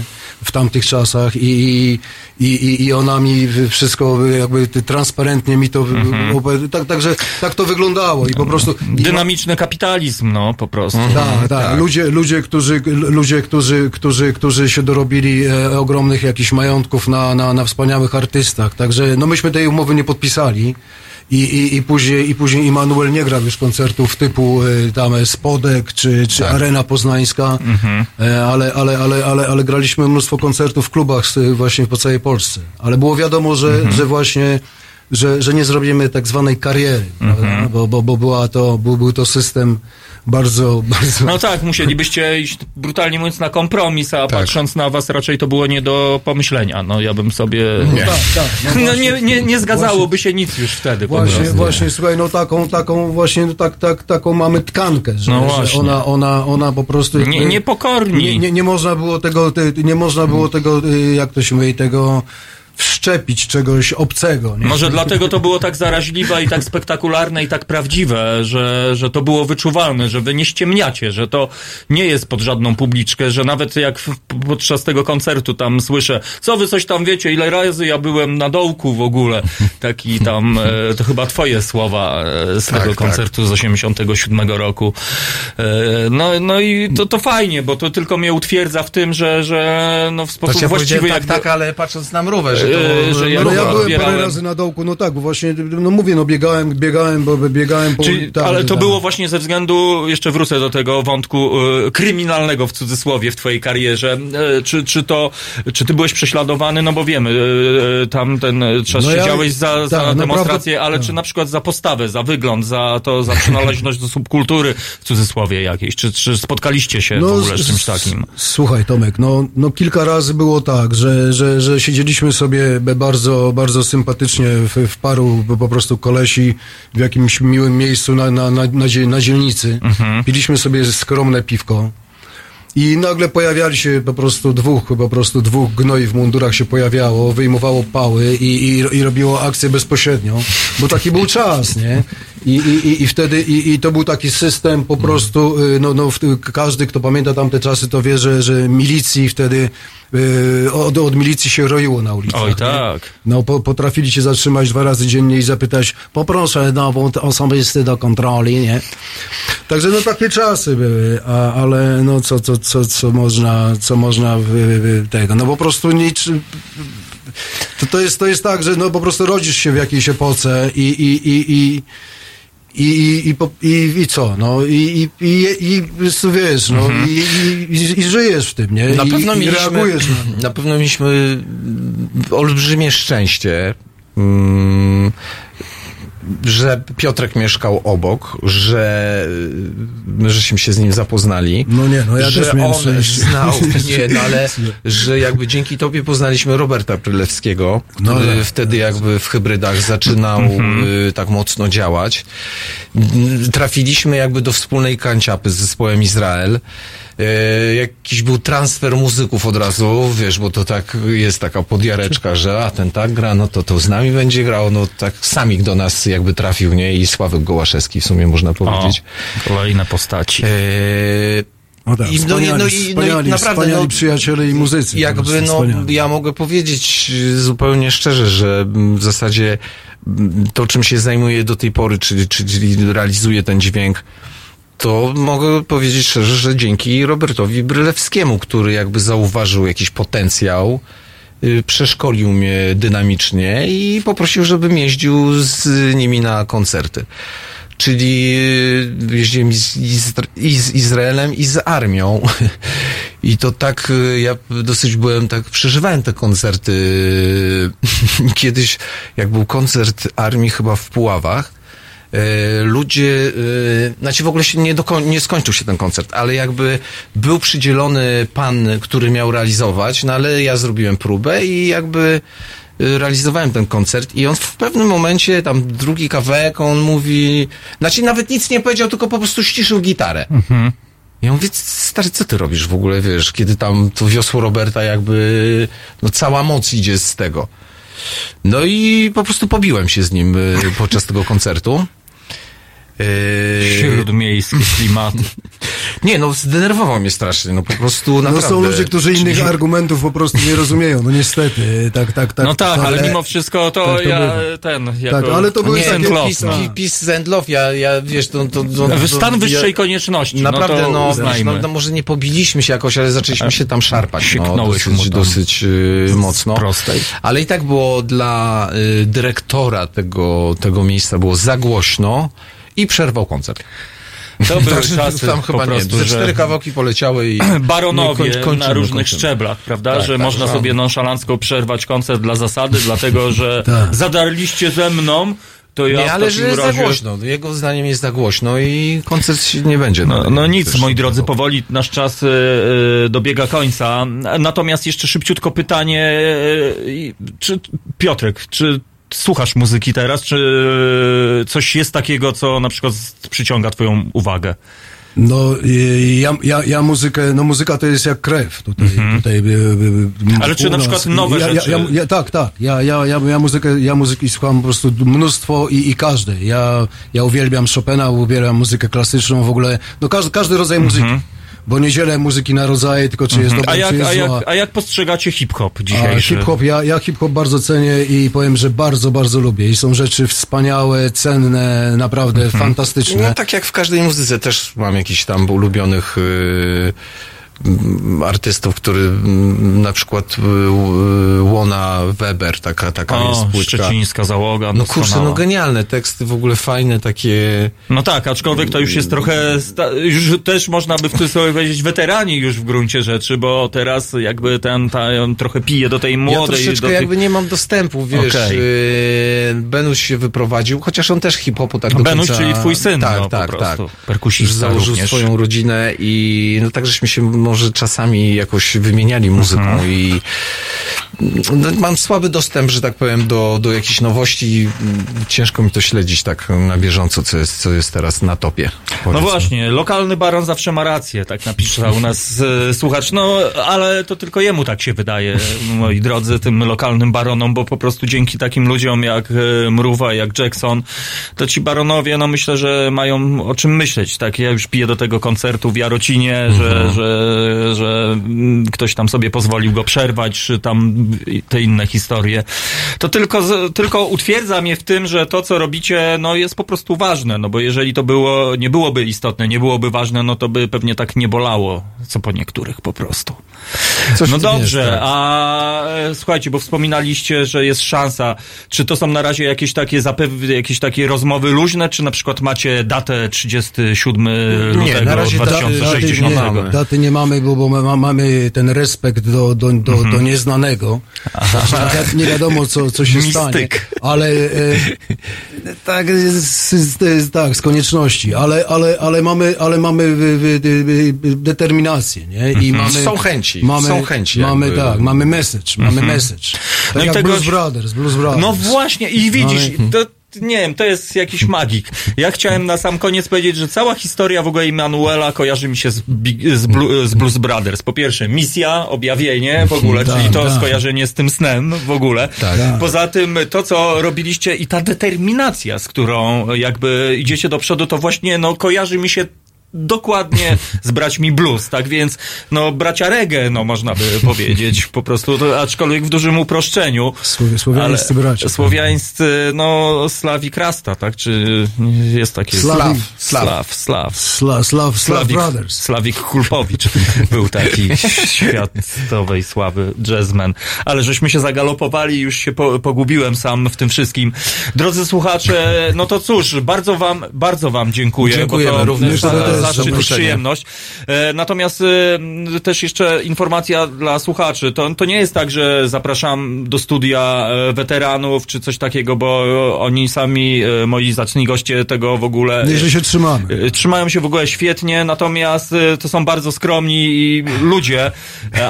w tamtych czasach i, i, i, i ona mi wszystko jakby transparentnie mi to Mhm. tak, także tak to wyglądało i po prostu i- Dynamiczny kapitalizm, no po prostu. tak, tak. Ludzie, ludzie, którzy, ludzie którzy, którzy, którzy się dorobili e, ogromnych jakichś majątków na, na, na wspaniałych artystach. Także no myśmy tej umowy nie podpisali. I, i, i później, i później Immanuel nie grał już koncertów typu e, tam e, Spodek czy, czy Arena Poznańska, e, ale, ale, ale, ale, ale graliśmy mnóstwo koncertów w klubach właśnie po całej Polsce. Ale było wiadomo, że, że właśnie że, że nie zrobimy tak zwanej kariery, prawda? bo, bo, bo była to, był, był to system bardzo, bardzo No tak, musielibyście iść brutalnie mówiąc na kompromis, a Tak. patrząc na was raczej to było nie do pomyślenia. No ja bym sobie... Tak, tak. No właśnie- nie, nie, nie zgadzałoby się nic już wtedy Właśnie, właśnie, słuchaj, no taką, taką właśnie, no tak, tak, taką mamy tkankę, że, No że właśnie. ona, ona, ona po prostu... Nie, niepokorni. nie, nie, nie można było tego, te, nie można było tego, y, jak to się mówi, tego wszczepić czegoś obcego. Nie? Może dlatego to było tak zaraźliwe i tak spektakularne i tak prawdziwe, że, że to było wyczuwalne, że wy nie ściemniacie, że to nie jest pod żadną publiczkę, że nawet jak w, podczas tego koncertu tam słyszę, co wy coś tam wiecie, ile razy ja byłem na dołku w ogóle, taki tam, e, to chyba twoje słowa e, z Tak, tego tak. koncertu z 87 roku. E, no, no i to, to fajnie, bo to tylko mnie utwierdza w tym, że, że no w sposób właściwy tak, jakby- tak, ale patrząc na mrówę, to... Yy, że ja No, ja byłem odbierałem. parę razy na dołku, no tak, bo właśnie, no mówię, no biegałem, biegałem, bo biegałem po... Czyli, tak, ale to tak. było właśnie ze względu, jeszcze wrócę do tego wątku e, kryminalnego w cudzysłowie w twojej karierze. E, czy, czy to, czy ty byłeś prześladowany? No bo wiemy, e, e, tam ten e, czas No ja- siedziałeś za, za tak, demonstrację, naprawdę- ale tak. czy na przykład za postawę, za wygląd, za to, za przynależność do subkultury w cudzysłowie jakiejś? Czy, czy spotkaliście się w ogóle z czymś takim? Słuchaj, Tomek, no, no kilka razy było tak, że, że, że siedzieliśmy sobie bardzo, bardzo sympatycznie w, w paru po prostu kolesi w jakimś miłym miejscu na, na, na, na, dzie- na dzielnicy. Mhm. Piliśmy sobie skromne piwko. I nagle pojawiali się po prostu dwóch, po prostu dwóch gnoi w mundurach się pojawiało, wyjmowało pały i, i, i robiło akcję bezpośrednio, bo taki był czas, nie? I, i, i- wtedy, i, i to był taki system po prostu, y, no, no każdy, kto pamięta tamte czasy, to wie, że, że milicji wtedy, y, od, od milicji się roiło na ulicach. Oj, nie? tak. No, po, potrafili cię zatrzymać dwa razy dziennie i zapytać, poproszę dowód osobisty do kontroli, nie? Także no takie czasy były, a, ale no co, co, co, co można, co można w, w, tego, no po prostu nic... To, to, jest, to jest tak, że no po prostu rodzisz się w jakiejś epoce i, i, i, i i, i, i, i, co, no i, i, i, i wiesz, no i, i, i, i żyjesz w tym, nie? Na pewno i mieliśmy, reagujesz na na pewno mieliśmy mm, olbrzymie szczęście, mm, że Piotrek mieszkał obok, że my żeśmy się z nim zapoznali. No nie, no ja że też on szczęście. znał, nie, no ale że jakby dzięki tobie poznaliśmy Roberta Prylewskiego, No który tak. wtedy jakby w hybrydach zaczynał y, tak mocno działać. Trafiliśmy jakby do wspólnej kanciapy z zespołem Izrael. E, jakiś był transfer muzyków od razu, wiesz, bo to tak jest taka podjareczka, że a ten tak gra, no to to z nami będzie grał, no tak samik do nas jakby trafił, nie? I Sławek Gołaszewski w sumie można O, powiedzieć. kolejne postaci. E, No tak, I no, i- no, i- no, i wspaniali, naprawdę, wspaniali no, przyjaciele i muzycy. jakby, no, wspaniali. ja mogę powiedzieć zupełnie szczerze, że mm, w zasadzie mm, to, czym się zajmuję do tej pory, czyli, czyli realizuję ten dźwięk, to mogę powiedzieć szczerze, że dzięki Robertowi Brylewskiemu, który jakby zauważył jakiś potencjał, y, przeszkolił mnie dynamicznie i poprosił, żebym jeździł z nimi na koncerty. Czyli y, jeździłem i z, i, z, Izraelem, i z armią. I to tak, y, ja dosyć byłem, tak przeżywałem te koncerty. Kiedyś, jak był koncert armii chyba w Puławach, ludzie, e, znaczy w ogóle się nie, doko- nie skończył się ten koncert, ale jakby był przydzielony pan, który miał realizować, no ale ja zrobiłem próbę i jakby e, realizowałem ten koncert i on w pewnym momencie, tam drugi kawałek, on mówi, znaczy nawet nic nie powiedział, tylko po prostu ściszył gitarę. Ja mówię, stary, co ty robisz w ogóle, wiesz, kiedy tam to wiosło Roberta jakby, no cała moc idzie z tego. No i po prostu pobiłem się z nim podczas tego koncertu. Yy, Śródmiejskie klimaty. Nie, no zdenerwował mnie strasznie, no po prostu No naprawdę. są ludzie, którzy innych Czyli- argumentów po prostu nie rozumieją, no niestety, tak, tak, tak. No tak, ale mimo wszystko to, tak to ja bywa. ten, jako... Tak, ale to były Nie, takie- no, Love, pis, no. pi- pis and love, ja, ja wiesz, to... to, to, to Stan wyższej ja, konieczności, Naprawdę, no to no, no, no, może nie pobiliśmy się jakoś, ale zaczęliśmy się tam szarpać, no, dosyć, dosyć yy, mocno. prostej. Ale i tak było dla y, dyrektora tego, tego miejsca było za głośno i przerwał koncert. To były Także czasy tam po chyba nie, prostu, ze że- cztery kawałki poleciały i... baronowie nie, koń- kończymy, na różnych kończymy. szczeblach, prawda? Tak, że tak, można że- sobie nonszalancko przerwać koncert dla zasady, dlatego że Tak. zadarliście ze mną, to ja Nie, w ale takim że jest za razie... głośno. Jego zdaniem jest za głośno i koncert się nie będzie. No, no nic, moi drodzy, powoli nasz czas y, y, dobiega końca. Natomiast jeszcze szybciutko pytanie, y, czy Piotrek, czy słuchasz muzyki teraz, czy coś jest takiego, co na przykład przyciąga twoją uwagę? No, y, ja, ja, ja muzykę, no muzyka to jest jak krew tutaj. tutaj y, y, Ale czy na przykład nowe ja, rzeczy? Ja, ja, ja, tak, tak. Ja, ja, ja, ja, muzykę, ja muzyki słucham po prostu mnóstwo i, i każdej. Ja, ja uwielbiam Chopina, uwielbiam muzykę klasyczną w ogóle. No każdy, każdy rodzaj muzyki. Bo nie dzielę muzyki na rodzaje, tylko czy jest dobra, A jak, czy jest a, jak, zła. a jak postrzegacie hip-hop A dzisiejszy? hip-hop, ja, ja hip-hop bardzo cenię i powiem, że bardzo, bardzo lubię. I są rzeczy wspaniałe, cenne, naprawdę fantastyczne. No tak jak w każdej muzyce też mam jakichś tam ulubionych y, mm, artystów, który mm, na przykład y, y, Łona Weber, taka, taka jest O, płytka. szczecińska załoga, No kurczę, no genialne teksty, w ogóle fajne takie... No tak, aczkolwiek to już jest trochę, sta- już też można by w cudzysłowie powiedzieć weterani już w gruncie rzeczy, bo teraz jakby ten, ta, on trochę pije do tej Ja młodej, troszeczkę do tych... jakby nie mam dostępu, wiesz, Okej. y, Benuś się wyprowadził, chociaż on też hip-hopu tak do Benuś, końca... czyli twój syn, tak, no, po tak, prostu. tak. Perkusista Już założył również. swoją rodzinę i no tak żeśmy się może czasami jakoś wymieniali muzyką Mhm. i mam słaby dostęp, że tak powiem, do, do jakichś nowości. Mm, Ciężko mi to śledzić tak na bieżąco, co jest, co jest teraz na topie. No powiedzmy. właśnie, lokalny baron zawsze ma rację, tak napisał u nas e, słuchacz. No, ale to tylko jemu tak się wydaje, moi drodzy, tym lokalnym baronom, bo po prostu dzięki takim ludziom jak e, Mruwa, jak Jackson, to ci baronowie, no myślę, że mają o czym myśleć, tak? Ja już piję do tego koncertu w Jarocinie, że, że, że mm, ktoś tam sobie pozwolił go przerwać, czy tam te inne historie. To tylko, tylko utwierdza mnie w tym, że to, co robicie, no jest po prostu ważne, no bo jeżeli to było, nie byłoby istotne, nie byłoby ważne, no to by pewnie tak nie bolało, co po niektórych po prostu. Coś no dobrze, jest, tak. a e, słuchajcie, bo wspominaliście, że jest szansa. Czy to są na razie jakieś takie zapew- jakieś takie rozmowy luźne, czy na przykład macie datę 37 Nie, lutego na razie daty- 2060? daty nie nie, daty nie mamy, bo, bo my ma- mamy ten respekt do, do, do, do nieznanego. Tak, nie wiadomo, co, co się Mistyk. stanie. Ale e, tak, z, z, z, tak, z konieczności. Ale, ale, ale mamy, ale mamy determinację, nie? I mamy, Są chęci, Mamy, są chęci Mamy, jakby. tak, mamy message, mamy message. Tak No i jak tego- Blues Brothers, Blues Brothers. No właśnie, i widzisz, No to, nie wiem, to jest jakiś magik. Ja chciałem na sam koniec powiedzieć, że cała historia w ogóle Emanuela kojarzy mi się z, z, z Blues Brothers. Po pierwsze, misja, objawienie w ogóle, Tak, czyli to tak. skojarzenie z tym snem w ogóle. Tak. Poza tym, to co robiliście i ta determinacja, z którą jakby idziecie do przodu, to właśnie no kojarzy mi się dokładnie z braćmi blues, tak więc no bracia reggae, no można by powiedzieć po prostu, to, aczkolwiek w dużym uproszczeniu. Słowi- słowiańscy bracia. Słowiańscy, no Slawik Rasta, tak? Czy jest takie... Slaw. Slaw. Slaw. Slaw. Slav, Slav, Slav Slawik, Brothers. Slawik Kulpowicz był taki światowej sławy jazzman. Ale żeśmy się zagalopowali, już się po, pogubiłem sam w tym wszystkim. Drodzy słuchacze, no to cóż, bardzo wam, bardzo wam dziękuję. Dziękujemy bo to również zaszczyt i przyjemność. E, natomiast e, też jeszcze informacja dla słuchaczy. To, to nie jest tak, że zapraszam do studia e, weteranów czy coś takiego, bo oni sami, moi zacni goście tego w ogóle... Nieźle się trzymamy. Trzymają się w ogóle świetnie, natomiast to są bardzo skromni i ludzie,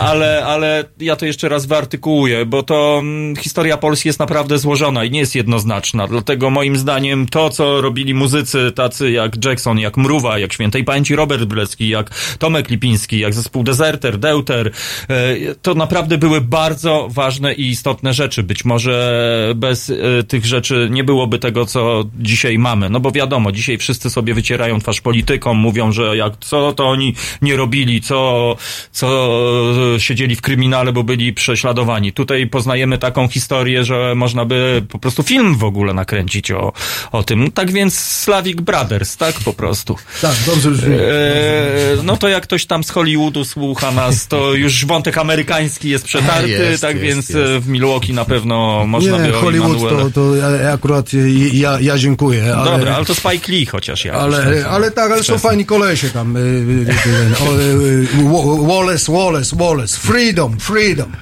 ale, ale ja to jeszcze raz wyartykułuję, bo to mm, historia Polski jest naprawdę złożona i nie jest jednoznaczna. Dlatego moim zdaniem to, co robili muzycy tacy jak Jackson, jak Mruwa, jak świętej pamięci Robert Blecki, jak Tomek Lipiński, jak zespół Deserter, Deuter, e, to naprawdę były bardzo ważne i istotne rzeczy. Być może bez e, tych rzeczy nie byłoby tego, co dzisiaj mamy. No bo wiadomo, dzisiaj wszyscy sobie wycierają twarz politykom, mówią, że jak co to oni nie robili, co, co siedzieli w kryminale, bo byli prześladowani. Tutaj poznajemy taką historię, że można by po prostu film w ogóle nakręcić o, o tym. Tak więc Slavic Brothers, tak po prostu. Tak, dobrze E, no to jak ktoś tam z Hollywoodu słucha nas, to już wątek amerykański jest przetarty, Jest, tak jest, więc jest. e, w Milwaukee na pewno można Nie, by o Hollywood to, to ja, akurat ja, ja dziękuję. Ale, Dobra, ale to Spike Lee chociaż ja. ale, ale tak, ale są fajni kolesie tam. y, Wa- Wallace, Wallace, Wallace. Freedom, freedom.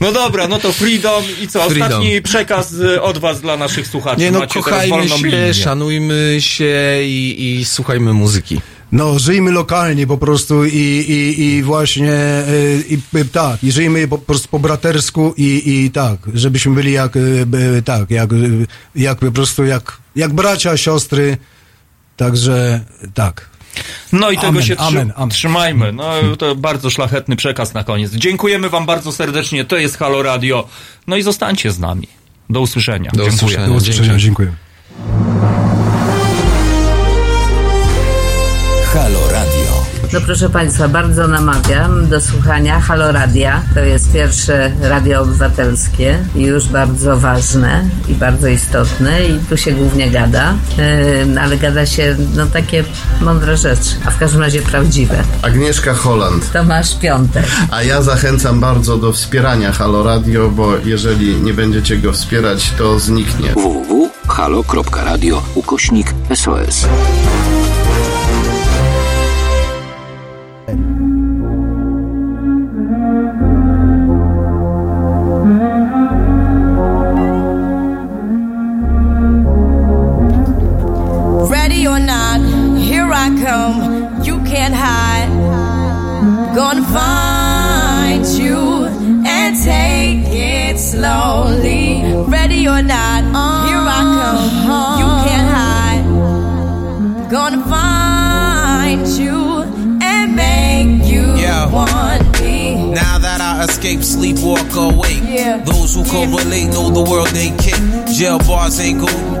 No dobra, no to Freedom i co? Freedom. Ostatni przekaz e, od was dla naszych słuchaczy. Nie no, Macie kochajmy się, linię. szanujmy się i, i słuchajmy muzyki. No, żyjmy lokalnie po prostu i, i, i właśnie y, i, y, tak, i żyjmy po prostu po bratersku i, i tak, żebyśmy byli jak, y, tak, jak, y, jak po prostu jak, jak bracia, siostry, także tak. No i tego Amen, się trzy- amen, amen. trzymajmy. No to bardzo szlachetny przekaz na koniec. Dziękujemy wam bardzo serdecznie. To jest Halo Radio. No i zostańcie z nami. Do usłyszenia. Do Dziękuję. usłyszenia. Do usłyszenia, dziękuję. Halo Radio. No proszę Państwa, bardzo namawiam do słuchania Halo Radia. To jest pierwsze radio obywatelskie i już bardzo ważne i bardzo istotne i tu się głównie gada, yy, ale gada się no takie mądre rzeczy, a w każdym razie prawdziwe. Agnieszka Holland. Tomasz Piątek. A ja zachęcam bardzo do wspierania Halo Radio, bo jeżeli nie będziecie go wspierać, to zniknie. www.halo.radio ukośnik SOS. Ain't golden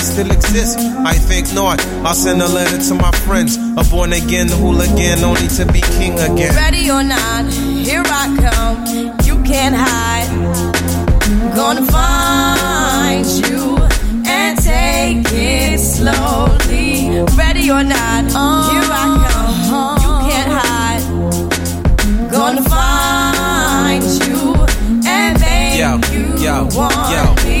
still exist. I think not. I'll send a letter to my friends. A born again hooligan, only to be king again. Ready or not, here I come. You can't hide. Gonna find you and take it slowly. Ready or not, here I come. You can't hide. Gonna find you and make Yo, you yo, want yo. me.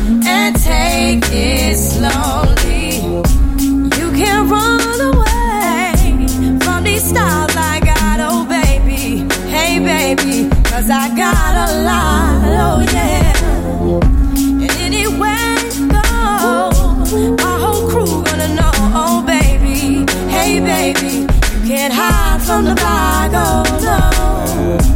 take it slowly. You can't run away from these styles I got, oh baby. Hey I got a lot, oh yeah. And my whole crew gonna know, oh baby. Hey baby, you can't hide from the bag, oh no.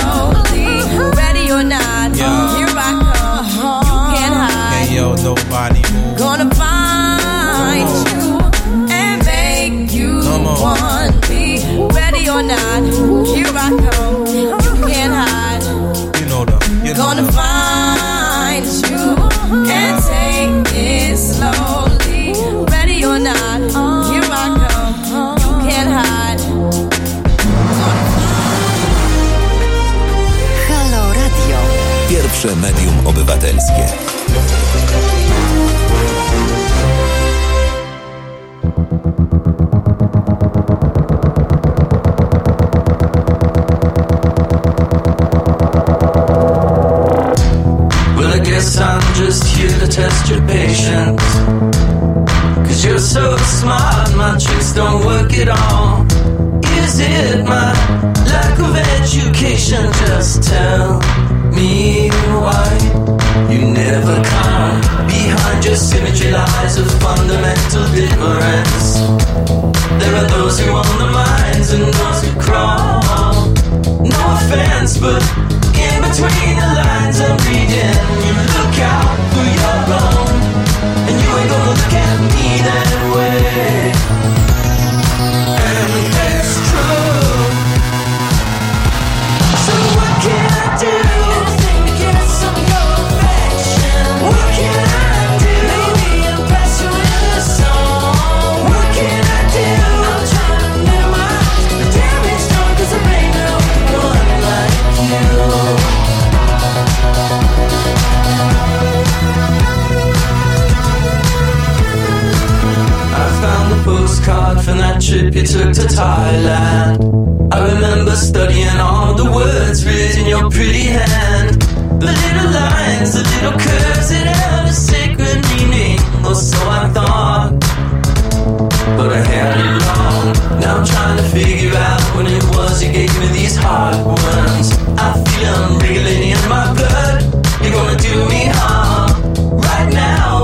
slowly. Ready or not, Yeah. here I come. You can't hide. Hey, yo, nobody Well, I guess I'm just here to test your patience. Cause you're so smart, my tricks don't work at all. Is it my lack of education? Just tell me why you never come behind your symmetry lies a fundamental difference. There are those who own the minds and those who crawl. No offense, but in between the lines I'm reading, you look out for your own, and you ain't gonna look at me that way. Card from that trip you took to Thailand. I remember studying all the words written in your pretty hand. The little lines, the little curves that have a sacred meaning, or so I thought. But I had it wrong. Now I'm trying to figure out when it was you gave me these hard ones. I feel them wriggling in my blood. You're gonna do me harm right now.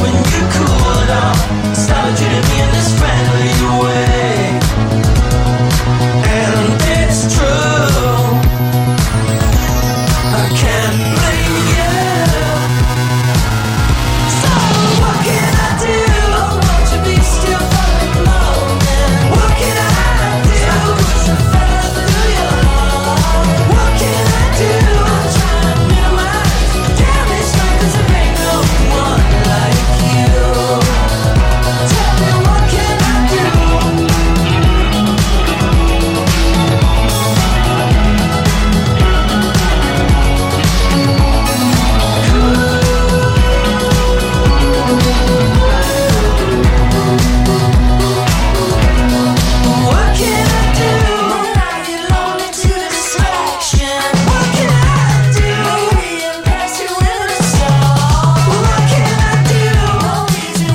when you cooled off, uh, started treating me in this friendly way.